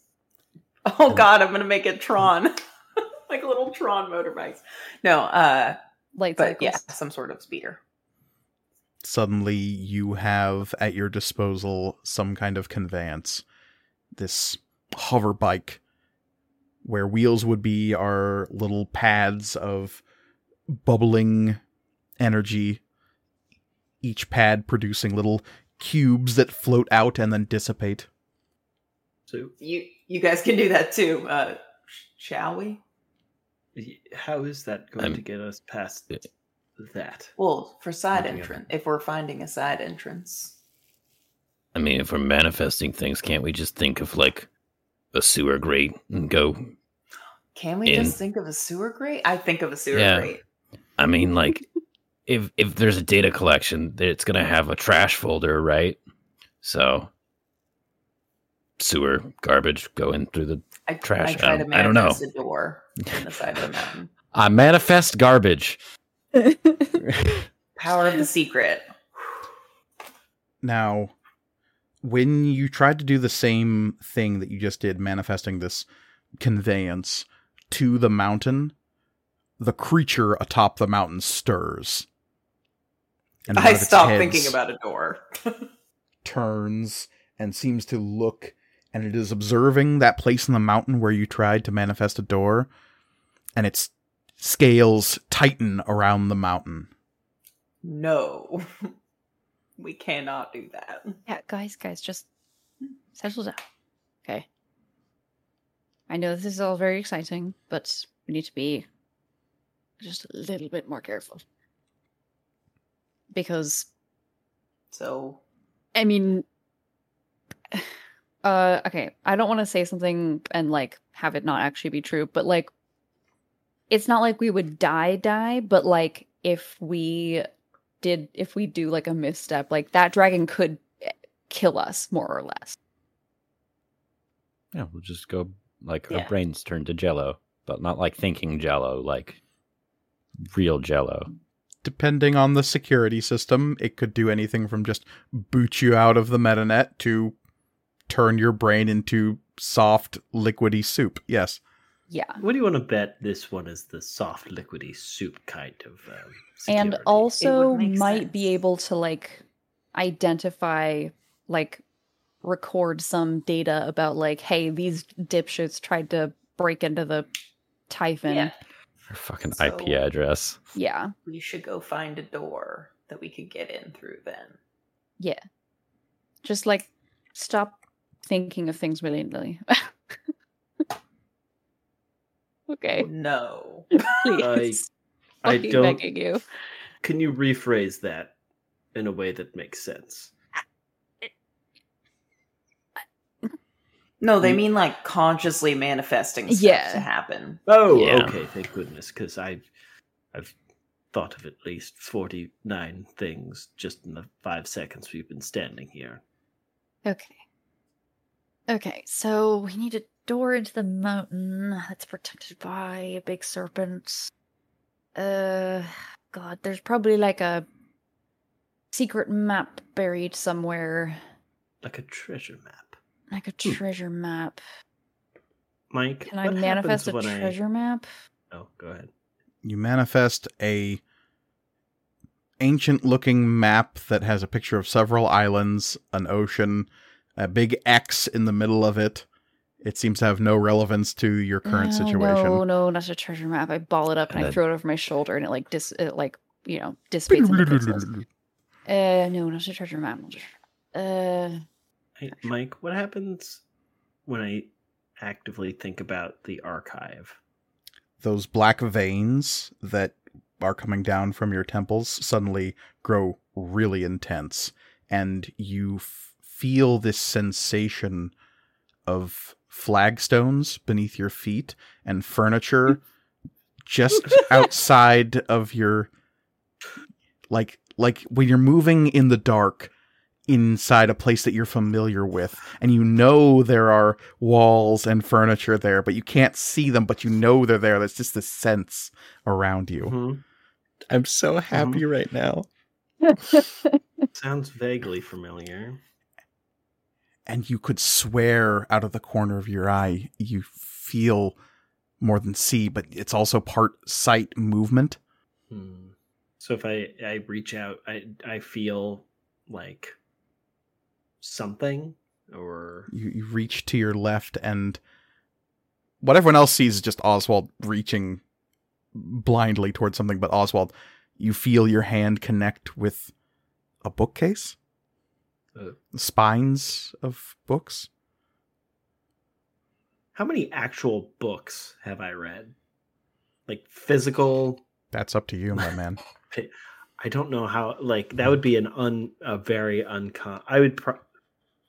Oh God, I'm gonna make it Tron, like little Tron motorbikes. No, uh, Light but cycles. yeah, some sort of speeder. Suddenly, you have at your disposal some kind of conveyance. This hover bike, where wheels would be, are little pads of bubbling energy, each pad producing little cubes that float out and then dissipate. So, You you guys can do that too. Uh, shall we? how is that going I'm- to get us past that? Well, for side entrance, if we're finding a side entrance, I mean, if we're manifesting things, can't we just think of like a sewer grate and go? can we In- just think of a sewer grate? I think of a sewer Yeah. grate. I mean, like if if there's a data collection, it's gonna have a trash folder, right? So sewer garbage going through the I, Trash, I try I to don't- I don't know. manifest a door in the side of the mountain. I manifest garbage. Power of the secret. Now, when you tried to do the same thing that you just did, manifesting this conveyance to the mountain, the creature atop the mountain stirs. And I stopped thinking about a door. turns and seems to look and it is observing that place in the mountain where you tried to manifest a door and its scales tighten around the mountain. No. we cannot do that. Yeah, guys, guys, just settle down. Okay. I know this is all very exciting, but we need to be just a little bit more careful. Because, So I mean, uh, okay, I don't want to say something and like have it not actually be true, but like, it's not like we would die, die, but like if we did, if we do like a misstep, like that dragon could eh, kill us more or less. Yeah, we'll just go like Yeah. our brains turn to jello, but not like thinking jello, like real jello. Depending on the security system, it could do anything from just boot you out of the metanet to turn your brain into soft, liquidy soup. Yes. Yeah. What do you want to bet this one is the soft, liquidy soup kind of um, and also make might be able to like identify like record some data about like hey these dipshits tried to break into the typhon. Yeah, Our fucking So- IP address. yeah. We should go find a door that we could get in through then. yeah. Just like stop thinking of things willy-nilly okay No. please I Fucking don't. begging you Can you rephrase that in a way that makes sense? No, they mean like consciously manifesting stuff Yeah. to happen. Oh, Yeah. okay. Thank goodness, because I've I've thought of at least forty nine things just in the five seconds we've been standing here. Okay. Okay, so we need a door into the mountain that's protected by a big serpent. Uh, God, there's probably like a secret map buried somewhere, Like a treasure map. like a Hmm. treasure map. Mike, Can I manifest a happens when I- treasure map? Oh, go ahead. You manifest a ancient looking map that has a picture of several islands, an ocean, a big X in the middle of it. It seems to have no relevance to your current Oh, situation. No, no, not a treasure map. I ball it up and, And I then- throw it over my shoulder, and it like dis, it like you know dissipates. Uh, no, not a treasure map. not a treasure- Uh. Hey, Mike, what happens when I actively think about the archive? Those black veins that are coming down from your temples suddenly grow really intense, and you f- feel this sensation of flagstones beneath your feet and furniture just outside of your like like when you're moving in the dark inside a place that you're familiar with and you know there are walls and furniture there but you can't see them but you know they're there there's just this sense around you Mhm. I'm so happy right now. Sounds vaguely familiar. And you could swear out of the corner of your eye you feel more than see but it's also part sight movement Hmm. So if I I reach out, I I feel like something or you, you reach to your left and what everyone else sees is just oswald reaching blindly towards something but oswald you feel your hand connect with a bookcase Uh. spines of books how many actual books have I read? Like physical that's up to you my man I don't know how. Like that would be an un a very uncommon. I would pro-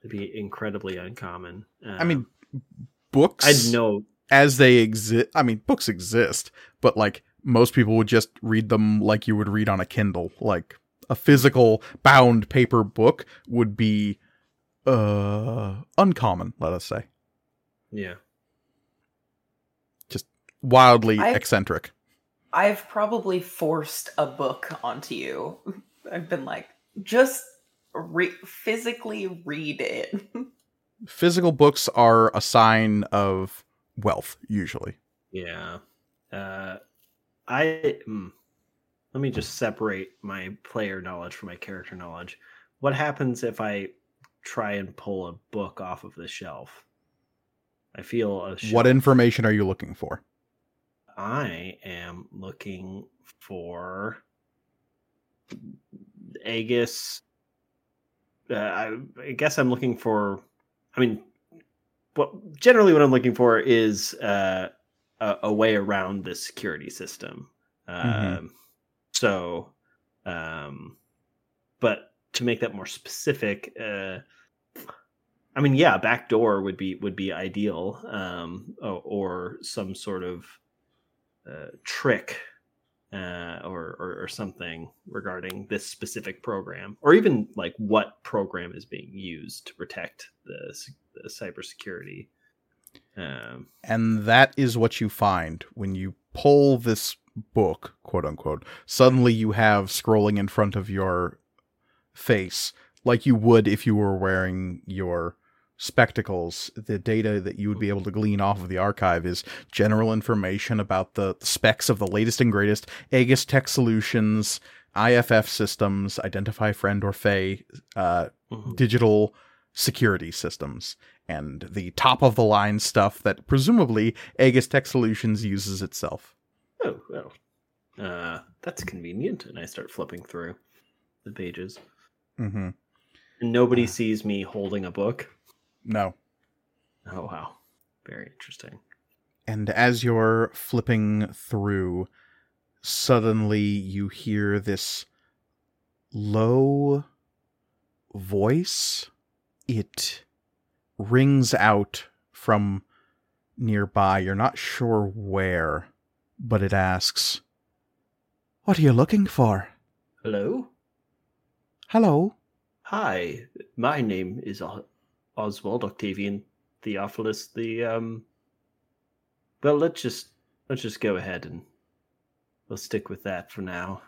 it'd be incredibly uncommon. i mean Um, books I'd know. as they exist i mean books exist but like most people would just read them like you would read on a kindle like a physical bound paper book would be uh uncommon let us say Yeah, Just wildly I- eccentric I've probably forced a book onto you. I've been like, just re- physically read it. physical books are a sign of wealth usually yeah. Uh, I mm, let me just separate my player knowledge from my character knowledge. What happens if I try and pull a book off of the shelf. I feel a What information are you looking for? I am looking for Aegis. Uh, I, I guess I'm looking for. I mean, what generally what I'm looking for is uh, a, a way around the security system. Mhm. Um, so, um, but to make that more specific, uh, I mean, yeah, backdoor would be would be ideal, um, or, some sort of uh, trick uh, or, or or something regarding this specific program, or even like what program is being used to protect the, the cybersecurity. Um, And that is what you find when you pull this book, quote unquote. Suddenly you have scrolling in front of your face, like you would if you were wearing your spectacles. The data that you would be able to glean off of the archive is general information about the specs of the latest and greatest Aegis Tech Solutions, IFF systems, Identify Friend or Fey, uh, mhm. digital security systems and the top of the line stuff that presumably Aegis Tech Solutions uses itself. Oh well, uh, that's convenient. And I start flipping through the pages, Mm-hmm. and nobody sees me holding a book. No. Oh wow, very interesting. And as you're flipping through, suddenly you hear this low voice. It rings out from nearby. You're not sure where, but it asks, What are you looking for? Hello, Hello? hi. My name is O- Oswald Octavian Theophilus. The um. Well, let's just let's just go ahead and we'll stick with that for now.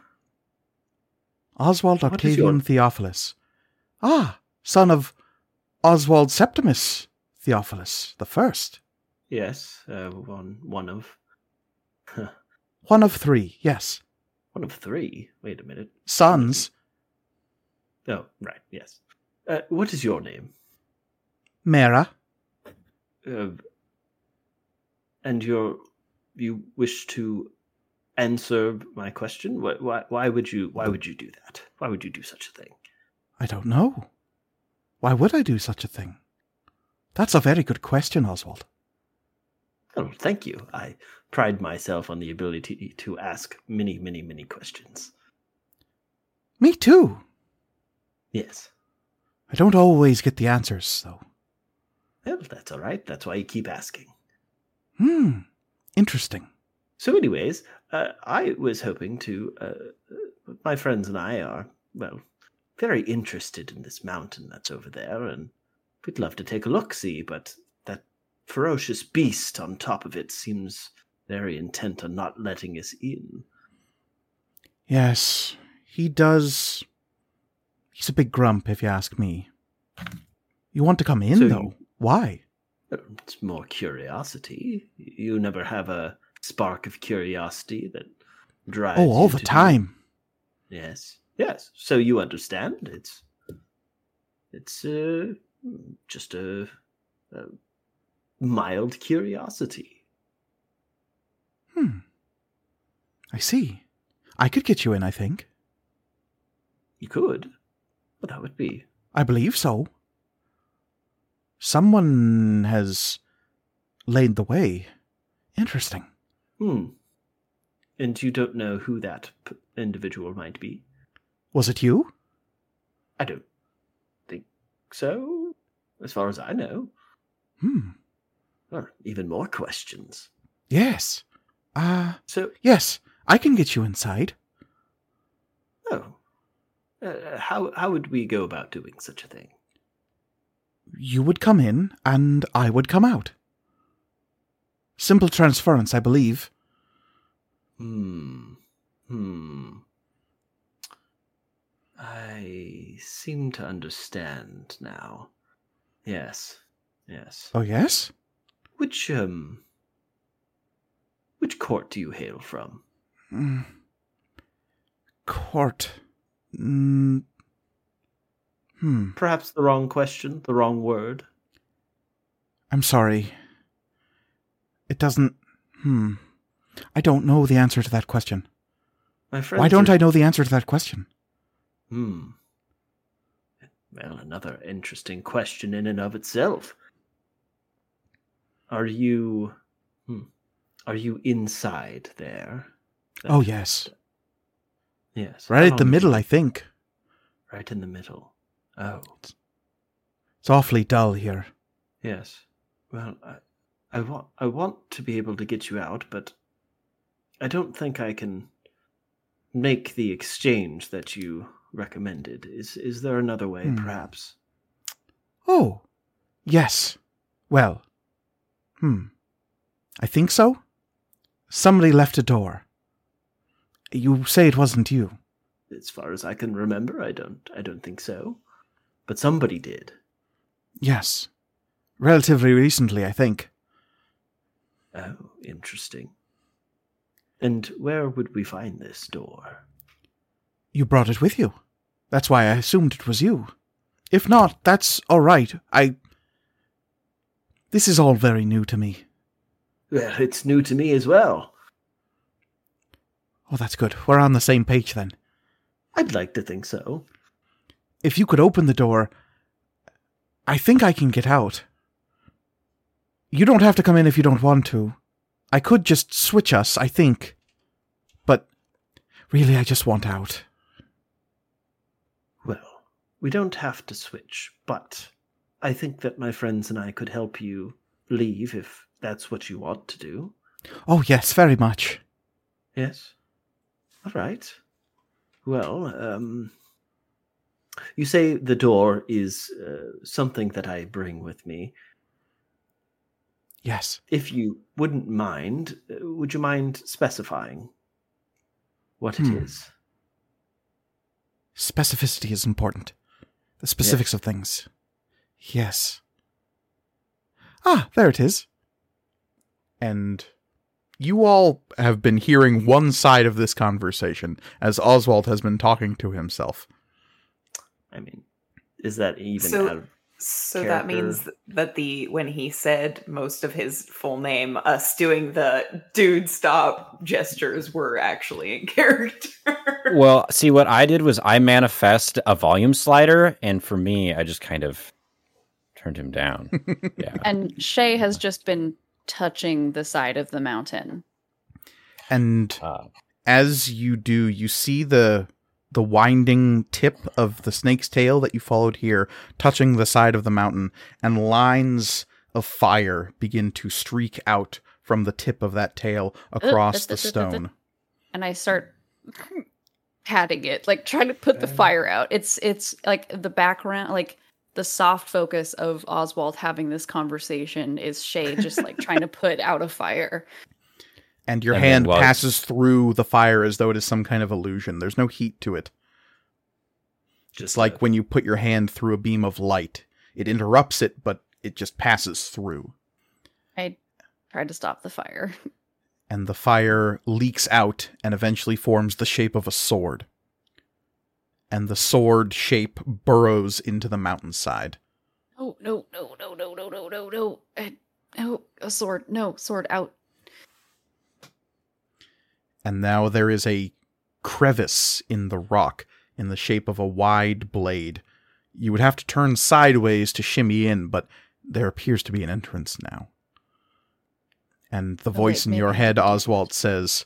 Oswald Octavian your- Theophilus. Ah, son of Oswald Septimus Theophilus the First. Yes, uh, one one of One of three, yes. one of three. Wait a minute. Sons, Oh, right. Yes. Uh, what is your name? Mera, Uh, and your you wish to answer my question? Why, why why would you why would you do that? Why would you do such a thing? I don't know. Why would I do such a thing? That's a very good question, Oswald. Oh, thank you. I pride myself on the ability to ask many, many, many questions. Me too. Yes. I don't always get the answers, though. Well, that's all right. That's why you keep asking. Hmm, interesting. So, anyways, uh, I was hoping to. Uh, my friends and I are, well, very interested in this mountain that's over there, and we'd love to take a look see, but that ferocious beast on top of it seems very intent on not letting us in. Yes, he does. He's a big grump, if you ask me. You want to come in, So though? you- Why? Uh, It's more curiosity. You never have a spark of curiosity that drives. Oh, all the time. Yes, yes. So you understand? It's it's uh, just a, a mild curiosity. Hmm. I see. I could get you in, I think. You could, but that would be I believe so. Someone has laid the way. Interesting. hmm. And you don't know who that p- individual might be. Was it you? I don't think so, as far as I know. Hmm. Or even more questions. Yes. Ah, So, yes. I can get you inside. oh, uh, how how would we go about doing such a thing? You would come in, and I would come out. Simple transference, I believe. Hmm. Hmm. I seem to understand now. Yes. Yes. Oh, yes? Which um which court do you hail from? Mm. Court. Mm. Hmm. Perhaps the wrong question, the wrong word. I'm sorry. It doesn't. Hmm. I don't know the answer to that question. My friend. Why don't I know the answer to that question? Hmm. Well, another interesting question in and of itself. Are you. Hmm. Are you inside there? Oh, yes. Yes. Right at the middle, I think. Right in the middle. Oh, It's awfully dull here. yes. Well, I, I want I want to be able to get you out, but I don't think I can make the exchange that you recommended. Is is there another way, Hmm. perhaps? Oh, yes. Well, hmm. I think so. Somebody left a door. You say it wasn't you. As far as I can remember, I don't I don't think so. But somebody did. Yes. Relatively recently, I think. Oh, interesting. And where would we find this door? You brought it with you. That's why I assumed it was you. If not, that's all right. I. This is all very new to me. Well, it's new to me as well. Oh, that's good. We're on the same page then. I'd like to think so. If you could open the door, I think I can get out. You don't have to come in if you don't want to. I could just switch us, I think. But really, I just want out. Well, we don't have to switch, but I think that my friends and I could help you leave if that's what you want to do. Oh, yes, very much. Yes. All right. Well, um, you say the door is uh, something that I bring with me. Yes. If you wouldn't mind, uh, would you mind specifying what it Hmm. is? Specificity is important. The specifics of things. Yes. Ah, there it is. And you all have been hearing one side of this conversation as Oswald has been talking to himself. I mean, is that even So- out of So that means that the when he said most of his full name, us doing the dude stop gestures were actually in character. Well, see, what I did was I manifest a volume slider, and for me, I just kind of turned him down. yeah. And Shay has just been touching the side of the mountain. And Uh, as you do, you see the the winding tip of the snake's tail that you followed here touching the side of the mountain, and lines of fire begin to streak out from the tip of that tail uh, across uh, the uh, stone. and I start patting it, like trying to put the fire out. It's it's like the background, like the soft focus of Oswald having this conversation is Shay just like trying to put out a fire. And your And hand while- passes through the fire as though it is some kind of illusion. There's no heat to it. Just like when you put your hand through a beam of light. It interrupts it, but it just passes through. I tried to stop the fire. and the fire leaks out and eventually forms the shape of a sword. And the sword shape burrows into the mountainside. Oh no no no no no no no no! No, a sword. No sword out. And now there is a crevice in the rock in the shape of a wide blade. You would have to turn sideways to shimmy in, but there appears to be an entrance now. And the Oh, voice wait, in your head, Oswald, says,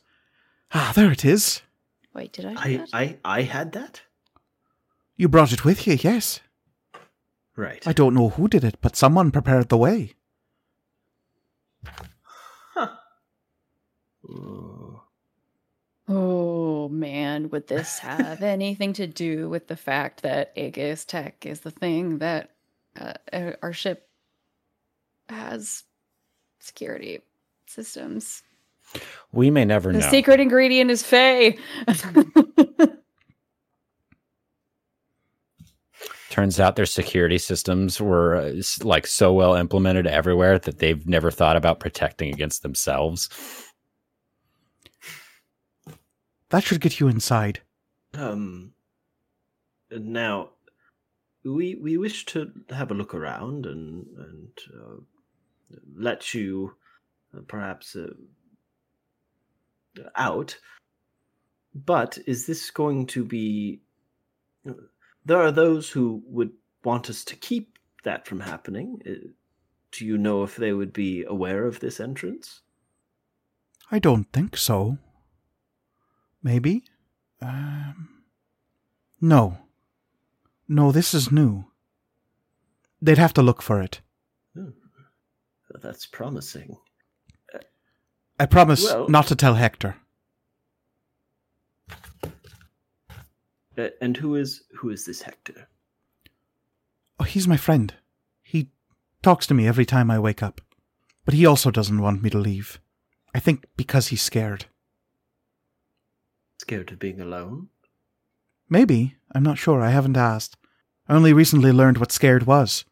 Ah, there it is. Wait, did I? Do I, that? I I had that? You brought it with you, yes. Right. I don't know who did it, but someone prepared the way. Ooh. Oh man, would this have anything to do with the fact that Aegis Tech is the thing that uh, uh, our ship has security systems? we may never The know. The secret ingredient is Faye. Turns out their security systems were uh, like so well implemented everywhere that they've never thought about protecting against themselves. That should get you inside. Um. Now, we we wish to have a look around and and uh, let you uh, perhaps uh, out. But is this going to be? There are those who would want us to keep that from happening. Uh, Do you know if they would be aware of this entrance? I don't think so. Maybe? Um, no. No, this is new. They'd have to look for it. Hmm. That's promising. I promise Well- not to tell Hector. Uh, and who is who is this Hector? Oh, he's my friend. He talks to me every time I wake up. But he also doesn't want me to leave. I think because he's scared. Scared of being alone? Maybe. I'm not sure. I haven't asked. I only recently learned what scared was.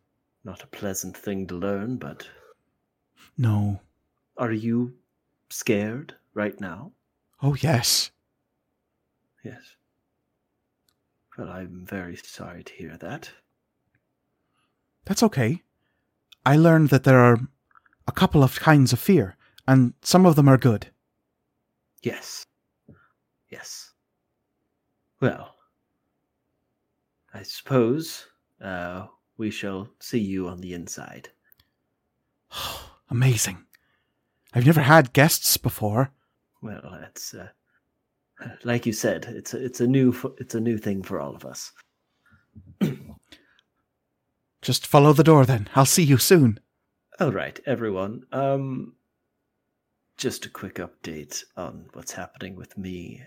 Not a pleasant thing to learn, but No. are you scared right now? Oh, yes. Yes. Well, I'm very sorry to hear that. That's okay. I learned that there are a couple of kinds of fear, and some of them are good. Yes. Yes. Well, I suppose uh, we shall see you on the inside. Amazing. I've never had guests before. Well, it's uh, like you said, it's a, it's a new it's a new thing for all of us. Just follow the door then. I'll see you soon. All right, everyone. Um, just a quick update on what's happening with me.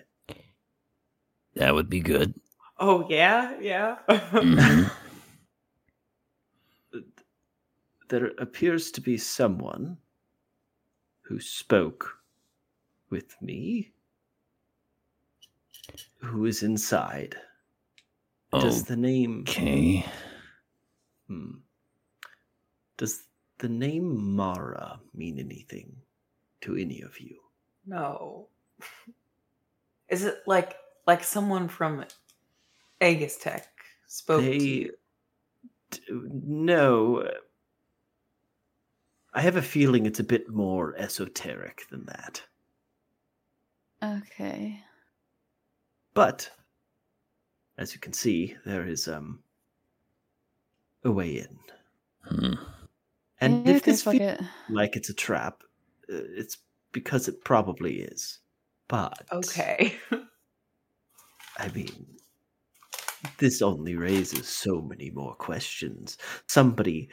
That would be good. Oh yeah, yeah. Mhm. There appears to be someone who spoke with me who is inside. Does the name Okay. hmm, Does the name Mara mean anything to any of you? no. Is it like like someone from Aegis Tech spoke to you? d- no. I have a feeling it's a bit more esoteric than that. Okay. But as you can see, there is um a way in. Hmm. And Yeah, if this feels like it. like it's a trap, uh, it's because it probably is. But Okay. I mean, this only raises so many more questions. Somebody,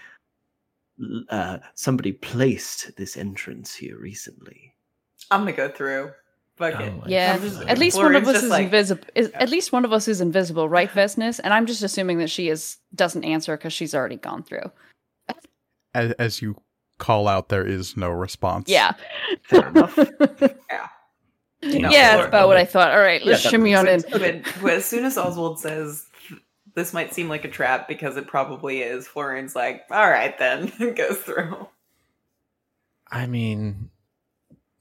uh, somebody placed this entrance here recently. I'm gonna go through. Fuck oh it. Oh, Yeah, just- at least one of us is like- invisible. Is, at least one of us is invisible, right, Vesnus? And I'm just assuming that she is doesn't answer because she's already gone through. As, as you call out, there is no response. Yeah, Fair enough. Yeah. No, yeah, Flor- that's about what I thought. All right, let's that shimmy on in. When- as soon as Oswald says this might seem like a trap because it probably is, Florian's like, all right then, goes through. I mean,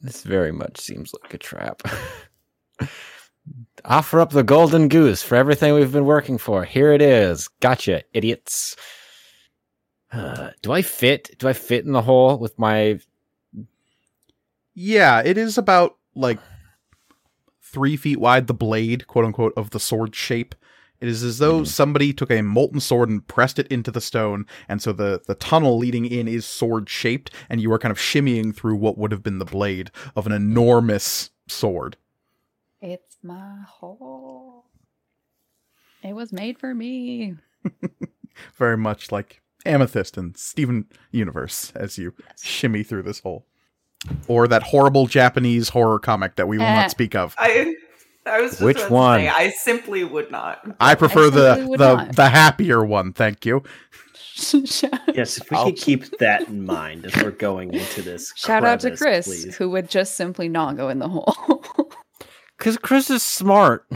this very much seems like a trap. Offer up the golden goose for everything we've been working for. Here it is. Gotcha, idiots. Uh, do I fit? Do I fit in the hole with my? Yeah, it is about like three feet wide, the blade, quote unquote, of the sword shape. It is as though somebody took a molten sword and pressed it into the stone, and so the, the tunnel leading in is sword shaped, and you are kind of shimmying through what would have been the blade of an enormous sword. It's my hole. It was made for me. Very much like Amethyst and Steven Universe as you shimmy through this hole. Or that horrible Japanese horror comic that we will Eh. not speak of. I I was just Which about to one? say, I simply would not. I prefer simply the the, not. the happier one, thank you. yes, if we could keep that in mind as we're going into this. Shout out to Chris, please. who would just simply not go in the hole. Because Chris is smart.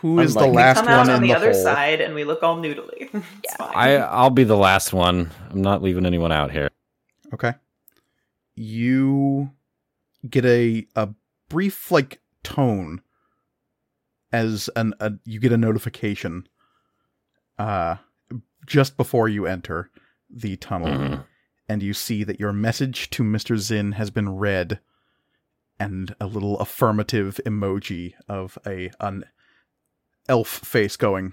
Who is the Unlike- We last Come one out in on the, the other hole? side and we look all noodly. Yeah. I I'll be the last one. I'm not leaving anyone out here. Okay. You get a a brief like tone as an a, you get a notification uh just before you enter the tunnel Mhm. and you see that your message to Mr. Zinn has been read and a little affirmative emoji of a an elf face going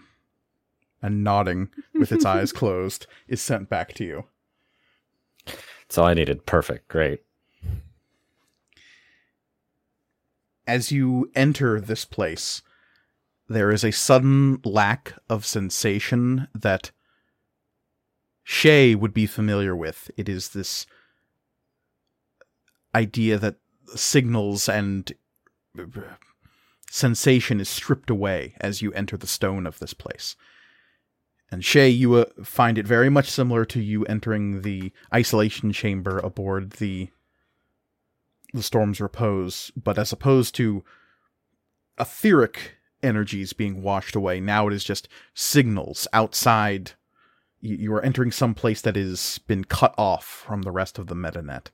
and nodding with its eyes closed is sent back to you. That's all I needed. Perfect. Great. As you enter this place, there is a sudden lack of sensation that Shay would be familiar with. It is this idea that signals and sensation is stripped away as you enter the stone of this place. And Shay, you uh, find it very much similar to you entering the isolation chamber aboard the the Storm's Repose, but as opposed to etheric energies being washed away, now it is just signals outside. You, are entering some place that has been cut off from the rest of the metanet.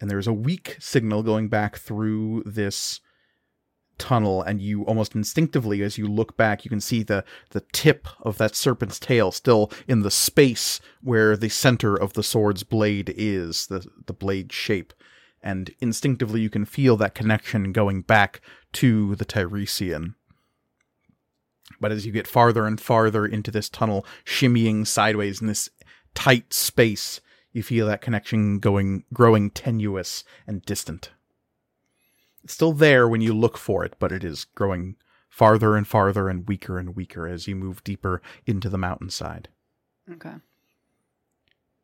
And there's a weak signal going back through this tunnel, and you almost instinctively, as you look back, you can see the, the tip of that serpent's tail still in the space where the center of the sword's blade is, the, the blade shape and instinctively you can feel that connection going back to the Tiresian. But as you get farther and farther into this tunnel, shimmying sideways in this tight space, you feel that connection going growing tenuous and distant. It's still there when you look for it, but it is growing farther and farther and weaker and weaker as you move deeper into the mountainside. Okay.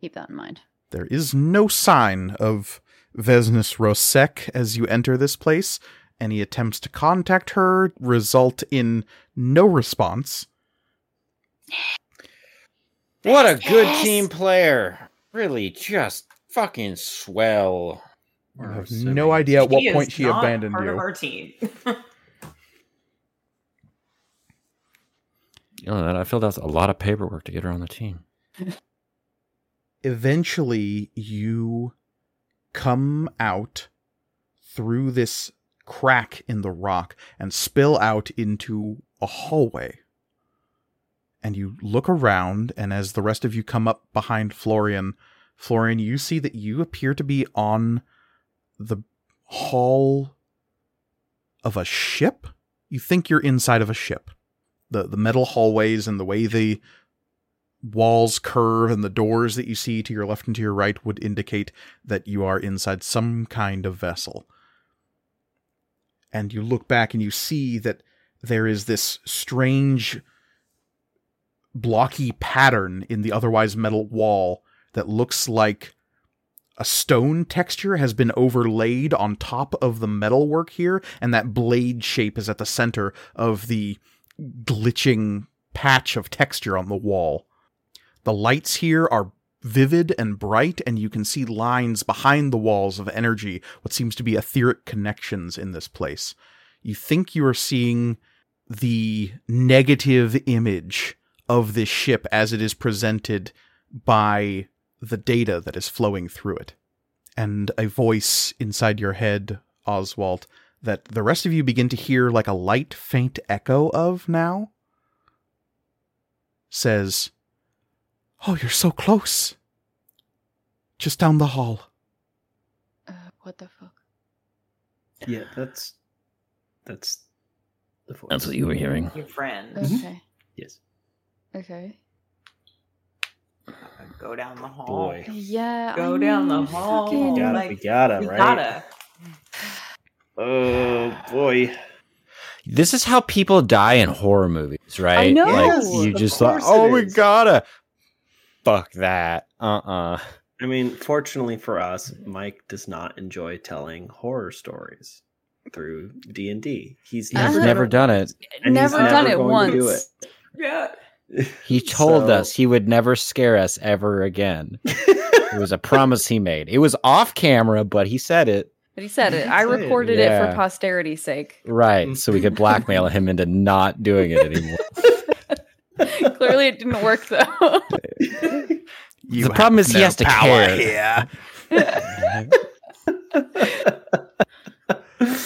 Keep that in mind. There is no sign of Vesnus Rosek as you enter this place. Any attempts to contact her result in no response. What a good team player. Really just fucking swell. I have no idea at what She is point she not abandoned part you. Of our team. You know that I feel that's a lot of paperwork to get her on the team. Eventually, you come out through this crack in the rock and spill out into a hallway. And you look around, and as the rest of you come up behind Florian, Florian, you see that you appear to be on the hull of a ship. You think you're inside of a ship. The the metal hallways and the way the walls curve and the doors that you see to your left and to your right would indicate that you are inside some kind of vessel. And you look back and you see that there is this strange blocky pattern in the otherwise metal wall that looks like a stone texture has been overlaid on top of the metalwork here, and that blade shape is at the center of the glitching patch of texture on the wall. The lights here are vivid and bright, and you can see lines behind the walls of energy, what seems to be etheric connections in this place. You think you are seeing the negative image of this ship as it is presented by the data that is flowing through it. And a voice inside your head, Oswald, that the rest of you begin to hear like a light, faint echo of now, says, Oh, you're so close. Just down the hall. Uh, what the fuck? Yeah, that's that's the voice. That's what you were hearing. Your friend. Okay. Yes. Okay. Go down the hall. Boy. Yeah. Go I down the hall. fucking- We gotta, like, we gotta, We right? gotta. Oh boy. This is how people die in horror movies, right? I know. Like you just thought, oh, we gotta. Fuck that. Uh uh I mean, fortunately for us, Mike does not enjoy telling horror stories through D and D. He's He's Uh-huh. never done it. and he's never done it going to do once. Yeah. He told So- us he would never scare us ever again. It was a promise he made. It was off camera, but he said it. But he said it. I He said it, recorded it yeah. for posterity's sake. Right. So we could blackmail him into not doing it anymore. Clearly, it didn't work though. You The problem have is he has to power care. here.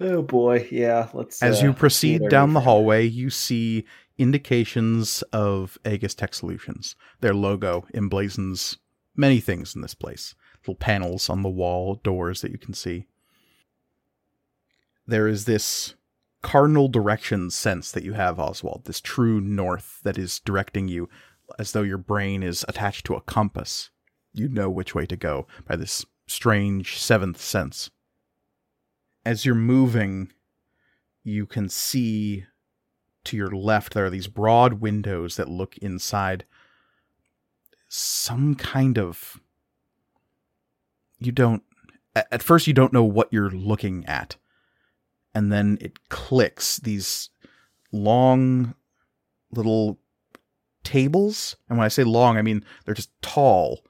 Oh boy, yeah. Let's. As uh, you proceed down the hallway, you see indications of Aegis Tech Solutions. Their logo emblazons many things in this place. Little panels on the wall, doors that you can see. There is this cardinal direction sense that you have, Oswald, this true north that is directing you as though your brain is attached to a compass. You know which way to go by this strange seventh sense. As you're moving, you can see to your left there are these broad windows that look inside some kind of you don't at first you don't know what you're looking at and then it clicks these long little tables and when i say long i mean they're just tall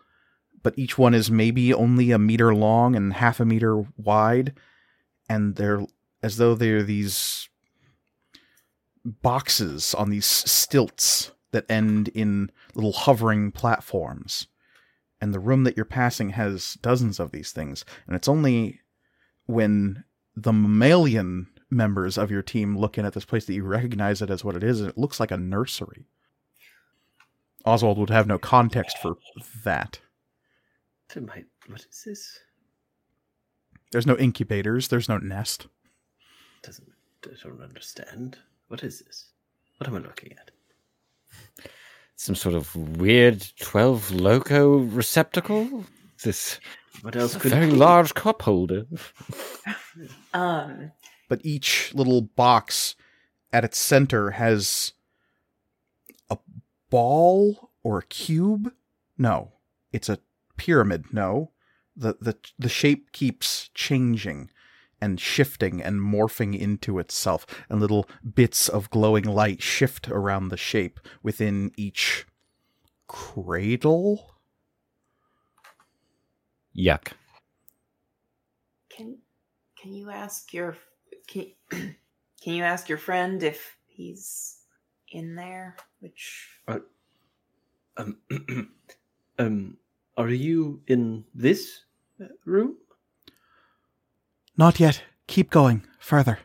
but each one is maybe only a meter long and half a meter wide and they're as though they're these boxes on these stilts that end in little hovering platforms. And the room that you're passing has dozens of these things. And it's only when the mammalian members of your team look in at this place that you recognize it as what it is. And it looks like a nursery. Oswald would have no context for that. To my, what is this? There's no incubators, there's no nest. Doesn't. I don't understand. What is this? What am I looking at? Some sort of weird 12 loco receptacle? This What else could very it be? large cup holder. Um, but each little box at its center has a ball or a cube. No, it's a pyramid. No, the the the shape keeps changing and shifting and morphing into itself, and little bits of glowing light shift around the shape within each cradle. Yuck. Can can you ask your can can you ask your friend if he's in there? Which Um, um, are you in this uh, room? Not yet. Keep going further.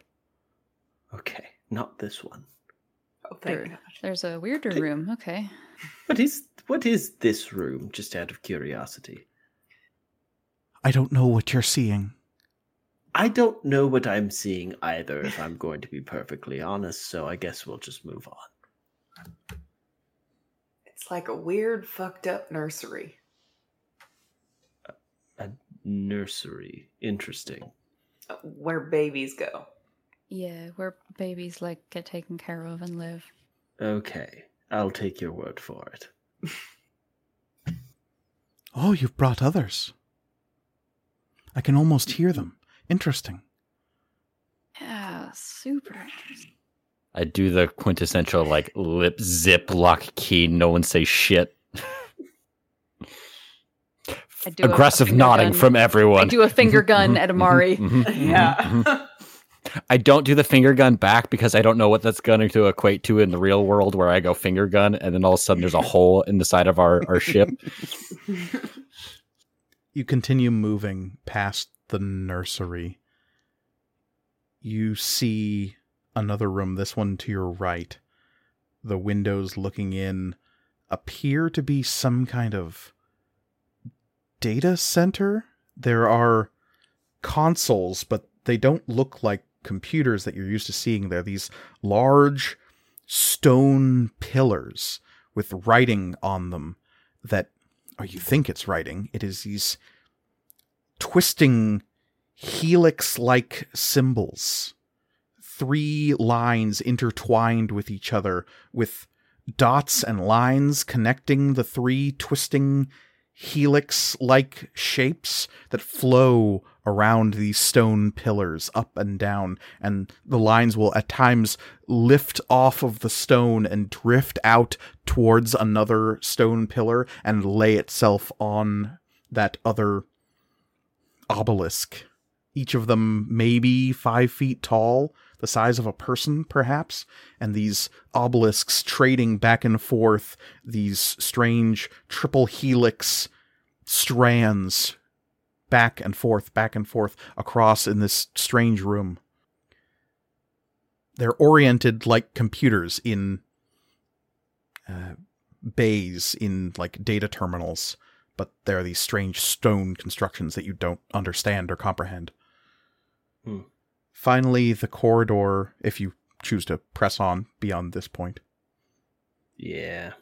Okay, not this one. oh thank There- God. there's a weirder room. Okay. What is what is this room? Just out of curiosity. I don't know what you're seeing. I don't know what I'm seeing either, if I'm going to be perfectly honest. So I guess we'll just move on. It's like a weird, fucked up nursery. A nursery. Interesting. uh, Where babies go. Yeah, where babies like get taken care of and live. Okay, I'll take your word for it. Oh, you've brought others. I can almost hear them. Interesting. Yeah, super interesting. I do the quintessential like lip zip lock key, no one say shit. I do a- a Aggressive nodding gun. from I everyone. do a finger gun at Amari. Mhm, mhm, Yeah. I don't do the finger gun back because I don't know what that's going to equate to in the real world where I go finger gun and then all of a sudden there's a hole in the side of our, our ship. You continue moving past the nursery. You see another room, this one to your right. The windows looking in appear to be some kind of data center. There are consoles, but they don't look like computers that you're used to seeing. They're these large stone pillars with writing on them that or you think it's writing, it is these twisting helix like symbols. Three lines intertwined with each other, with dots and lines connecting the three twisting helix like shapes that flow around these stone pillars up and down and the lines will at times lift off of the stone and drift out towards another stone pillar and lay itself on that other obelisk each of them maybe five feet tall the size of a person perhaps and these obelisks trading back and forth these strange triple helix strands back and forth, back and forth across in this strange room. they're oriented like computers in uh, bays in like data terminals, but there are these strange stone constructions that you don't understand or comprehend. Hmm. Finally, the corridor, if you choose to press on beyond this point, Yeah.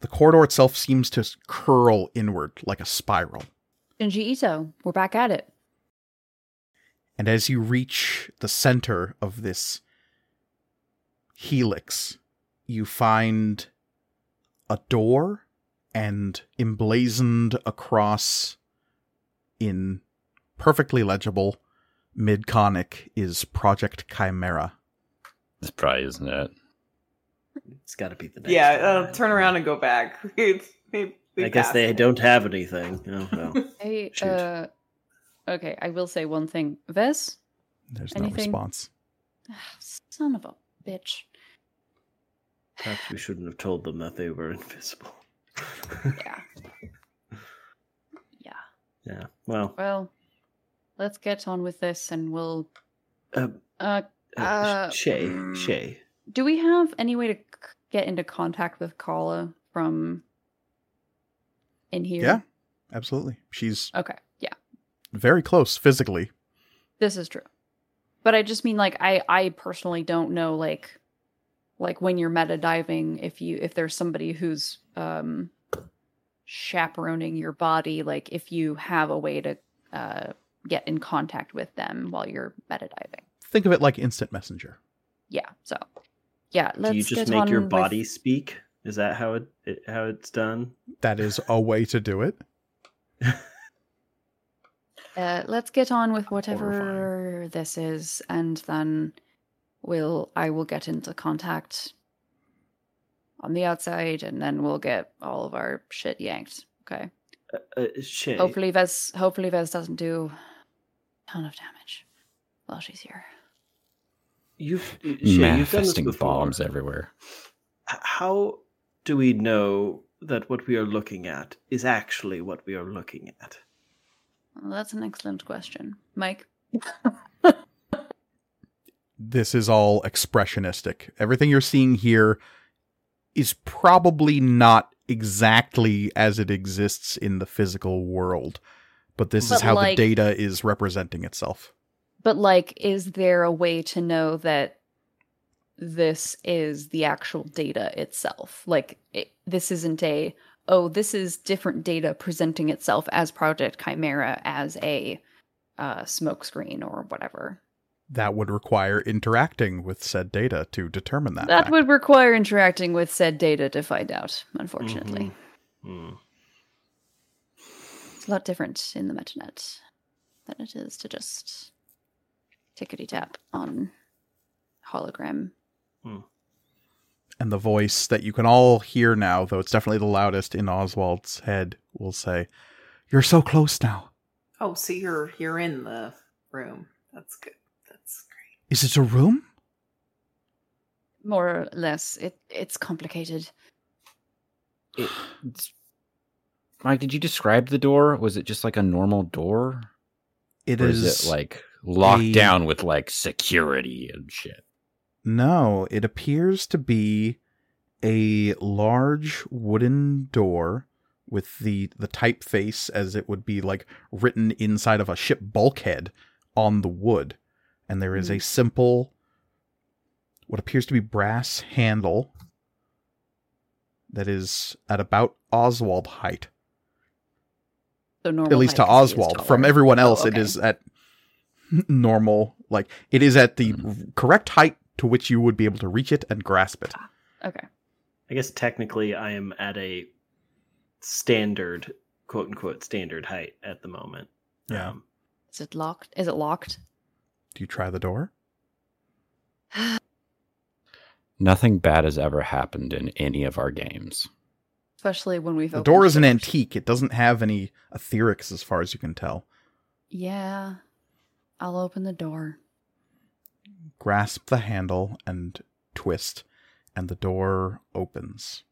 the corridor itself seems to curl inward like a spiral. Junji Ito, we're back at it. And as you reach the center of this helix, you find a door and emblazoned across in perfectly legible mid conic is Project Chimera. This probably isn't it. It's got to be the next Yeah, one. uh, turn around and go back. It's- we- we I guess they it. don't have anything. Oh, well. Hey, uh, okay, I will say one thing. Ves, There's no response. Ah, son of a bitch. Perhaps we shouldn't have told them that they were invisible. Yeah. Yeah. yeah. Well, Well, let's get on with this and we'll. um, Uh, uh, Uh, Shay, mm. Shay. do we have any way to c- get into contact with Kala from in here? Yeah. Absolutely. She's Okay. Yeah. very close physically. This is true. But I just mean like I I personally don't know like like when you're meta diving if you if there's somebody who's um chaperoning your body like if you have a way to uh get in contact with them while you're meta diving. Think of it like instant messenger. Yeah. So yeah, let's Do you just get make your on with- body speak? Is that how it, it how it's done? That is a way to do it. Uh, let's get on with whatever Horrifying. this is, and then we'll I will get into contact on the outside, and then we'll get all of our shit yanked. Okay. Uh, uh, Shay. Hopefully, Vez. Hopefully, Vez doesn't do a ton of damage while she's here. You've Shay, you've done this Manifesting before. bombs everywhere. How do we know that what we are looking at is actually what we are looking at? Well, that's an excellent question, Mike. this is all expressionistic. Everything you're seeing here is probably not exactly as it exists in the physical world, but this is how like- the data is representing itself. But like, is there a way to know that this is the actual data itself? Like, it, this isn't a oh, this is different data presenting itself as Project Chimera as a uh, smokescreen or whatever. That would require interacting with said data to determine that. That fact. would require interacting with said data to find out. Unfortunately, Hmm. it's a lot different in the metanet than it is to just tickety tap on hologram and the voice that you can all hear now, though it's definitely the loudest in Oswald's head, will say, "You're so close now. Oh, so you're you're in the room. That's good. That's great. Is it a room? more or less it it's complicated It, it's- Mike, did you describe the door? Was it just like a normal door? It or is, is it like locked a- down with like security and shit? No, it appears to be a large wooden door with the the typeface as it would be like written inside of a ship bulkhead on the wood. And there is a mm. simple what appears to be brass handle that is at about Oswald height. so normal At least to height 'cause he is Oswald. From everyone Oh, else it okay. is at normal like it is at the mm. correct height to which you would be able to reach it and grasp it. Ah, okay I guess technically I am at a standard, quote unquote, standard height at the moment. Yeah. Um, is it locked is it locked Do you try the door? Nothing bad has ever happened in any of our games. especially when we've The door is an doors. antique. It doesn't have any etherics as far as you can tell. yeah i'll open the door Grasp the handle and twist, and the door opens.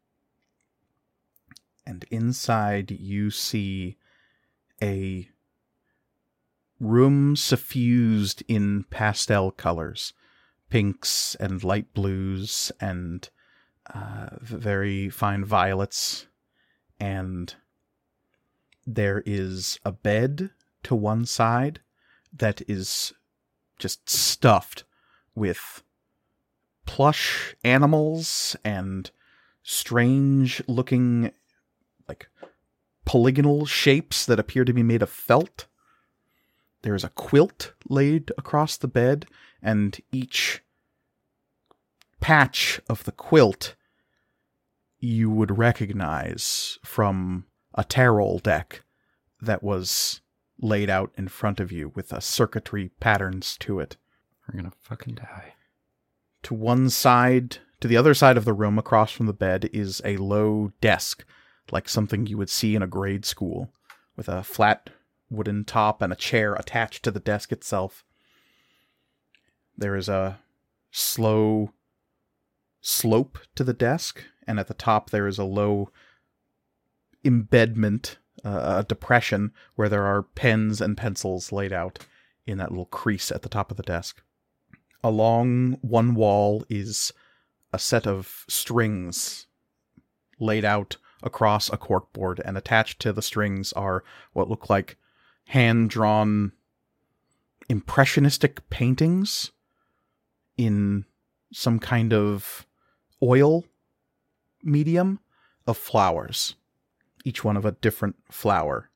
And inside you see a room suffused in pastel colors. pinks and light blues and uh, very fine violets. And there is a bed to one side that is just stuffed with plush animals and strange looking like polygonal shapes that appear to be made of felt. There is a quilt laid across the bed, and each patch of the quilt you would recognize from a tarot deck that was laid out in front of you with a circuitry patterns to it. We're gonna fucking die. To one side, to the other side of the room across from the bed is a low desk, like something you would see in a grade school, with a flat wooden top and a chair attached to the desk itself. There is a slow slope to the desk, and at the top there is a low embedment, uh, a depression, where there are pens and pencils laid out in that little crease at the top of the desk. Along one wall is a set of strings laid out across a corkboard, and attached to the strings are what look like hand drawn impressionistic paintings in some kind of oil medium of flowers, each one of a different flower.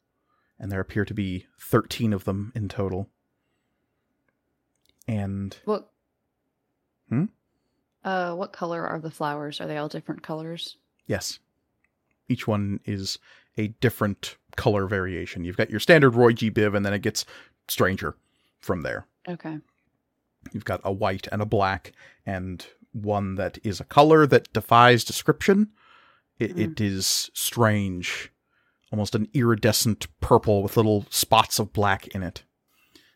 And there appear to be 13 of them in total. And What? Hmm? Uh, what color are the flowers? Are they all different colors? Yes. Each one is a different color variation. You've got your standard Roy G. Biv, and then it gets stranger from there. Okay. You've got a white and a black, and one that is a color that defies description. It, it mm. is strange, almost an iridescent purple with little spots of black in it.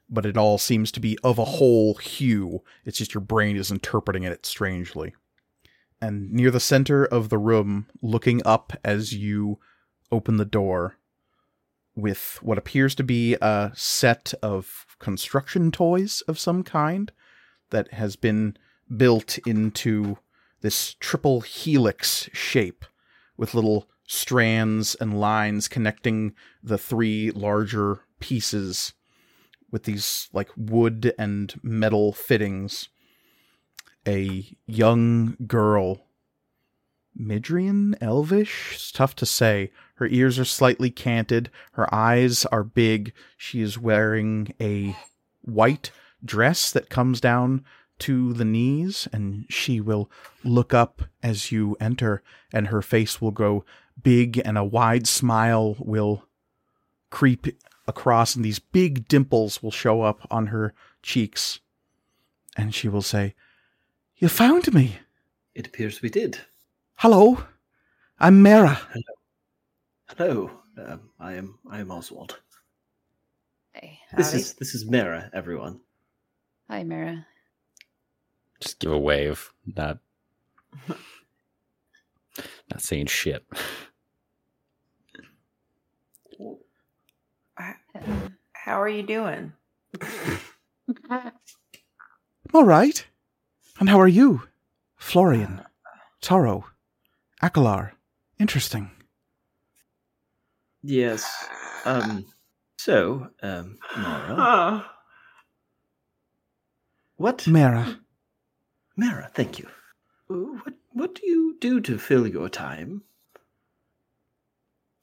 But it all seems to be of a whole hue. It's just your brain is interpreting it strangely. And near the center of the room, looking up as you open the door, with what appears to be a set of construction toys of some kind that has been built into this triple helix shape with little strands and lines connecting the three larger pieces with these like wood and metal fittings. A young girl, Midrian, Elvish, it's tough to say. Her ears are slightly canted, her eyes are big. She is wearing a white dress that comes down to the knees, and she will look up as you enter, and her face will grow big, and a wide smile will creep across, and these big dimples will show up on her cheeks. And she will say, You found me. It appears we did. Hello. I'm Mara. Hello, um, I am I am Oswald. Hey. This Howdy. is this is Mara, everyone. Hi, Mara. Just give a wave. Not not saying shit. How are you doing? I'm all right. And how are you? Florian, Taro, Akalar. Interesting. Yes. Um. So, um, Mara, Huh. what? Mara. Mara, thank you. What what do you do to fill your time?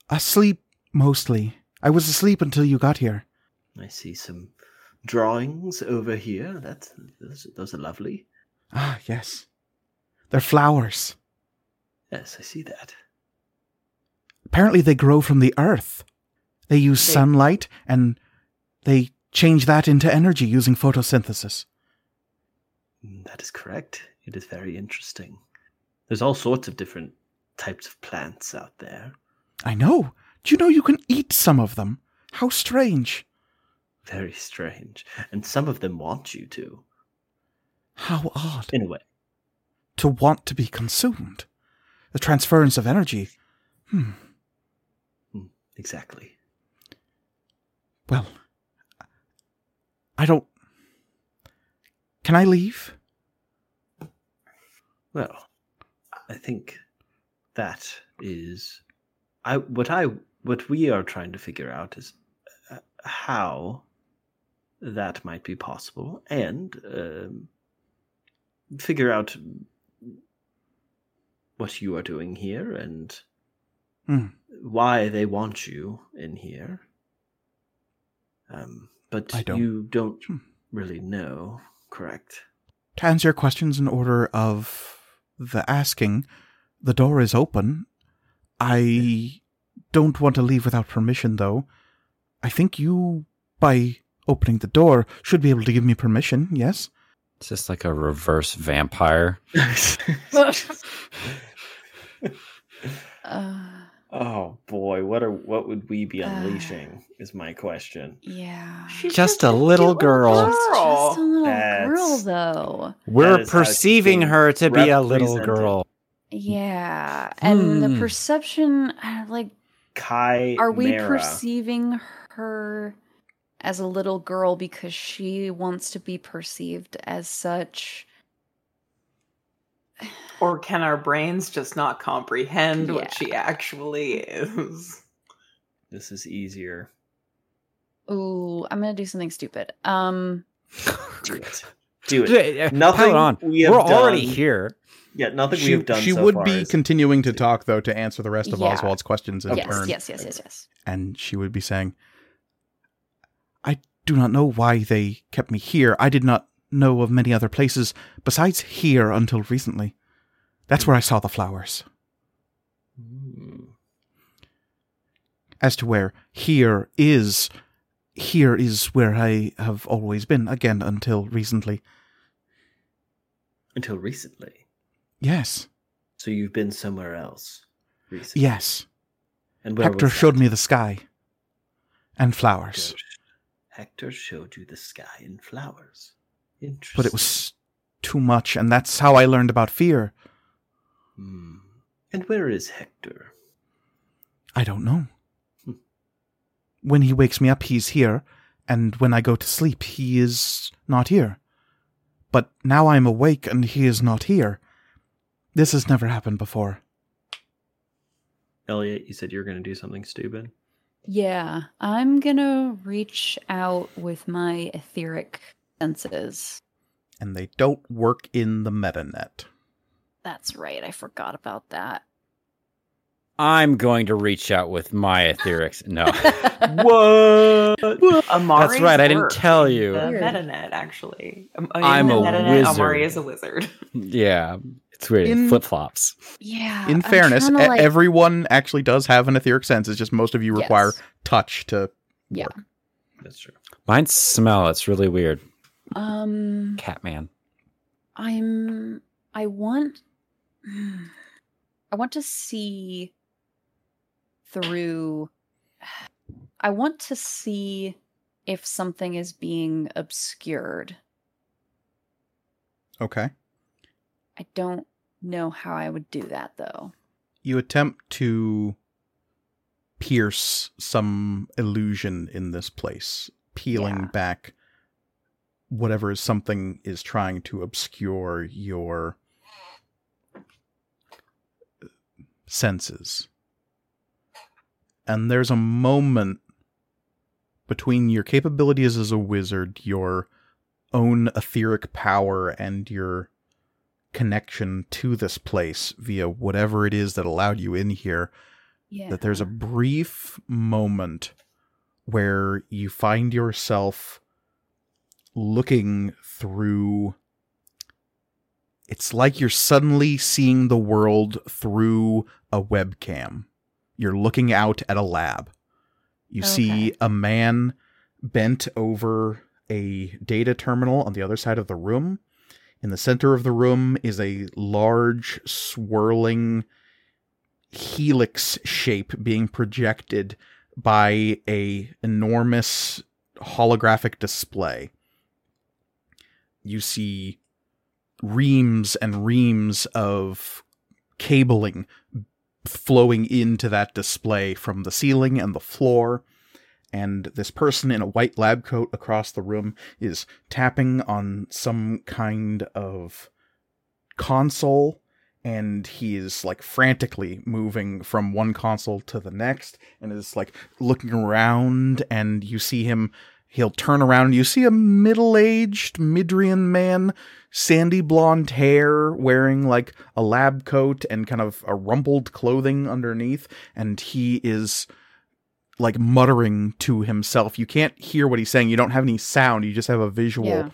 Asleep, mostly. I was asleep until you got here. I see some drawings over here. That's those, those are lovely. Ah, yes. They're flowers. Yes, I see that. Apparently, they grow from the earth. They use They- sunlight and they change that into energy using photosynthesis. Mm, That is correct. It is very interesting. There's all sorts of different types of plants out there. I know. Do you know you can eat some of them? How strange. Very strange. And some of them want you to. How odd. In a way. To want to be consumed. The transference of energy. Hmm. Exactly. Well, I don't. Can I leave? Well, I think that is I what I what we are trying to figure out is uh, how that might be possible and um, figure out what you are doing here and Hmm. why they want you in here. Um, but I don't- you don't Hmm. really know, correct? To answer your questions in order of the asking, the door is open. I don't want to leave without permission, though. I think you, by opening the door, should be able to give me permission, yes? It's just like a reverse vampire. Uh, oh boy, what are what would we be Uh. unleashing? is my question. yeah. She's Just a little cute girl. Just a little That's- girl, though. We're is how she's perceiving her to be a little girl. Yeah, and Hmm. the perception, uh, like, Kai are we Mara. perceiving her as a little girl because she wants to be perceived as such? Or can our brains just not comprehend Yeah. what she actually is? This is easier. Ooh, I'm gonna do something stupid. Um, Do it. Do it. Nothing Hold on. we have We're already here. Yeah, nothing She, we have done. she so would far be is- continuing to talk, though, to answer the rest of Yeah. Oswald's questions in yes, turn. yes, yes, yes, yes. and she would be saying, I do not know why they kept me here. I did not know of many other places besides here until recently. That's where I saw the flowers. As to where here is, here is where I have always been, again, until recently. until recently. Yes, So you've been somewhere else recently. yes. And where Hector showed me the sky and flowers, Hector showed you the sky and flowers. Interesting. but it was too much, and that's how I learned about fear. Hmm. And where is Hector? I don't know. Hmm. When he wakes me up, he's here, and when I go to sleep, he is not here. But now I'm awake and he is not here. This has never happened before. Elliot, you said you were going to do something stupid. Yeah, I'm gonna reach out with my etheric senses. And they don't work in the metanet. That's right, I forgot about that. I'm going to reach out with my etherics. No. What? Amari's That's right, I didn't tell you. The Weird. MetaNet, actually. In I'm the a MetaNet, wizard. Amari is a wizard. yeah. It's weird. Flip flops. Yeah. In I'm fairness, trying to, like- everyone actually does have an etheric sense. It's just most of you require Yes. touch to Yeah. work. That's true. Mine smell. It's really weird. Um Catman. I'm I want I want to see through I want to see if something is being obscured. Okay. I don't know how I would do that though. You attempt to pierce some illusion in this place, peeling Yeah. back whatever something is trying to obscure your senses. And there's a moment between your capabilities as a wizard, your own etheric power, and your connection to this place via whatever it is that allowed you in here Yeah. that there's a brief moment where you find yourself looking through it's like you're suddenly seeing the world through a webcam. You're looking out at a lab. You see a man bent over a data terminal on the other side of the room. In the center of the room is a large swirling helix shape being projected by a enormous holographic display. You see reams and reams of cabling flowing into that display from the ceiling and the floor. And this person in a white lab coat across the room is tapping on some kind of console and he is like frantically moving from one console to the next and is like looking around and you see him he'll turn around. And you see a middle-aged midrian man sandy blonde hair wearing like a lab coat and kind of a rumpled clothing underneath and he is like muttering to himself. You can't hear what he's saying. You don't have any sound. You just have a visual. Yeah.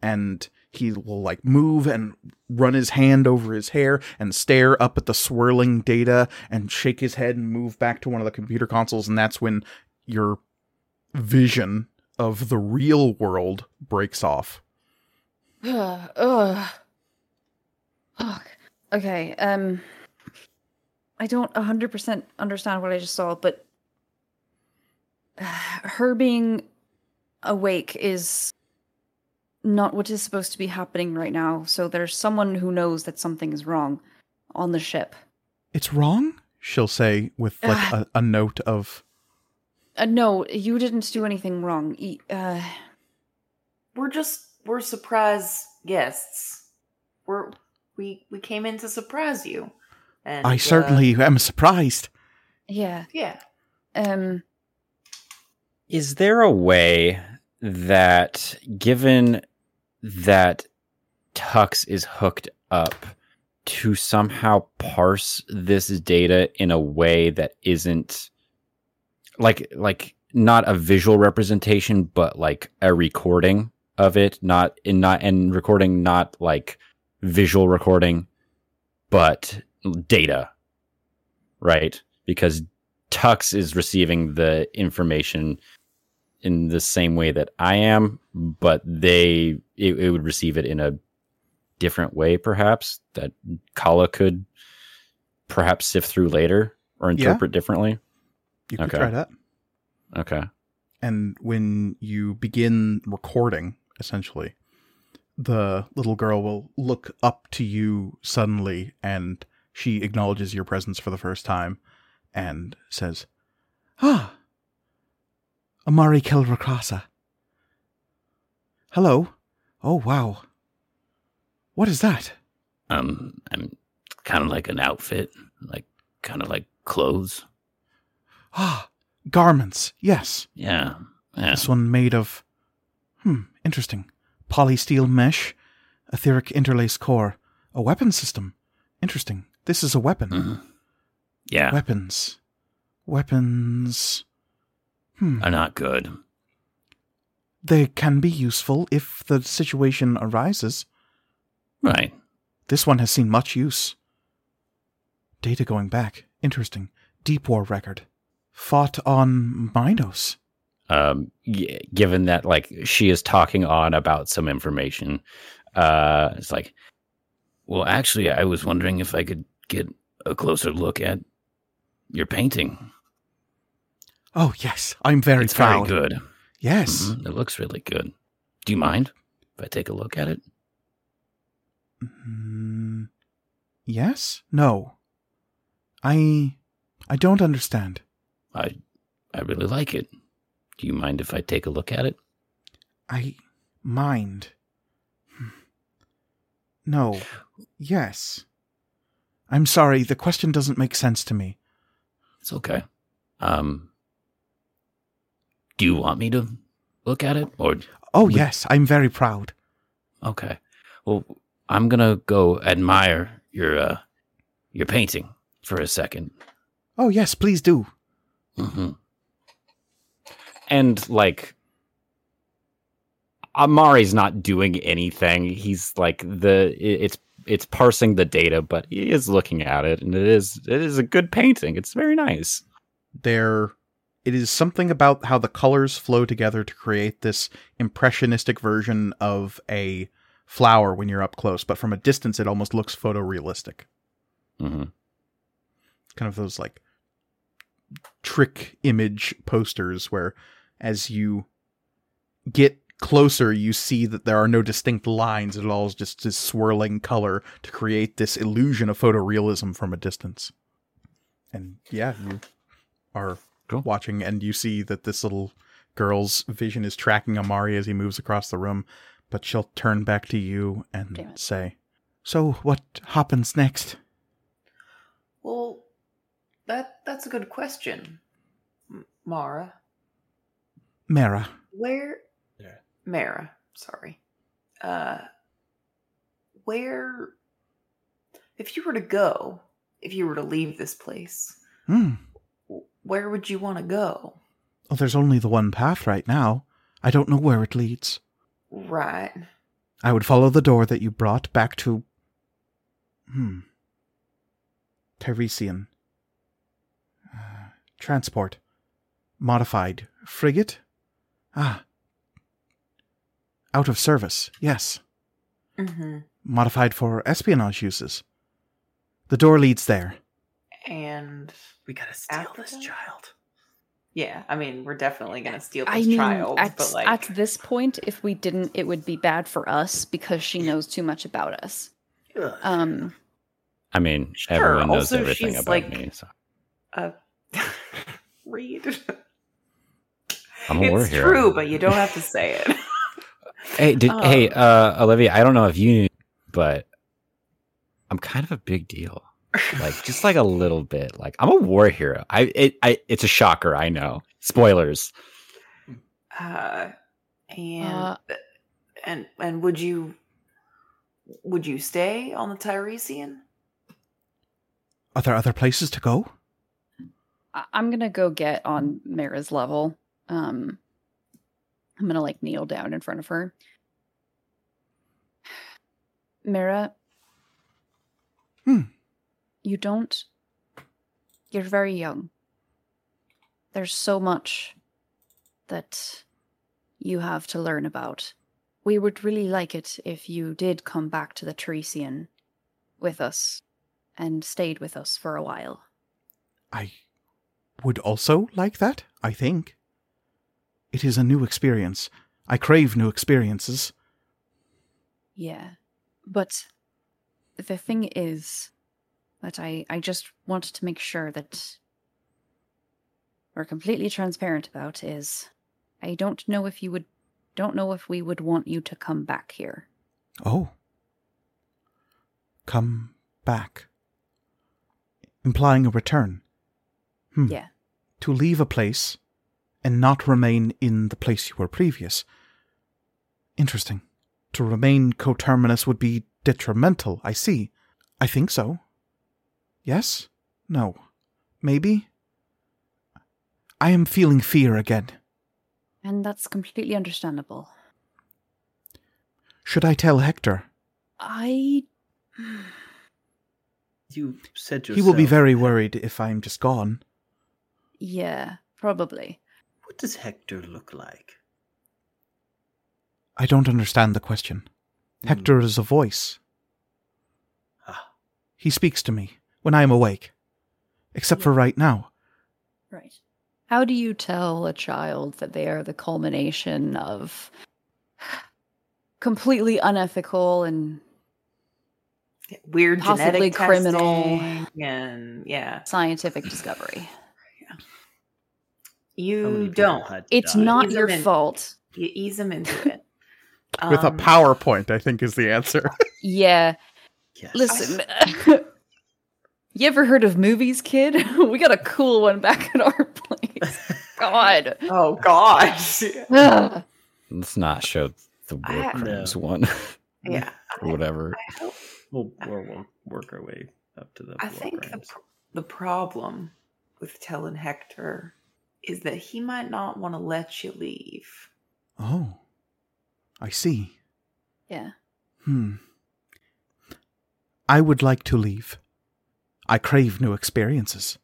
and he will like move and run his hand over his hair and stare up at the swirling data and shake his head and move back to one of the computer consoles and that's when your vision of the real world breaks off Ugh. Ugh. Fuck. Okay. Um. I don't hundred percent understand what I just saw, but her being awake is not what is supposed to be happening right now. So there's someone who knows that something is wrong on the ship. it's wrong she'll say with like a, a note of Uh, no, you didn't do anything wrong. E- Uh, We're just we're surprise guests. We're we we came in to surprise you. And i uh, certainly am surprised yeah. yeah. Um. Is there a way that, given that Tux is hooked up, to somehow parse this data in a way that isn't like like not a visual representation, but like a recording of it, not in not and recording not like visual recording, but data, right? Because Tux is receiving the information in the same way that I am, but they it, it would receive it in a different way, perhaps that Kala could perhaps sift through later or Yeah. interpret differently. You could Okay. try that Okay. and when you begin recording essentially the little girl will look up to you suddenly and she acknowledges your presence for the first time and says ah amari kilrakrasa hello oh wow what is that Um, I'm kind of like an outfit, like kind of like clothes. Ah garments yes Yeah, yeah. This one made of, hmm, interesting. Polysteel mesh, etheric interlace core, a weapon system. Interesting. This is a weapon. Mhm. Yeah, Weapons. Weapons. Hmm. are not good. They can be useful if the situation arises. Right. This one has seen much use. Data going back. Interesting. Deep war record. Fought on Minos. um y- given that like she is talking on about some information uh it's like Well, actually, I was wondering if I could get a closer look at your painting. Oh, yes. I'm very it's proud. very good. Yes. Mhm, It looks really good. Do you mind if I take a look at it? Mm, yes? No. I I don't understand. I I really like it. Do you mind if I take a look at it? I mind. No. Yes. I'm sorry, the question doesn't make sense to me. It's okay. Um, do you want me to look at it, or Oh, We- yes, I'm very proud. okay? Well, I'm gonna go admire your uh, your painting for a second. Oh, yes, please do. Hmm and like Amari's not doing anything. He's like the it's it's parsing the data, but he is looking at it, and it is it is a good painting. It's very nice. There it is something about how the colors flow together to create this impressionistic version of a flower when you're up close, but from a distance it almost looks photorealistic. hmm kind of those like trick image posters where as you get closer you see that there are no distinct lines. At all is just this swirling color to create this illusion of photorealism from a distance. And yeah you are Cool. watching and you see that this little girl's vision is tracking amari as he moves across the room but she'll turn back to you and say so what happens next that's a good question, Mara. Mara. Where? Yeah. Mara. Sorry. Uh, where? If you were to go, if you were to leave this place, Hmm. w- where would you want to go? Well, there's only the one path right now. I don't know where it leads. Right. I would follow the door that you brought back to. Hmm. Tiresian. Transport. Modified. Frigate? Ah. Out of service, yes. Mm-hmm. Modified for espionage uses. The door leads there. And We gotta steal After this child. yeah, I mean, we're definitely gonna steal this I mean, child, at, but like, at this point, if we didn't, it would be bad for us because she knows too much about us. Ugh. Um, I mean, Sure, everyone knows also everything she's, about like- me. So uh, read. I'm a it's hero. true, but you don't have to say it. Hey, did, hey, Um, uh, Olivia. I don't know if you knew, but I'm kind of a big deal. Like, just like a little bit. Like, I'm a war hero. I, it, I, it's a shocker. I know. Spoilers. Uh, and Uh, and and would you would you stay on the Tiresian? Are there other places to go? I- I'm gonna go get on Mara's level. Um, I'm gonna like kneel down in front of her. Mara, Hmm. you don't. You're very young. There's so much that you have to learn about. We would really like it if you did come back to the Tiresian with us and stayed with us for a while. I would also like that, I think. It is a new experience. I crave new experiences. Yeah. But the thing is that I, I just want to make sure that we're completely transparent about is I don't know if you would don't know if we would want you to come back here. Oh. Come back. Implying a return. Hmm. Yeah. To leave a place and not remain in the place you were previous. Interesting. To remain coterminous would be detrimental, I see. I think so. Yes? No. Maybe? I am feeling fear again. And that's completely understandable. Should I tell Hector? I You said yourself. He will be very worried if I'm just gone. Yeah, probably. What does Hector look like? I don't understand the question. Hector is a voice. Ah, He speaks to me when I am awake. Except for right now. Right. How do you tell a child that they are the culmination of completely unethical and Weird Possibly genetic criminal. testing and yeah, scientific discovery? How you don't. It's die? not Ease your in. fault. You ease them into it. With a Um, PowerPoint, I think is the answer. Yeah. Yes. Listen. you ever heard of movies, kid? we got a cool one back at our place. God. Oh gosh. Let's not show the war crimes No. one yeah. or whatever. I hope We'll, we'll, we'll work our way up to the. I war think the, pr- the problem with telling Hector is that he might not want to let you leave. oh. I see. Yeah. Hmm. I would like to leave. I crave new experiences.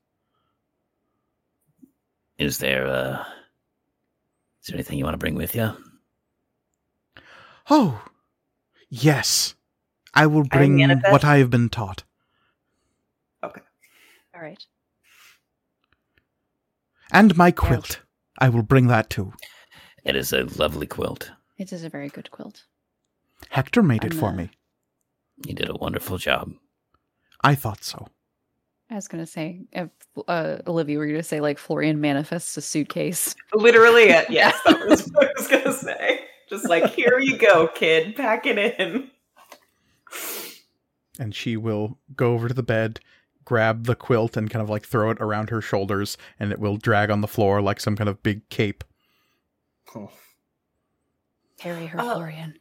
Is there uh is there anything you want to bring with you? Oh. Yes. I will I bring what I have been taught. Okay. All right. And my quilt. I will bring that too. It is a lovely quilt. It is a very good quilt. Hector made it I'm, for uh, me. You did a wonderful job. I thought so. I was gonna say, if, uh, Olivia, were you gonna say like Florian manifests a suitcase? Literally, it. Yes, that was what I was gonna say. Just like, here you go, kid, pack it in. And she will go over to the bed, grab the quilt and kind of like throw it around her shoulders, and it will drag on the floor like some kind of big cape. Oh, Carry her, Uh, Florian.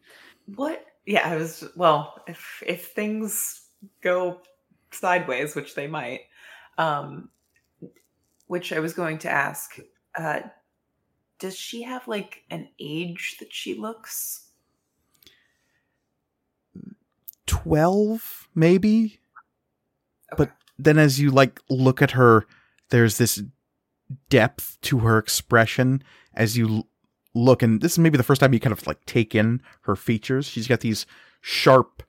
What? Yeah, I was. Well, if if things go sideways, which they might, um, which I was going to ask, uh, does she have like an age that she looks? 12 maybe but Okay. Then as you like look at her there's this depth to her expression as you look and this is maybe the first time you kind of like take in her features. She's got these sharp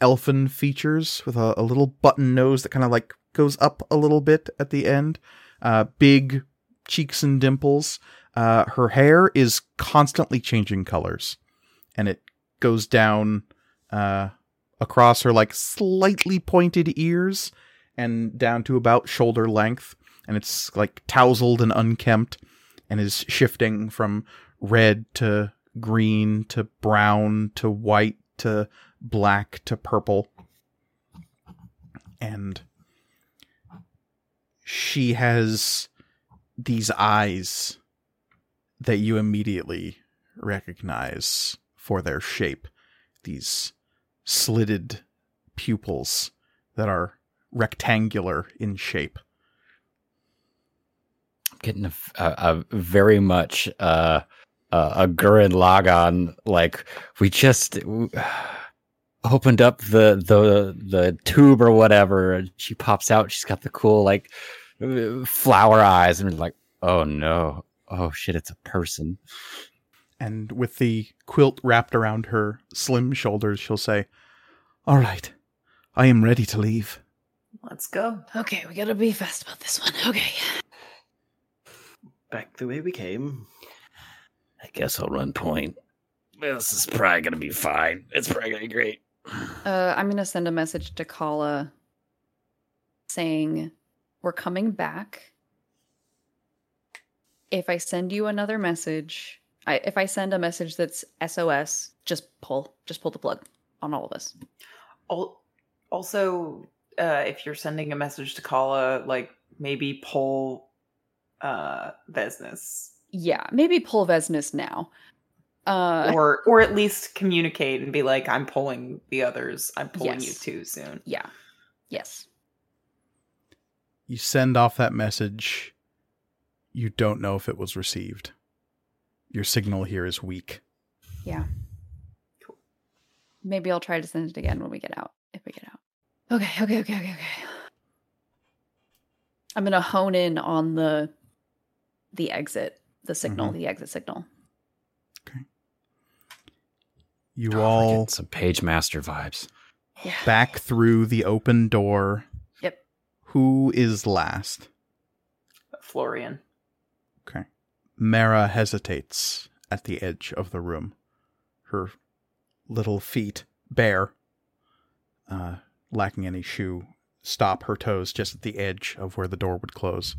elfin features with a, a little button nose that kind of like goes up a little bit at the end. Uh, big cheeks and dimples. Uh, her hair is constantly changing colors and it goes down uh, across her like slightly pointed ears and down to about shoulder length and it's like tousled and unkempt and is shifting from red to green to brown to white to black to purple. And she has these eyes that you immediately recognize for their shape these slitted pupils that are rectangular in shape. getting a, a, a very much uh, uh, a Gurren Lagann. Like we just opened up the the the tube or whatever, and she pops out. She's got the cool like flower eyes, and we're like, oh no, oh shit, it's a person. And with the quilt wrapped around her slim shoulders, she'll say, All right, I am ready to leave. Let's go. Okay, we gotta be fast about this one. Okay. back the way we came. I guess I'll run point. This is probably gonna be fine. It's probably gonna be great. Uh, I'm gonna send a message to Kala saying we're coming back. If I send you another message, I, if I send a message that's SOS, just pull, just pull the plug on all of us. Al- Also, uh, if you're sending a message to Kala, like maybe pull uh Vesnus. Yeah, maybe pull Vesnus now. Uh, or or at least communicate and be like, I'm pulling the others. I'm pulling you too soon. yeah, yes. You send off that message. You don't know if it was received. Your signal here is weak. Yeah. Cool. Maybe I'll try to send it again when we get out. If we get out. Okay, okay, okay, okay, okay. I'm gonna hone in on the the exit, the signal, Mhm. the exit signal. Okay. You Oh, all some Pagemaster vibes. Yeah. back through the open door. Yep. Who is last? Florian. Okay. Mara hesitates at the edge of the room. Her little feet, bare, uh, lacking any shoe, stop her toes just at the edge of where the door would close.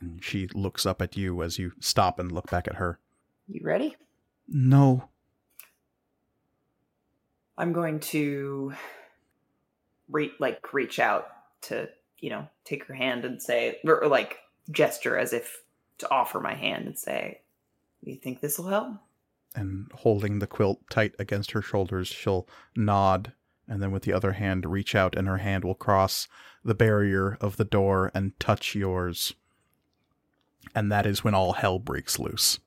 And she looks up at you as you stop and look back at her. You ready? No. I'm going to re- like reach out to, you know, take her hand and say or, or like gesture as if to offer my hand and say, Do "You think this will help?" And holding the quilt tight against her shoulders, she'll nod and then with the other hand reach out and her hand will cross the barrier of the door and touch yours. And that is when all hell breaks loose.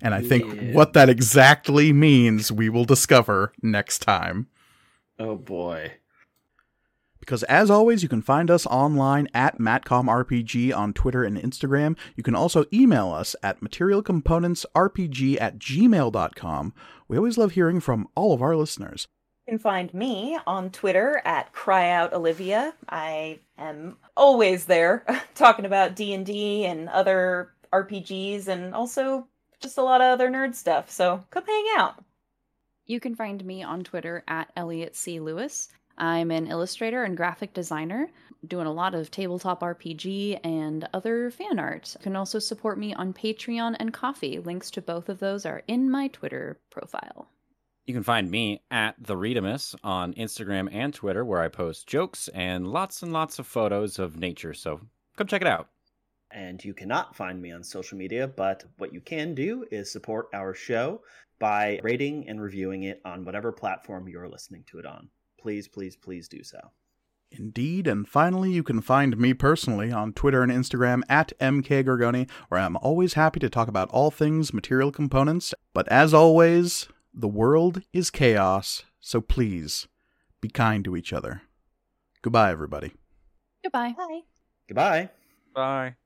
And I think Yeah. what that exactly means we will discover next time. Oh boy. Because as always, you can find us online at MatcomRPG on Twitter and Instagram. You can also email us at materialcomponentsrpg at gmail.com. We always love hearing from all of our listeners. You can find me on Twitter at CryOutOlivia. I am always there talking about D&D and other RPGs and also just a lot of other nerd stuff. So come hang out. You can find me on Twitter at Elliot C. Lewis. I'm an illustrator and graphic designer, doing a lot of tabletop RPG and other fan art. You can also support me on Patreon and Ko-fi. Links to both of those are in my Twitter profile. You can find me at the Readamus on Instagram and Twitter, where I post jokes and lots and lots of photos of nature. So come check it out. And you cannot find me on social media, but what you can do is support our show by rating and reviewing it on whatever platform you're listening to it on. Please, please, please do so. Indeed, and finally, you can find me personally on Twitter and Instagram at mkgorgoni, where I'm always happy to talk about all things material components. But as always, the world is chaos, so please be kind to each other. Goodbye, everybody. Goodbye. Bye. Goodbye. Bye.